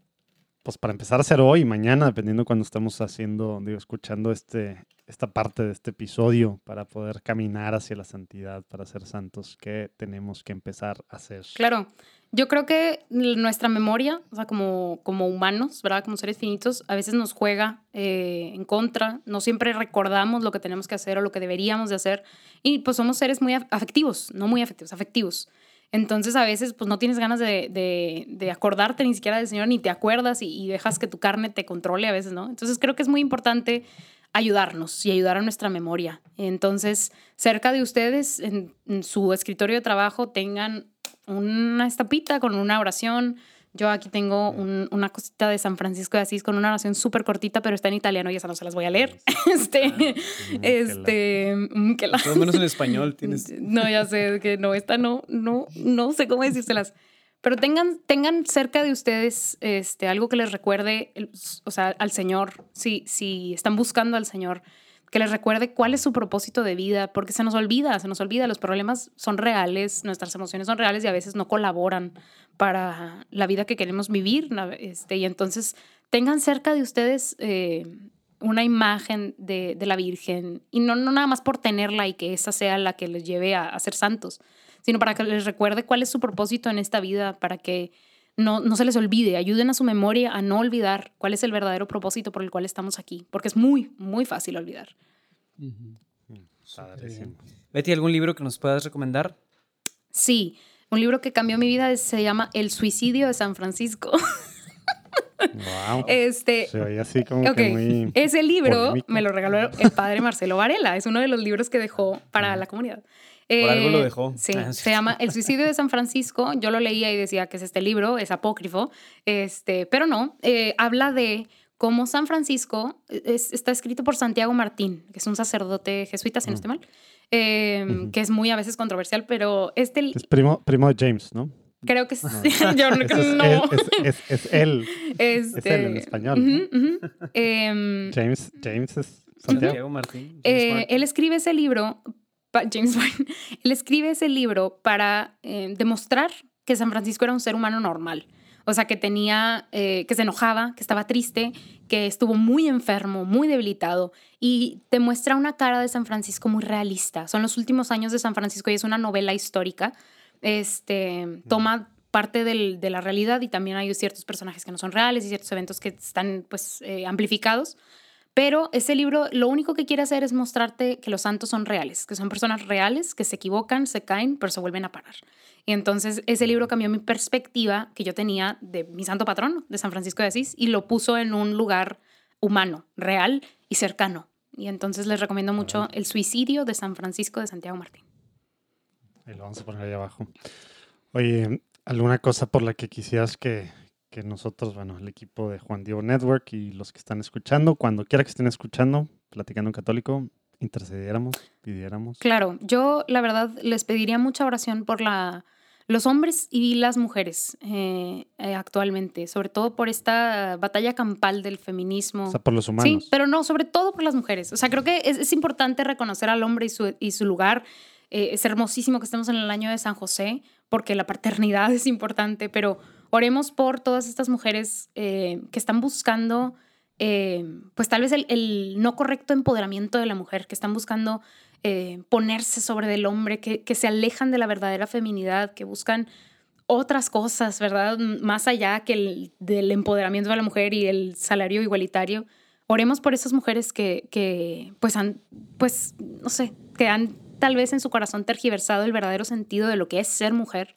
pues para empezar a hacer hoy mañana, dependiendo cuando estamos haciendo, digo, escuchando este, esta parte de este episodio, para poder caminar hacia la santidad, para ser santos, ¿qué tenemos que empezar a hacer? Claro, yo creo que nuestra memoria, o sea, como, como humanos, ¿verdad? Como seres finitos, a veces nos juega eh, en contra. No siempre recordamos lo que tenemos que hacer o lo que deberíamos de hacer. Y pues somos seres muy af- afectivos, no muy afectivos, afectivos. Entonces a veces pues no tienes ganas de, de- acordarte ni siquiera del Señor, ni te acuerdas y, dejas que tu carne te controle a veces, ¿no? Entonces creo que es muy importante ayudarnos y ayudar a nuestra memoria. Entonces, cerca de ustedes, en, en su escritorio de trabajo, tengan una estampita con una oración. Yo aquí tengo un- una cosita de San Francisco de Asís con una oración súper cortita, pero está en italiano y esa no se las voy a leer. <laughs> Este, este, mm, que la- Por lo menos en español <laughs> tienes. no, ya sé que no, esta no, no, no sé cómo decírselas. Pero tengan, tengan cerca de ustedes este, algo que les recuerde, o sea, al Señor, si, si están buscando al Señor, que les recuerde cuál es su propósito de vida, porque se nos olvida, se nos olvida, los problemas son reales, nuestras emociones son reales y a veces no colaboran para la vida que queremos vivir. Este, y entonces tengan cerca de ustedes eh, una imagen de, de la Virgen, y no, no nada más por tenerla y que esa sea la que les lleve a, a ser santos, sino para que les recuerde cuál es su propósito en esta vida, para que no, no se les olvide, ayuden a su memoria a no olvidar cuál es el verdadero propósito por el cual estamos aquí, porque es muy, muy fácil olvidar. Padrísimo. Betty, ¿algún libro que nos puedas recomendar? Sí, un libro que cambió mi vida se llama El suicidio de San Francisco. Wow. <laughs> Este, Se oye así como que muy... ese libro polémico. me lo regaló el padre Marcelo Varela. Es uno de los libros que dejó para la comunidad. Por algo lo Eh, dejó. Sí, Ah, se llama El <laughs> suicidio de San Francisco. Yo lo leía y decía que es este libro, es apócrifo, este, pero no, eh, habla de cómo San Francisco es- está escrito por Santiago Martín, que es un sacerdote jesuita, si no estoy mal, eh, Ujú. que es muy a veces controversial, pero este Es primo, primo de James, ¿no? creo que es, <laughs> yo no, es, no. él, es, es- es él. Este, él en español, ujú, ujú. Em, James, James es Santiago. Martín. Eh, él escribe ese libro, James <laughs> Bond, él escribe ese libro para eh, demostrar que San Francisco era un ser humano normal. O sea, que tenía, eh, que se enojaba, que estaba triste, que estuvo muy enfermo, muy debilitado. Y te muestra una cara de San Francisco muy realista. Son los últimos años de San Francisco y es una novela histórica. Este, toma parte del, de la realidad y también hay ciertos personajes que no son reales y ciertos eventos que están pues eh, amplificados. Pero ese libro lo único que quiere hacer es mostrarte que los santos son reales, que son personas reales, que se equivocan, se caen, pero se vuelven a parar. Y entonces ese libro cambió mi perspectiva que yo tenía de mi santo patrón, de San Francisco de Asís, y lo puso en un lugar humano, real y cercano. Y entonces les recomiendo mucho El suicidio de San Francisco de Santiago Martín. Ahí lo vamos a poner ahí abajo. Oye, ¿alguna cosa por la que quisieras que, que nosotros, bueno, el equipo de Juan Diego Network y los que están escuchando, cuando quiera que estén escuchando, platicando en católico, intercediéramos, pidiéramos. Claro, yo la verdad les pediría mucha oración por la, los hombres y las mujeres eh, eh, actualmente, sobre todo por esta batalla campal del feminismo. O sea, por los humanos. Sí, pero no, sobre todo por las mujeres. O sea, creo que es, es importante reconocer al hombre y su, y su lugar. Eh, es hermosísimo que estemos en el año de San José, porque la paternidad <laughs> es importante, pero oremos por todas estas mujeres que están buscando eh, pues tal vez el, no correcto empoderamiento de la mujer, que están buscando eh, ponerse sobre el hombre, que, se alejan de la verdadera feminidad, que buscan otras cosas, ¿verdad? Más allá que el, del empoderamiento de la mujer y el salario igualitario. Oremos por esas mujeres que, pues pues, no sé, que han tal vez en su corazón tergiversado el verdadero sentido de lo que es ser mujer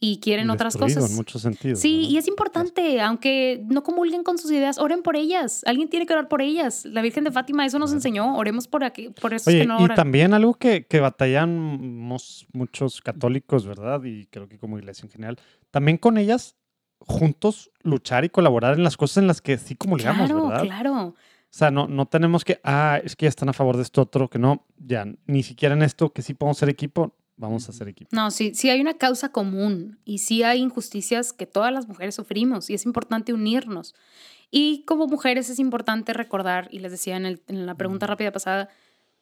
y quieren otras cosas. en muchos sentidos. Sí, y es importante, aunque no comulguen con sus ideas, oren por ellas. Alguien tiene que orar por ellas. La Virgen de Fátima eso nos enseñó, oremos por aquí, por esos que no oran. Y también algo que, que batallamos muchos católicos, ¿verdad? Y creo que como iglesia en general, también con ellas juntos luchar y colaborar en las cosas en las que sí comulgamos, claro, ¿verdad? Claro. O sea, no, no tenemos que, ah, es que ya están a favor de esto otro, que no, ya, ni siquiera en esto, que sí podemos ser equipo, vamos a hacer equipo. No, sí, sí hay una causa común y sí hay injusticias que todas las mujeres sufrimos y es importante unirnos. Y como mujeres es importante recordar, y les decía en, el, en la pregunta rápida pasada,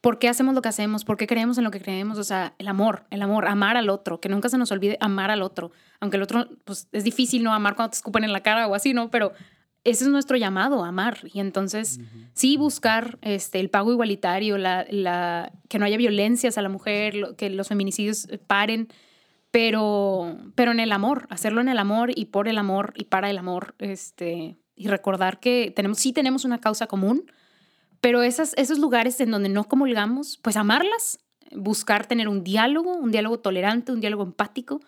¿por qué hacemos lo que hacemos? ¿Por qué creemos en lo que creemos? O sea, el amor, el amor, amar al otro, que nunca se nos olvide amar al otro. Aunque el otro, pues es difícil no amar cuando te escupen en la cara o así, ¿no? Pero ese es nuestro llamado, amar. Y entonces, sí, buscar este, el pago igualitario, la, la, que no haya violencias a la mujer, que los feminicidios paren, pero, pero en el amor, hacerlo en el amor y por el amor y para el amor. Este, y recordar que tenemos, sí tenemos una causa común, pero esas, esos lugares en donde no comulgamos, pues amarlas, buscar tener un diálogo, un diálogo tolerante, un diálogo empático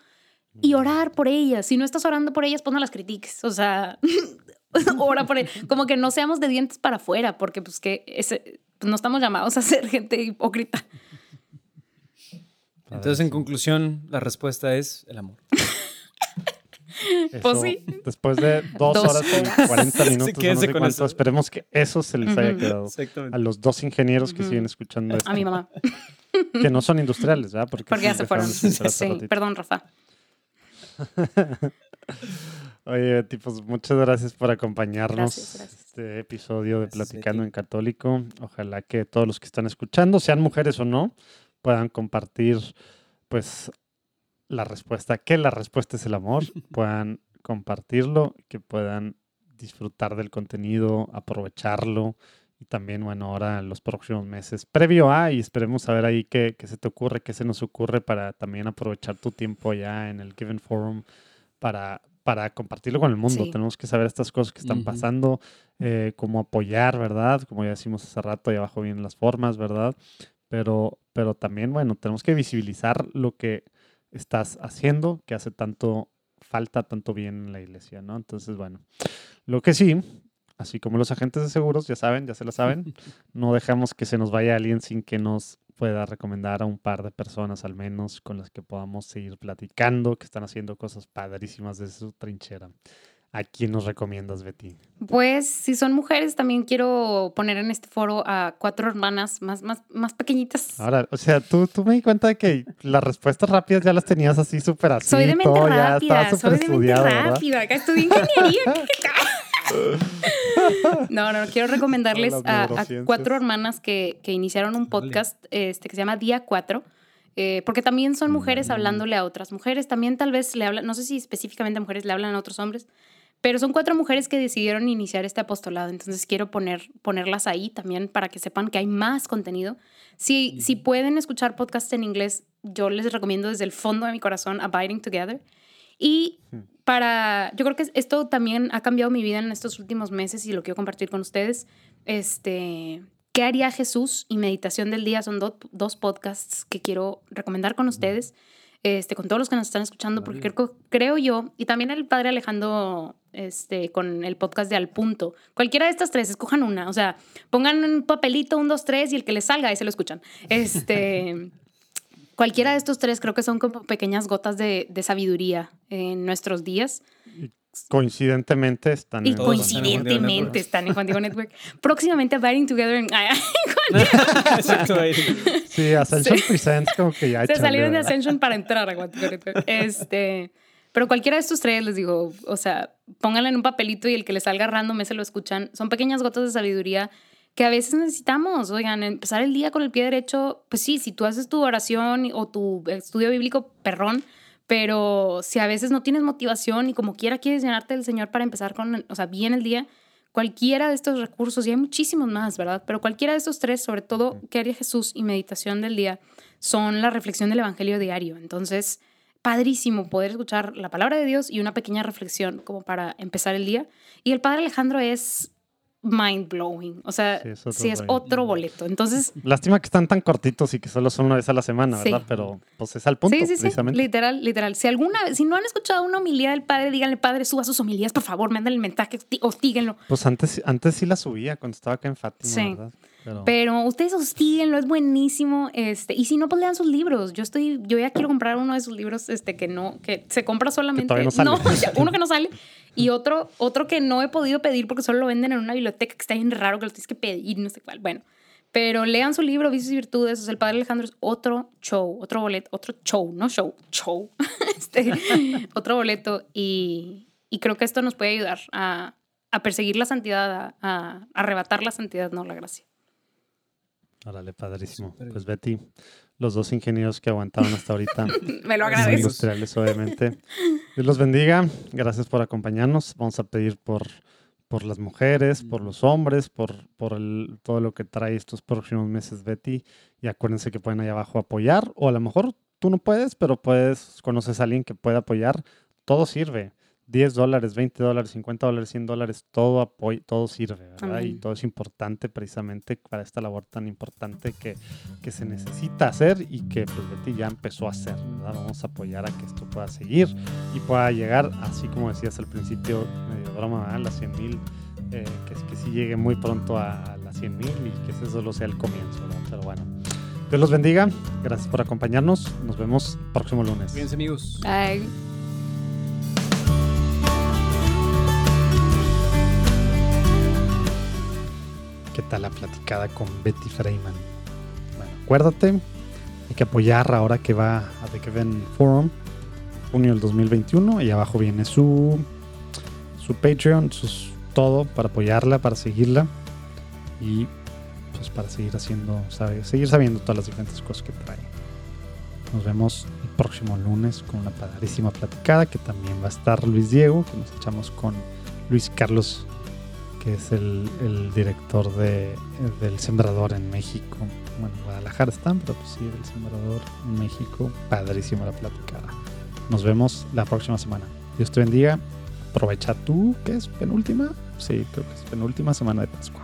y orar por ellas. Si no estás orando por ellas, pues no las critiques. O sea, <laughs> <laughs> ora por Como que no seamos de dientes para afuera, porque pues que ese, pues, no estamos llamados a <laughs> ser gente hipócrita. Entonces, en conclusión, la respuesta es el amor. <laughs> pues sí. Después de dos, horas y 40 minutos, esperemos que eso se les haya quedado a los dos ingenieros que siguen escuchando esto. A mi mamá. Que no son industriales, ¿verdad? Porque, Porque ya se fueron. Sí, perdón, Rafa. Oye, tipos, muchas gracias por acompañarnos este episodio de Platicando en Católico. Ojalá que todos los que están escuchando, sean mujeres o no, puedan compartir pues la respuesta, que la respuesta es el amor, <laughs> puedan compartirlo, que puedan disfrutar del contenido, aprovecharlo y también, bueno, ahora en los próximos meses, previo a, y esperemos saber ahí qué, qué se te ocurre, qué se nos ocurre para también aprovechar tu tiempo ya en el Given Forum para, para compartirlo con el mundo. Tenemos que saber estas cosas que están pasando, eh, cómo apoyar, ¿verdad? Como ya decimos hace rato, ahí abajo vienen las formas, ¿verdad? Pero, pero también, bueno, tenemos que visibilizar lo que estás haciendo, que hace tanto falta, tanto bien en la iglesia, ¿no? Entonces, bueno, lo que sí, así como los agentes de seguros, ya saben, ya se lo saben, <laughs> no dejamos que se nos vaya alguien sin que nos pueda recomendar a un par de personas al menos con las que podamos seguir platicando, que están haciendo cosas padrísimas desde su trinchera. ¿A quién nos recomiendas, Betty? Pues si son mujeres, también quiero poner en este foro a cuatro hermanas más, más, más pequeñitas. Ahora, o sea, tú, tú me di cuenta de que las respuestas rápidas ya las tenías así súper así. Soy de mente todo, rápida, ya soy de mente rápida. Acá estudié ingeniería. <laughs> <laughs> No, no, quiero recomendarles a, cuatro hermanas que, que, iniciaron un podcast este, que se llama Día 4. eh, porque también son mujeres hablándole a otras mujeres, también tal vez le hablan, no sé si específicamente a mujeres le hablan a otros hombres, pero son cuatro mujeres que decidieron iniciar este apostolado, entonces quiero poner, ponerlas ahí también para que sepan que hay más contenido. Si, si pueden escuchar podcast en inglés, yo les recomiendo desde el fondo de mi corazón Abiding Together. Y para, yo creo que esto también ha cambiado mi vida en estos últimos meses y lo quiero compartir con ustedes. Este, ¿Qué haría Jesús? y Meditación del Día son dos podcasts que quiero recomendar con ustedes, este, con todos los que nos están escuchando, porque creo, creo yo, y también el padre Alejandro este, con el podcast de Al Punto. Cualquiera de estas tres, escojan una. O sea, pongan un papelito, un, dos, tres, y el que les salga, ahí se lo escuchan. <laughs> Este, cualquiera de estos tres creo que son como pequeñas gotas de, de sabiduría en nuestros días. Coincidentemente están y en coincidentemente están en Juan Diego Network. Próximamente Abiding Together en, <laughs> Exacto. sí, Ascension Presents como que ya Se salieron de Ascension para entrar a Juan Diego Network. Este, pero cualquiera de estos tres les digo, o sea, pónganla en un papelito y el que les salga random se lo escuchan. Son pequeñas gotas de sabiduría que a veces necesitamos. Oigan, empezar el día con el pie derecho, pues sí, si tú haces tu oración o tu estudio bíblico perrón, pero si a veces no tienes motivación y como quiera quieres llenarte del Señor para empezar con, o sea, bien el día, cualquiera de estos recursos, y hay muchísimos más, ¿verdad? Pero cualquiera de estos tres, sobre todo, ¿qué haría Jesús y meditación del día? Son la reflexión del Evangelio diario. Entonces, padrísimo poder escuchar la palabra de Dios y una pequeña reflexión como para empezar el día. Y el Padre Alejandro es mind blowing. O sea, sí, es otro, boleto. Entonces. Lástima que están tan cortitos y que solo son una vez a la semana, ¿verdad? Pero pues es al punto. Sí, sí, precisamente. sí. Literal, literal. Si alguna vez, si no han escuchado una homilía del padre, díganle, padre, suba sus homilías, por favor, manden el mensaje, hostíguenlo. Pues antes, antes sí la subía cuando estaba acá en Fátima, ¿verdad? Pero... ustedes hostíguenlo, es buenísimo. Este, y si no, pues lean sus libros. Yo estoy, yo ya quiero comprar uno de sus libros, este, que no, que se compra solamente. no, <laughs> uno que no sale. Y otro, otro que no he podido pedir porque solo lo venden en una biblioteca que está bien raro, que lo tienes que pedir, no sé cuál. Bueno, pero lean su libro, Vicios y Virtudes. el padre Alejandro es otro show, otro boleto, otro show, no show, show. <laughs> este, <laughs> otro boleto. Y, y, creo que esto nos puede ayudar a, a perseguir la santidad, a, a, arrebatar la santidad, no la gracia. Órale, padrísimo. Pues Betty, los dos ingenieros que aguantaron hasta ahorita. <laughs> Me lo agradezco. Industriales, obviamente. Dios los bendiga. Gracias por acompañarnos. Vamos a pedir por, por las mujeres, por los hombres, por, por el, todo lo que trae estos próximos meses Betty. Y acuérdense que pueden ahí abajo apoyar. O a lo mejor tú no puedes, pero puedes, conoces a alguien que pueda apoyar. Todo sirve. 10 dólares, 20 dólares, 50 dólares, 100 dólares, todo apoyo, todo sirve, ¿verdad? Y todo es importante precisamente para esta labor tan importante que, que se necesita hacer y que pues Betty ya empezó a hacer, ¿verdad? Vamos a apoyar a que esto pueda seguir y pueda llegar, así como decías al principio, medio broma, ¿verdad? Las 100 mil, eh, que, que sí llegue muy pronto a, las 100 mil y que eso solo sea el comienzo, ¿verdad? Pero bueno. Dios los bendiga, gracias por acompañarnos, nos vemos próximo lunes. Cuídense amigos. Bye. ¿Qué tal la platicada con Betty Freeman? Bueno, acuérdate, hay que apoyar ahora que va a The Kevin Forum, junio del 2021, y abajo viene su, su Patreon, todo para apoyarla, para seguirla y pues para seguir haciendo, seguir sabiendo todas las diferentes cosas que trae. Nos vemos el próximo lunes con una padrísima platicada que también va a estar Luis Diego, que nos echamos con Luis Carlos que es el, director de, del Sembrador en México. Bueno, Guadalajara están, pero pues sí, el Sembrador en México. Padrísima la platicada. Nos vemos la próxima semana. Dios te bendiga. Aprovecha tú, que es penúltima. Sí, creo que es penúltima semana de Pascua.